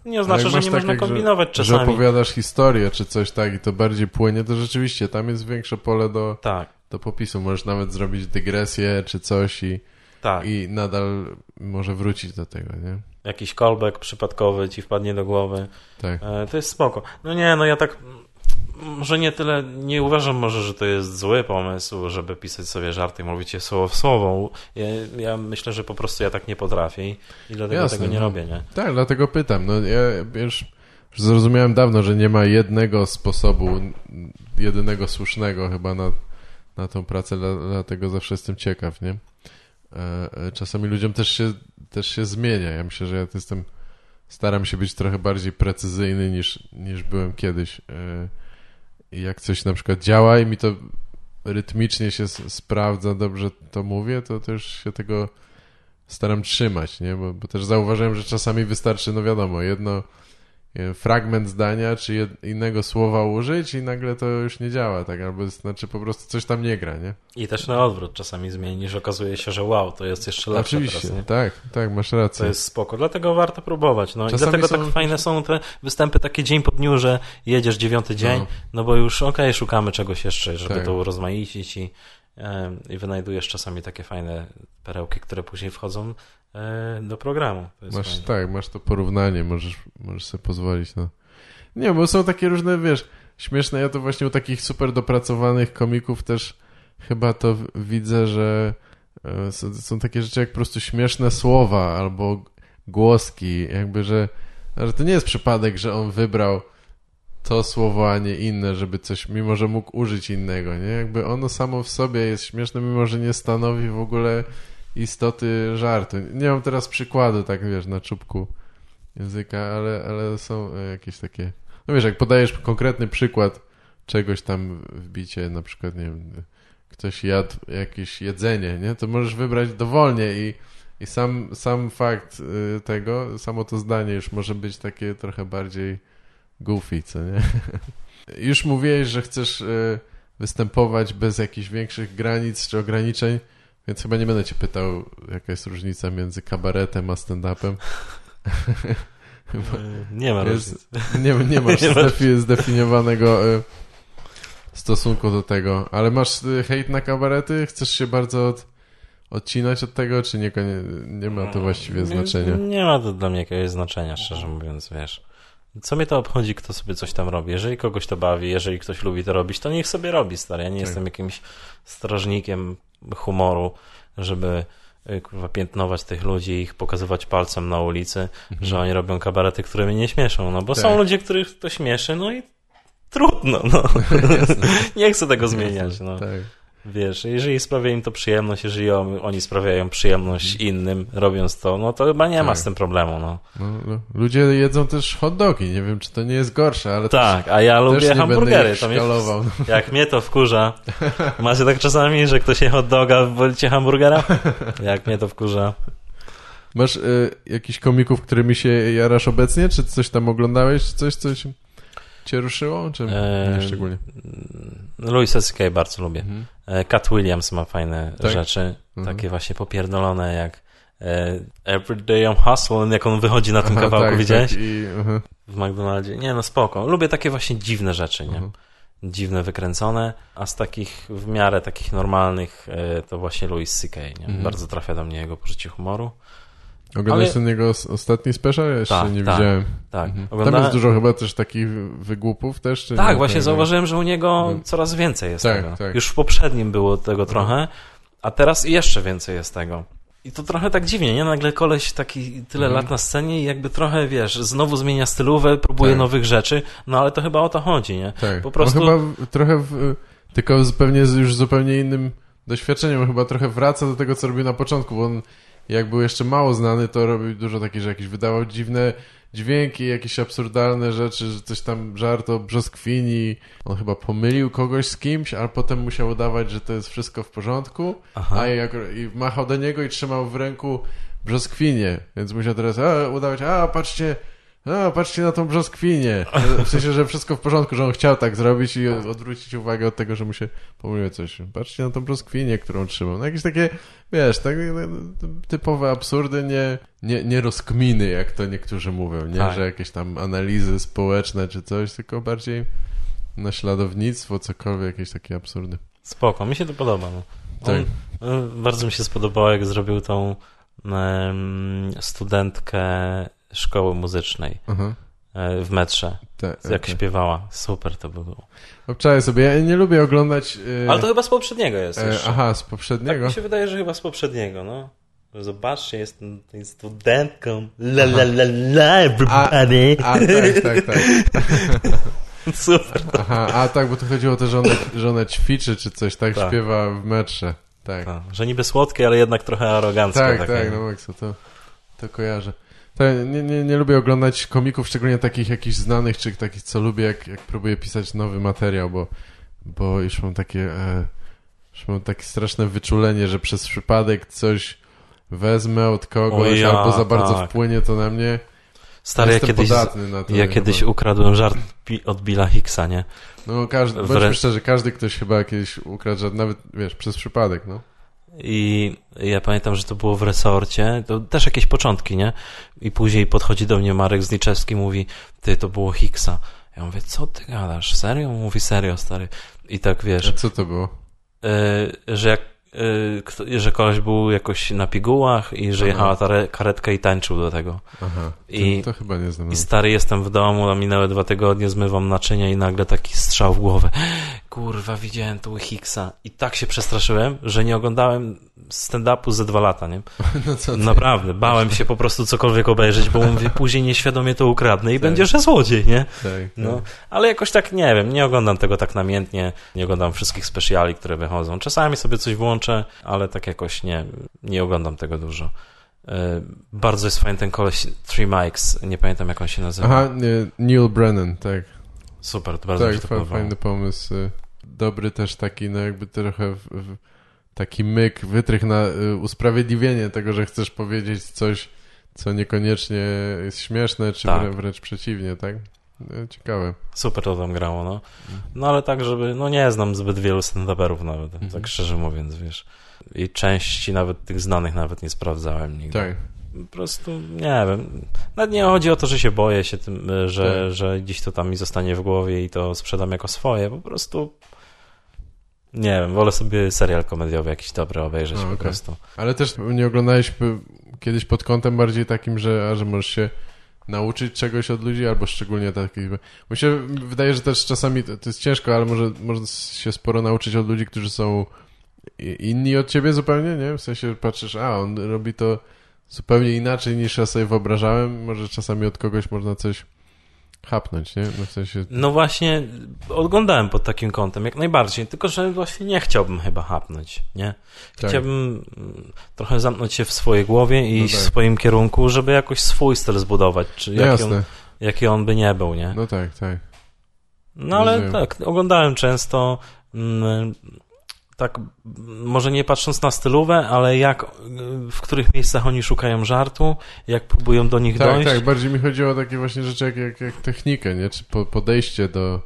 nie oznacza, że nie tak, można jak, że- kombinować Że czasami. opowiadasz historię czy coś tak i to bardziej płynie, to rzeczywiście tam jest większe pole do, Tak, do popisu. Możesz nawet zrobić dygresję czy coś i, tak. i nadal może wrócić do tego, nie? Jakiś callback przypadkowy ci wpadnie do głowy. Tak. E, To jest spoko. No nie, no ja tak może nie tyle, nie uważam może, że to jest zły pomysł, żeby pisać sobie żarty i mówić je słowo w słowo. Ja, ja myślę, że po prostu ja tak nie potrafię i, dlatego Jasne, tego nie no. robię, nie? Tak, dlatego pytam. No ja już już zrozumiałem dawno, że nie ma jednego sposobu, jedynego słusznego chyba na, na tą pracę, dla- dlatego zawsze jestem ciekaw, nie? E, e, Czasami ludziom też się, też się zmienia. Ja myślę, że ja jestem, staram się być trochę bardziej precyzyjny niż, niż byłem kiedyś. E, I jak coś na przykład działa i mi to rytmicznie się sprawdza, dobrze to mówię, to też się tego staram trzymać, nie? Bo, bo też zauważyłem, że czasami wystarczy, no wiadomo, jedno, fragment zdania, czy innego słowa użyć i nagle to już nie działa, tak? Albo znaczy po prostu coś tam nie gra, nie? I też na odwrót czasami zmienisz, okazuje się, że wow, to jest jeszcze lepsze Oczywiście, teraz, nie? tak, tak, masz rację. To jest spoko, dlatego warto próbować. No. I Czasami dlatego są- tak fajne są te występy takie dzień po dniu, że jedziesz dziewiąty dzień, No. no, bo już okej, szukamy czegoś jeszcze, żeby Tak. to urozmaicić i, i wynajdujesz czasami takie fajne perełki, które później wchodzą e, do programu. Masz, fajne. tak, masz to porównanie, możesz, możesz sobie pozwolić na... Nie, bo są takie różne, wiesz, śmieszne, ja to właśnie u takich super dopracowanych komików też chyba to widzę, że e, są, są takie rzeczy jak po prostu śmieszne słowa albo głoski, jakby, że, że to nie jest przypadek, że on wybrał to słowo, a nie inne, żeby coś, mimo że mógł użyć innego, nie? Jakby ono samo w sobie jest śmieszne, mimo że nie stanowi w ogóle istoty żartu. Nie mam teraz przykładu, tak wiesz, na czubku języka, ale, ale są e, jakieś takie... No wiesz, jak podajesz konkretny przykład czegoś tam w bicie, na przykład, nie wiem, ktoś jadł jakieś jedzenie, nie? To możesz wybrać dowolnie i, i sam, sam fakt y, tego, samo to zdanie już może być takie trochę bardziej goofy, co nie? Już mówiłeś, że chcesz y, występować bez jakichś większych granic czy ograniczeń, więc chyba nie będę cię pytał, jaka jest różnica między kabaretem a stand-upem. E, Nie ma jest, różnicy. nie, nie masz Nie zdefi- zdefiniowanego y, stosunku do tego, ale masz y, hejt na kabarety? Chcesz się bardzo od, odcinać od tego, czy nie, nie ma to właściwie znaczenia? Nie, nie ma to dla mnie jakiegoś znaczenia, szczerze mówiąc, wiesz. Co mnie to obchodzi, kto sobie coś tam robi? Jeżeli kogoś to bawi, jeżeli ktoś lubi to robić, to niech sobie robi, stary. Ja nie Tak. jestem jakimś strażnikiem humoru, żeby y, kurwa piętnować tych ludzi i ich pokazywać palcem na ulicy, że oni robią kabarety, które mnie nie śmieszą, no bo Mhm. Tak. są ludzie, których to śmieszy, no i trudno, no. nie chcę tego zmieniać, no. Tak. Wiesz, jeżeli sprawia im to przyjemność, jeżeli on- oni sprawiają przyjemność innym, robiąc to, no to chyba nie ma Mhm. Tak. z tym problemu, no. No, no. Ludzie jedzą też hot dogi, nie wiem, czy to nie jest gorsze, ale Tak, a ja też, lubię też hamburgery, to mnie. No. jak mnie to wkurza. Macie tak czasami, że ktoś je hot doga, wolicie hamburgera? Jak mnie to wkurza. Masz y, jakichś komików, którymi się jarasz obecnie? Czy coś tam oglądałeś? Czy coś, coś cię ruszyło? Czy nie szczególnie? Louis C.K. bardzo lubię. Mhm. E, Cat Williams ma fajne Tak? rzeczy, Mhm. takie właśnie popierdolone jak e, Everyday I'm Hustling, jak on wychodzi na tym Aha, kawałku, tak, widziałeś? Tak, i, aha. W McDonaldzie. Nie, no spoko. Lubię takie właśnie dziwne rzeczy, nie? Mhm. Dziwne, wykręcone, a z takich w miarę takich normalnych e, to właśnie Louis C.K., nie? Mhm. Bardzo trafia do mnie jego poczucie humoru. Oglądałeś Ale- ten jego os- ostatni special? Ja jeszcze Tak, nie tak, widziałem. Tak. Mhm. Tam Oglądałem- jest dużo chyba też takich wygłupów też? Czy Tak, nie? właśnie zauważyłem, że u niego Mhm. coraz więcej jest Tak, tego. tak. Już w poprzednim było tego trochę, a teraz jeszcze więcej jest tego. I to trochę tak dziwnie, nie? Nagle koleś taki tyle Mhm. lat na scenie i jakby trochę, wiesz, znowu zmienia stylówę, próbuje Tak. nowych rzeczy, no ale to chyba o to chodzi, nie? Tak. Po prostu- On chyba trochę w, tylko zupełnie z już zupełnie innym doświadczeniem. Chyba trochę wraca do tego, co robił na początku, bo on jak był jeszcze mało znany, to robił dużo takich, że jakieś wydawał dziwne dźwięki, jakieś absurdalne rzeczy, że coś tam żart o brzoskwini. On chyba pomylił kogoś z kimś, ale potem musiał udawać, że to jest wszystko w porządku. Aha. A jak, i machał do niego i trzymał w ręku brzoskwinię, więc musiał teraz a, udawać, a patrzcie, a patrzcie na tą brzoskwinię. W sensie, że wszystko w porządku, że on chciał tak zrobić i odwrócić uwagę od tego, że mu się pomyliło coś. Patrzcie na tą brzoskwinię, którą trzymał. No jakieś takie, wiesz, tak, typowe absurdy, nie, nie, nie rozkminy, jak to niektórzy mówią, nie? Tak. Że jakieś tam analizy społeczne czy coś, tylko bardziej naśladownictwo, cokolwiek, jakieś takie absurdy. Spoko, mi się to podoba. No. Tak. On, e, bardzo mi się spodobało, jak zrobił tą studentkę szkoły muzycznej Aha. e, w metrze, Tak, jak tak. śpiewała. Super to by było. Obczaję sobie, ja nie lubię oglądać... e, Ale to chyba z poprzedniego jest jeszcze. Aha, z Tak poprzedniego? mi się wydaje, że chyba z poprzedniego, no. Zobaczcie, jestem tutaj studentką. La la la la, everybody. A, tak, tak, tak. Super. Aha, a tak, bo to chodziło o to, że ona, że ona ćwiczy czy coś, tak, Tak. śpiewa w metrze. Tak, tak, Tak, że niby słodkie, ale jednak trochę aroganckie. tak, takie. no Maxo, to, to kojarzę. Nie, nie, nie lubię oglądać komików, szczególnie takich jakichś znanych, czy takich, co lubię, jak, jak próbuję pisać nowy materiał, bo, bo już mam takie, e, już mam takie straszne wyczulenie, że przez przypadek coś wezmę od kogoś, ja, albo za bardzo tak. wpłynie to na mnie. Stary, ja kiedyś, to. ja chyba. kiedyś ukradłem żart od Billa Hicksa, nie? No każdy, Wre- bądźmy szczerzy, każdy ktoś chyba kiedyś ukradł, żart, nawet, wiesz, przez przypadek, no. I ja pamiętam, że to było w resorcie, to też jakieś początki, nie? I później podchodzi do mnie Marek Zniczewski mówi, ty, to było Hicksa. Ja mówię, co ty gadasz? Serio? Mówi, serio, stary. I tak, wiesz, A co to było? y, że jak y, kto- że koleś był jakoś na pigułach i że Aha. jechała ta re- karetka i tańczył do tego. Aha, I- to chyba nie znam. I stary, jestem w domu, tam minęły dwa tygodnie, zmywam naczynia i nagle taki strzał w głowę. Kurwa, widziałem tu Hicksa. I tak się przestraszyłem, że nie oglądałem stand-upu ze dwa lata, nie? No co? Naprawdę, bałem się po prostu cokolwiek obejrzeć, bo mówię, później nieświadomie to ukradnę i Tak. będzie, że złodziej, nie? Tak, No, tak. ale jakoś tak, nie wiem, nie oglądam tego tak namiętnie, nie oglądam wszystkich speciali, które wychodzą. Czasami sobie coś włączę, ale tak jakoś nie, nie oglądam tego dużo. E, Bardzo jest fajny ten koleś Three Mikes, nie pamiętam jak on się nazywa. Aha, nie, Neil Brennan, tak. Super, to bardzo mi Tak, się to podobało. fajny pomysł. Dobry też taki, no jakby trochę w, w, taki myk, wytrych na y, usprawiedliwienie tego, że chcesz powiedzieć coś, co niekoniecznie jest śmieszne, czy Tak. wrę- wręcz przeciwnie, tak? Y, Ciekawe. Super to tam grało, no. No ale tak, żeby, no nie znam zbyt wielu stand-uperów nawet, Mhm. tak szczerze mówiąc, wiesz. I części nawet tych znanych nawet nie sprawdzałem nigdy. Tak. Po prostu, nie wiem. Nawet nie chodzi o to, że się boję się tym, y, że, Tak. że gdzieś to tam mi zostanie w głowie i to sprzedam jako swoje. Po prostu nie wiem, wolę sobie serial komediowy jakiś dobry obejrzeć A, po okej. prostu. Ale też nie oglądałeś kiedyś pod kątem bardziej takim, że, że możesz się nauczyć czegoś od ludzi, albo szczególnie takich... Bo się wydaje, że też czasami to, to jest ciężko, ale może można się sporo nauczyć od ludzi, którzy są inni od ciebie zupełnie, nie? W sensie patrzysz, a on robi to zupełnie inaczej niż ja sobie wyobrażałem. Może czasami od kogoś można coś chapnąć, nie? No w sensie... No właśnie, oglądałem pod takim kątem, jak najbardziej, tylko że właśnie nie chciałbym chyba hapnąć, nie? Tak. Chciałbym mm, trochę zamknąć się w swojej głowie i No iść tak. w swoim kierunku, żeby jakoś swój styl zbudować, czy No jaki on, jaki on by nie był, nie? No tak, tak. No ale Rozumiem. tak, oglądałem często, mm, tak, może nie patrząc na stylówę, ale jak, w których miejscach oni szukają żartu, jak próbują do nich Tak, dojść. tak. Bardziej mi chodziło o takie właśnie rzeczy jak, jak, jak technikę, nie? Czy po, podejście do,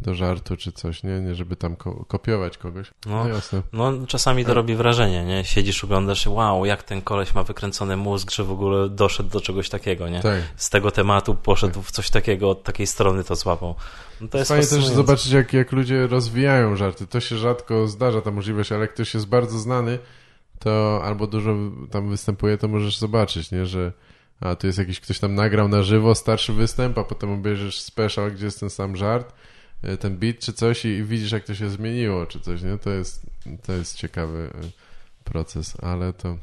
do żartu, czy coś, nie? Nie, żeby tam ko- kopiować kogoś. No. No, jasne. No, czasami to Tak. robi wrażenie, nie? Siedzisz, oglądasz i wow, jak ten koleś ma wykręcony mózg, że w ogóle doszedł do czegoś takiego, nie? Tak. Z tego tematu poszedł w coś takiego, od takiej strony to złapał. No to jest Fajnie też zobaczyć, jak, jak ludzie rozwijają żarty. To się rzadko zdarza, ta możliwość, ale jak ktoś jest bardzo znany, to albo dużo tam występuje, to możesz zobaczyć, nie? Że a tu jest jakiś ktoś tam nagrał na żywo starszy występ, a potem obejrzysz special, gdzie jest ten sam żart, ten beat czy coś i, i widzisz, jak to się zmieniło, czy coś, nie? To jest, to jest ciekawy e, proces, ale to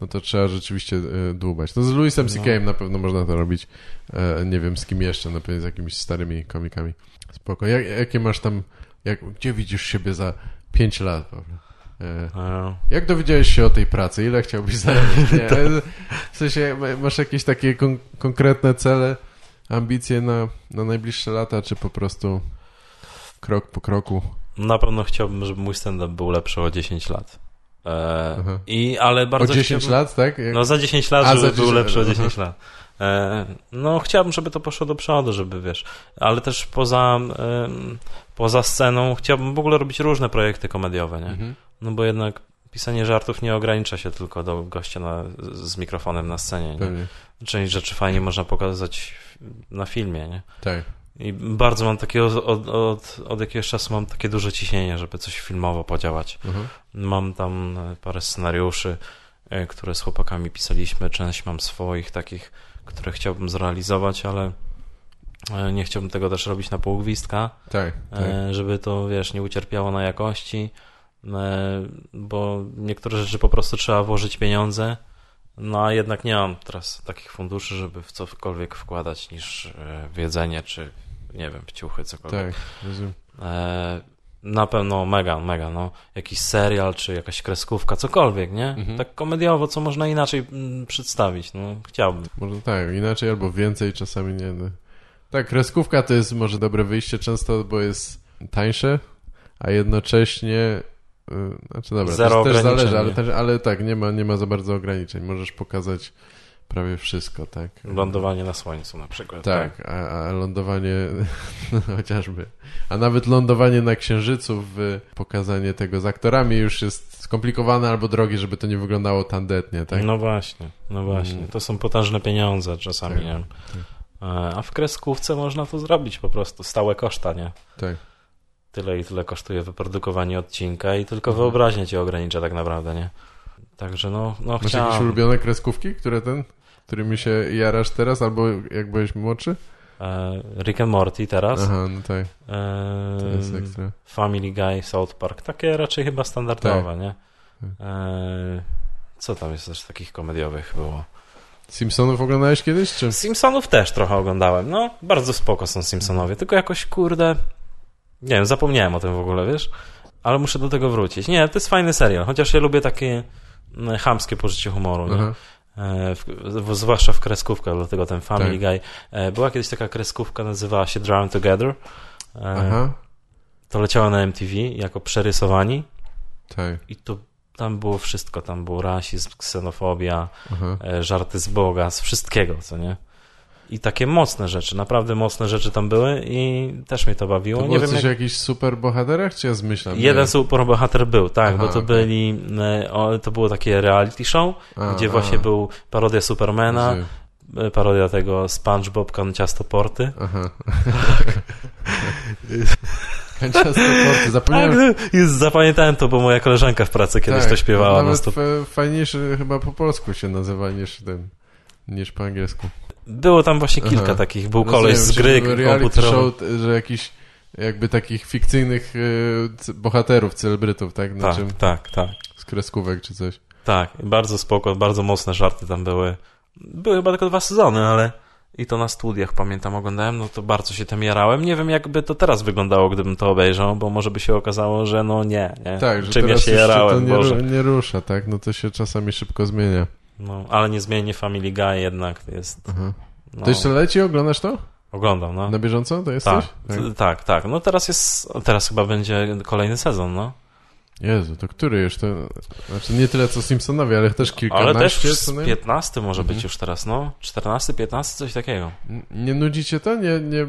no to trzeba rzeczywiście e, dłubać. No z Louisem No. C.K. na pewno można to robić. E, nie wiem z kim jeszcze, na pewno z jakimiś starymi komikami. Spoko. Jak, jakie masz tam, jak, gdzie widzisz siebie za 5 lat? E, jak dowiedziałeś się o tej pracy? Ile chciałbyś zarabiać? E, w sensie ma- masz jakieś takie kon konkretne cele, ambicje na, na najbliższe lata, czy po prostu krok po kroku? Na pewno chciałbym, żeby mój stand-up był lepszy o 10 lat. E. I, ale O bardzo 10 chciałbym, lat, tak? Jak... No za 10 lat, A, żeby za był 10 lepszy o aha. 10 lat. E, no chciałbym, żeby to poszło do przodu, żeby wiesz, ale też poza, em, poza sceną chciałbym w ogóle robić różne projekty komediowe, nie? Mhm. No bo jednak pisanie żartów nie ogranicza się tylko do gościa na, z mikrofonem na scenie, nie? Część rzeczy fajnie można pokazać na filmie, nie? Tak. I bardzo mam takie, od, od, od, od jakiegoś czasu mam takie duże ciśnienie, żeby coś filmowo podziałać. Mhm. Mam tam e, parę scenariuszy, e, które z chłopakami pisaliśmy. Część mam swoich takich, które chciałbym zrealizować, ale e, nie chciałbym tego też robić na pół gwizdka, Tak, tak. żeby to, wiesz, nie ucierpiało na jakości, bo niektóre rzeczy po prostu trzeba włożyć pieniądze, no a jednak nie mam teraz takich funduszy, żeby w cokolwiek wkładać niż w jedzenie, czy nie wiem, w ciuchy, cokolwiek. Tak, rozumiem. E, na pewno mega, mega, no. Jakiś serial, czy jakaś kreskówka, cokolwiek, nie? Mhm. Tak komediowo, co można inaczej mm, przedstawić, no. Chciałbym. Może tak, inaczej albo więcej, czasami nie. No. Tak, kreskówka to jest może dobre wyjście często, bo jest tańsze, a jednocześnie y, znaczy dobra, Zero to też zależy, ale, ale tak, nie ma, nie ma za bardzo ograniczeń. Możesz pokazać prawie wszystko, tak? Lądowanie na słońcu na przykład. Tak, a, a lądowanie chociażby. A nawet lądowanie na Księżycu, w pokazanie tego z aktorami już jest skomplikowane albo drogie, żeby to nie wyglądało tandetnie, tak? No właśnie, no właśnie. Mm. To są potężne pieniądze czasami, Tak, nie wiem. E, A w kreskówce można to zrobić po prostu, stałe koszta, nie? Tak. Tyle i tyle kosztuje wyprodukowanie odcinka i tylko Mhm. wyobraźnia cię ogranicza tak naprawdę, nie? Także no, no Masz jakieś chciałem... ulubione kreskówki, które ten, którymi się jarasz teraz, albo jak byłeś młodszy? E, Rick and Morty teraz. Aha, no tak, E, to jest ekstra. Family Guy, South Park. Takie raczej chyba standardowe, Tak. nie? E, co tam jest też takich komediowych było? Simpsonów oglądałeś kiedyś, czy? Simpsonów też trochę oglądałem. No, bardzo spoko są Simpsonowie, tylko jakoś, kurde, nie wiem, zapomniałem o tym w ogóle, wiesz? Ale muszę do tego wrócić. Nie, to jest fajny serial, chociaż ja lubię takie chamskie poczucie humoru, E, w, w, zwłaszcza w kreskówkach, dlatego ten Family Tak. Guy. E, była kiedyś taka kreskówka, nazywała się Drown Together. E, aha, to leciało na MTV jako przerysowani tak, i to tam było wszystko. Tam był rasizm, ksenofobia, aha. e, żarty z Boga, z wszystkiego, co nie? I takie mocne rzeczy, naprawdę mocne rzeczy tam były i też mnie to bawiło. To nie było wiem, coś jak... o jakichś super bohaterach, czy ja zmyślam? Jeden Nie. superbohater był, tak, Aha, bo to okej. byli, e, to było takie reality show, A, gdzie a, właśnie był parodia Supermana, e, parodia tego SpongeBob Kanciasto Porty. Aha. Kanciaste porty, Tak, zapomniałem. jest, zapamiętałem to, bo moja koleżanka w pracy kiedyś tak, to śpiewała. Nawet non stop. f- fajniejsze chyba po polsku się nazywa niż ten, niż po angielsku. Było tam właśnie kilka Aha. takich. Był Rozumiem, koleś z gry komputerowej. że jakiś jakby takich fikcyjnych y, bohaterów, celebrytów, tak? Na Tak, czym? tak, tak. Z kreskówek czy coś. Tak, bardzo spoko, bardzo mocne żarty tam były. Były chyba tylko dwa sezony, ale i to na studiach pamiętam, oglądałem, no to bardzo się tym jarałem. Nie wiem, jakby to teraz wyglądało, gdybym to obejrzał, bo może by się okazało, że no nie, nie. Tak, że Czym ja teraz się już jarałem, to nie, Boże. nie rusza, tak? No to się czasami szybko zmienia. No, ale niezmiennie Family Guy jednak jest. Aha. No, To jeszcze leci? Oglądasz to? Oglądam, no. Na bieżąco to Tak, jesteś? t- tak, tak. No teraz jest, teraz chyba będzie kolejny sezon, no. Jezu, to który już? To, znaczy nie tyle co Simpsonowie, ale też Ale kilkanaście. też z nie? 15 może Mhm. być już teraz, no. 14, 15, coś takiego. nie nudzicie to? Nie, nie,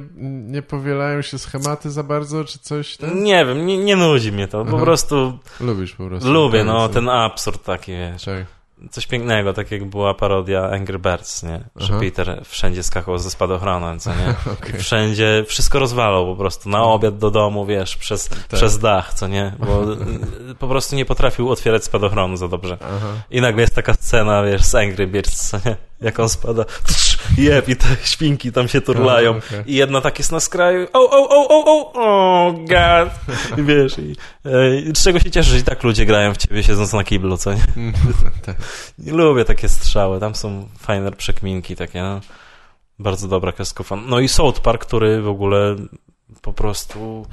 nie powielają się schematy za bardzo, czy coś tam? Nie wiem, nie, nie nudzi mnie to. Po Aha. prostu Lubisz po prostu. lubię, Tak, no, ten absurd taki, wiesz. Tak. Coś pięknego, tak jak była parodia Angry Birds, nie? Że Aha. Peter wszędzie skakał ze spadochronem, co nie? Okej. Wszędzie, wszystko rozwalał po prostu, na obiad do domu, wiesz, przez, Tak. przez dach, co nie? Bo y, po prostu nie potrafił otwierać spadochronu za dobrze. Aha. I nagle jest taka scena, wiesz, z Angry Birds, co nie? Jak on spada, tsz, jeb, i te świnki tam się turlają. A, okej. I jedna tak jest na skraju, o, o, o, o, o, o, god. I wiesz, i, e, z czego się cieszysz, że i tak ludzie grają w ciebie siedząc na kiblu, co nie? tak. Lubię takie strzały, tam są fajne przekminki takie, no. Bardzo dobra kreskówka. No i South Park, który w ogóle po prostu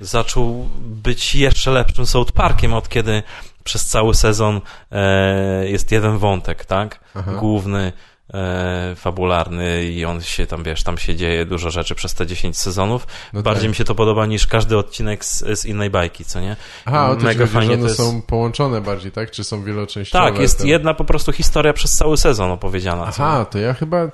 zaczął być jeszcze lepszym South Parkiem, od kiedy przez cały sezon e, jest jeden wątek, tak? Aha. Główny, e, fabularny i on się tam, wiesz, tam się dzieje dużo rzeczy przez te 10 sezonów. No Bardziej tak. mi się to podoba niż każdy odcinek z, z innej bajki, co nie? Aha, o to Mega fajnie one to jest- są połączone bardziej, tak? Czy są wieloczęściowe? Tak, jest te- jedna po prostu historia przez cały sezon opowiedziana. Aha, to ja chyba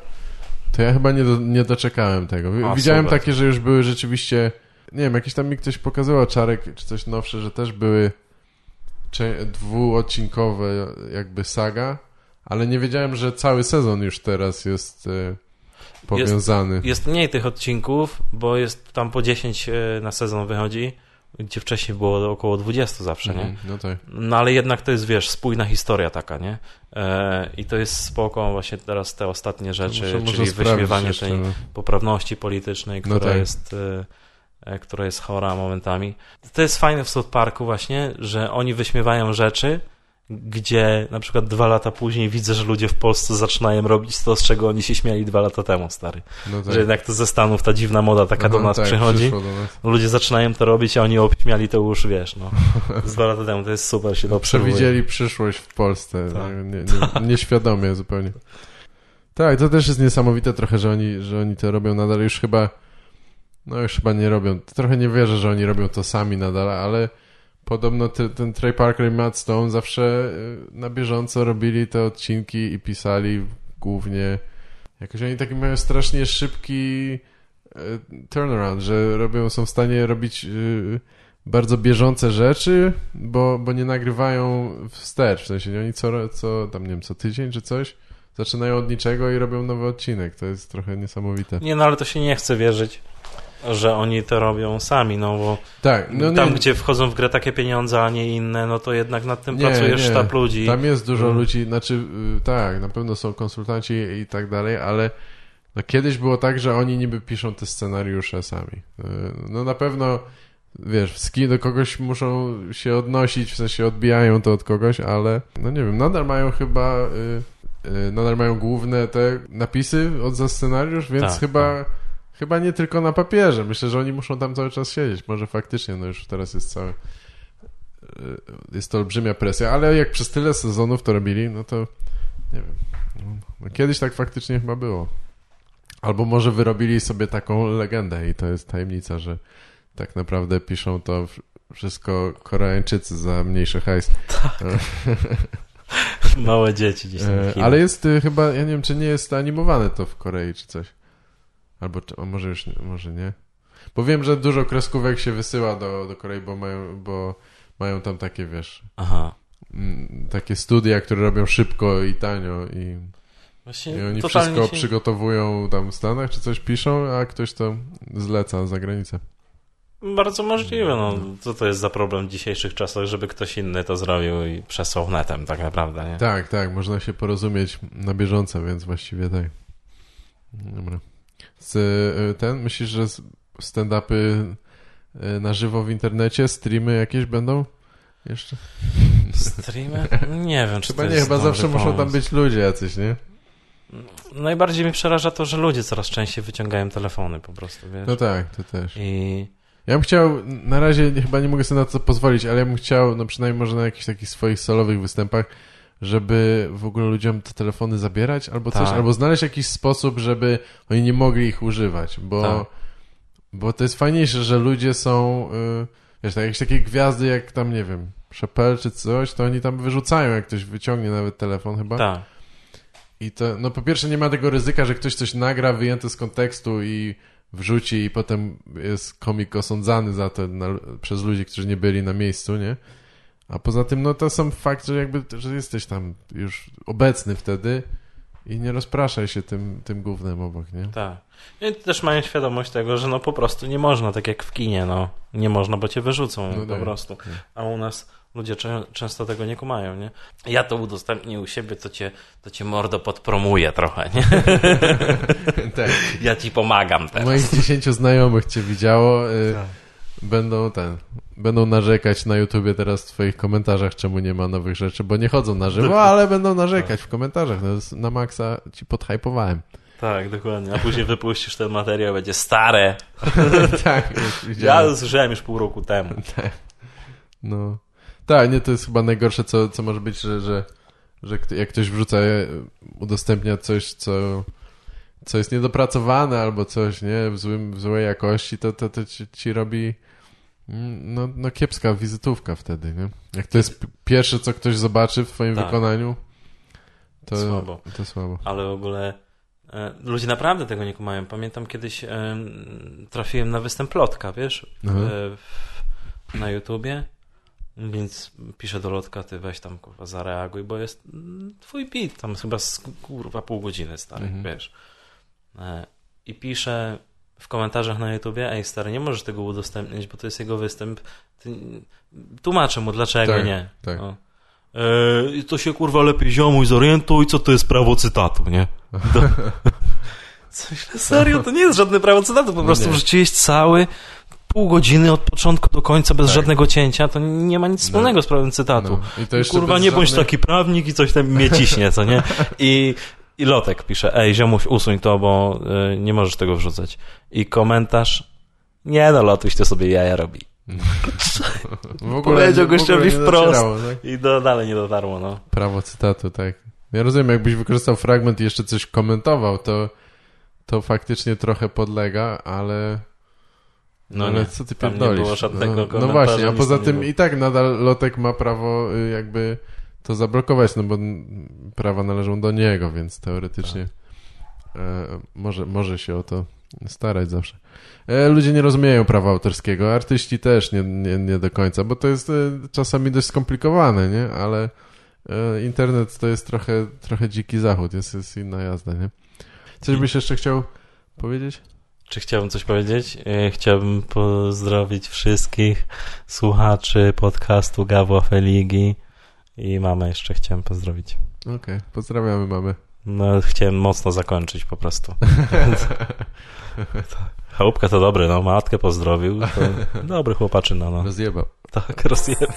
to ja chyba nie, do, nie doczekowałem tego. Widziałem takie, że już były rzeczywiście nie wiem, jakiś tam mi ktoś pokazywał czarek czy coś nowsze, że też były dwuodcinkowe jakby saga, ale nie wiedziałem, że cały sezon już teraz jest e, powiązany. Jest mniej tych odcinków, bo jest tam po 10 e, na sezon wychodzi, gdzie wcześniej było około 20 zawsze, nie? Mhm, No tak. No ale jednak to jest, wiesz, spójna historia taka, nie? E, I to jest spoko właśnie teraz te ostatnie rzeczy, Muszę czyli wyśmiewanie jeszcze, tej no. poprawności politycznej, No która tak. jest... e, e, która jest chora momentami. To jest fajne w South Parku właśnie, że oni wyśmiewają rzeczy, gdzie na przykład dwa lata później widzę, że ludzie w Polsce zaczynają robić to, z czego oni się śmiali dwa lata temu, stary. No tak. Że jednak to ze Stanów ta dziwna moda taka do Aha, nas tak, przychodzi. do nas. Ludzie zaczynają to robić, a oni obśmiali to już, wiesz, no. Z dwa lata temu, to jest super, się to. Przewidzieli przyszłość w Polsce. Tak. Nie, nie, nieświadomie zupełnie. Tak, to też jest niesamowite trochę, że oni, że oni to robią nadal. Już chyba, no już chyba nie robią. Trochę nie wierzę, że oni robią to sami nadal, ale podobno te, ten Trey Parker i Matt Stone zawsze y, na bieżąco robili te odcinki i pisali głównie jakoś oni taki mają strasznie szybki e, turnaround, że robią, są w stanie robić e, bardzo bieżące rzeczy, bo, bo nie nagrywają wstecz, w sensie oni co, co tam nie wiem, co tydzień czy coś zaczynają od niczego i robią nowy odcinek, to jest trochę niesamowite. Nie, no ale to się nie chce wierzyć, że oni to robią sami, no bo Tak, no tam, nie, gdzie wchodzą w grę takie pieniądze, a nie inne, no to jednak nad tym Nie, pracuje nie. sztab ludzi. Tam jest dużo Mm. ludzi, znaczy y, tak, na pewno są konsultanci i tak dalej, ale no, kiedyś było tak, że oni niby piszą te scenariusze sami. Y, No na pewno, wiesz, ski do kogoś muszą się odnosić, w sensie odbijają to od kogoś, ale no nie wiem, nadal mają chyba, y, y, nadal mają główne te napisy od za scenariusz, więc Tak, chyba, chyba nie tylko na papierze. Myślę, że oni muszą tam cały czas siedzieć. Może faktycznie, no już teraz jest cały y, jest to olbrzymia presja, ale jak przez tyle sezonów to robili, no to nie wiem. No, kiedyś tak faktycznie chyba było. Albo może wyrobili sobie taką legendę i to jest tajemnica, że tak naprawdę piszą to wszystko Koreańczycy za mniejszy hajs. Małe dzieci gdzieś tam E, ale jest y, chyba, ja nie wiem, czy nie jest animowane to w Korei, czy coś. Albo może już, może nie. Bo wiem, że dużo kreskówek się wysyła do, do Korei, bo mają, bo mają tam takie, wiesz, Aha. mm, takie studia, które robią szybko i tanio i, Właśnie i oni wszystko się... przygotowują tam w Stanach, czy coś piszą, a ktoś to zleca za granicę. Bardzo możliwe, no. Co to jest za problem w dzisiejszych czasach, żeby ktoś inny to zrobił i przesłał netem tak naprawdę, nie? Tak, tak, można się porozumieć na bieżąco, więc właściwie tak. Dobra. Z, y, ten, myślisz, że stand-upy y, na żywo w internecie, streamy jakieś będą? Jeszcze? Streamy? Nie wiem, czy Chyba to nie, jest chyba zawsze muszą tam pomysł. być ludzie jacyś, nie? Najbardziej mi przeraża to, że ludzie coraz częściej wyciągają telefony po prostu, wiesz? No tak, to też. I Ja bym chciał, na razie chyba nie mogę sobie na to pozwolić, ale ja bym chciał, no przynajmniej może na jakichś takich swoich solowych występach, żeby w ogóle ludziom te telefony zabierać albo coś, Tak. albo znaleźć jakiś sposób, żeby oni nie mogli ich używać, bo, Tak. bo to jest fajniejsze, że ludzie są, y, wiesz, tak, jakieś takie gwiazdy jak tam, nie wiem, Chappelle czy coś, to oni tam wyrzucają, jak ktoś wyciągnie nawet telefon chyba. tak. I to, no po pierwsze nie ma tego ryzyka, że ktoś coś nagra wyjęte z kontekstu i wrzuci i potem jest komik osądzany za to na, przez ludzi, którzy nie byli na miejscu, nie? A poza tym, no to sam fakt, że jakby, że jesteś tam już obecny wtedy i nie rozpraszaj się tym, tym głównym obok, nie? Tak. I też mają świadomość tego, że no po prostu nie można, tak jak w kinie, no. Nie można, bo cię wyrzucą No po tak. prostu. A u nas ludzie czę- często tego nie kumają, nie? Ja to udostępnię u siebie, to cię, to cię mordo podpromuje trochę, nie? tak. Ja ci pomagam teraz. Moich dziesięciu znajomych cię widziało, y, Tak. będą ten, będą narzekać na YouTubie teraz w twoich komentarzach, czemu nie ma nowych rzeczy, bo nie chodzą na żywo, ale będą narzekać w komentarzach. No, na maksa ci podhypowałem. Tak, dokładnie. A później wypuścisz ten materiał, będzie stare. tak, Ja widziałem. to słyszałem już pół roku temu. No. Tak, nie, to jest chyba najgorsze, co, co może być, że, że, że jak ktoś wrzuca, e, udostępnia coś, co, co jest niedopracowane albo coś, nie, w, złym, w złej jakości, to, to, to ci, ci robi no, no kiepska wizytówka wtedy, nie? Jak to jest pierwsze, co ktoś zobaczy w twoim Tak. wykonaniu, to Słabo. To słabo. Ale w ogóle e, ludzie naprawdę tego nie kumają. Pamiętam kiedyś e, trafiłem na występ Lotka, wiesz, e, w, na YouTubie. Więc piszę do Lotka, ty weź tam kurwa zareaguj, bo jest mm, twój beat, tam chyba z, kurwa pół godziny stary, Mhm. wiesz. E, I piszę w komentarzach na YouTubie, ej stary, nie możesz tego udostępnić, bo to jest jego występ. Ty, tłumaczę mu, dlaczego Tak, nie. tak. No. E, to się kurwa lepiej ziomuj zorientuj, co to jest prawo cytatu, nie? Do... Coś serio, to nie jest żadne prawo cytatu, po prostu Nie. wrzuciłeś cały pół godziny od początku do końca bez Tak. żadnego cięcia, to nie ma nic wspólnego z prawem cytatu. No. I to jeszcze Kurwa, nie bądź żadnych- taki prawnik i coś tam mnie ciśnie, co nie? I, i Lotek pisze, ej ziomuś, usuń to, bo y, nie możesz tego wrzucać. I komentarz, nie no, Lotuś to sobie jaja robi. W ogóle, Powiedział gościowi wprost. tak? I do, dalej nie dotarło, no. Prawo cytatu, tak. Ja rozumiem, jakbyś wykorzystał fragment i jeszcze coś komentował, to, to faktycznie trochę podlega, ale... No ale nie, co ty pierdolisz? było żadnego no, no właśnie, a poza tym i tak nadal Lotek ma prawo y, jakby to zablokować, no bo prawa należą do niego, więc teoretycznie e, może, może się o to starać zawsze. E, ludzie nie rozumieją prawa autorskiego, artyści też nie, nie, nie do końca, bo to jest e, czasami dość skomplikowane, nie? Ale e, internet to jest trochę, trochę dziki zachód, jest, jest inna jazda, nie? Coś byś jeszcze chciał powiedzieć? Czy chciałbym coś powiedzieć? E, Chciałbym pozdrowić wszystkich słuchaczy podcastu Gawła Feligi i mamę jeszcze chciałem pozdrowić. Okej, pozdrawiamy mamy. No, chciałem mocno zakończyć po prostu. Chałupka to dobry, no matkę pozdrowił. To dobry chłopaczyna, no. Rozjebał. Tak, rozjebał.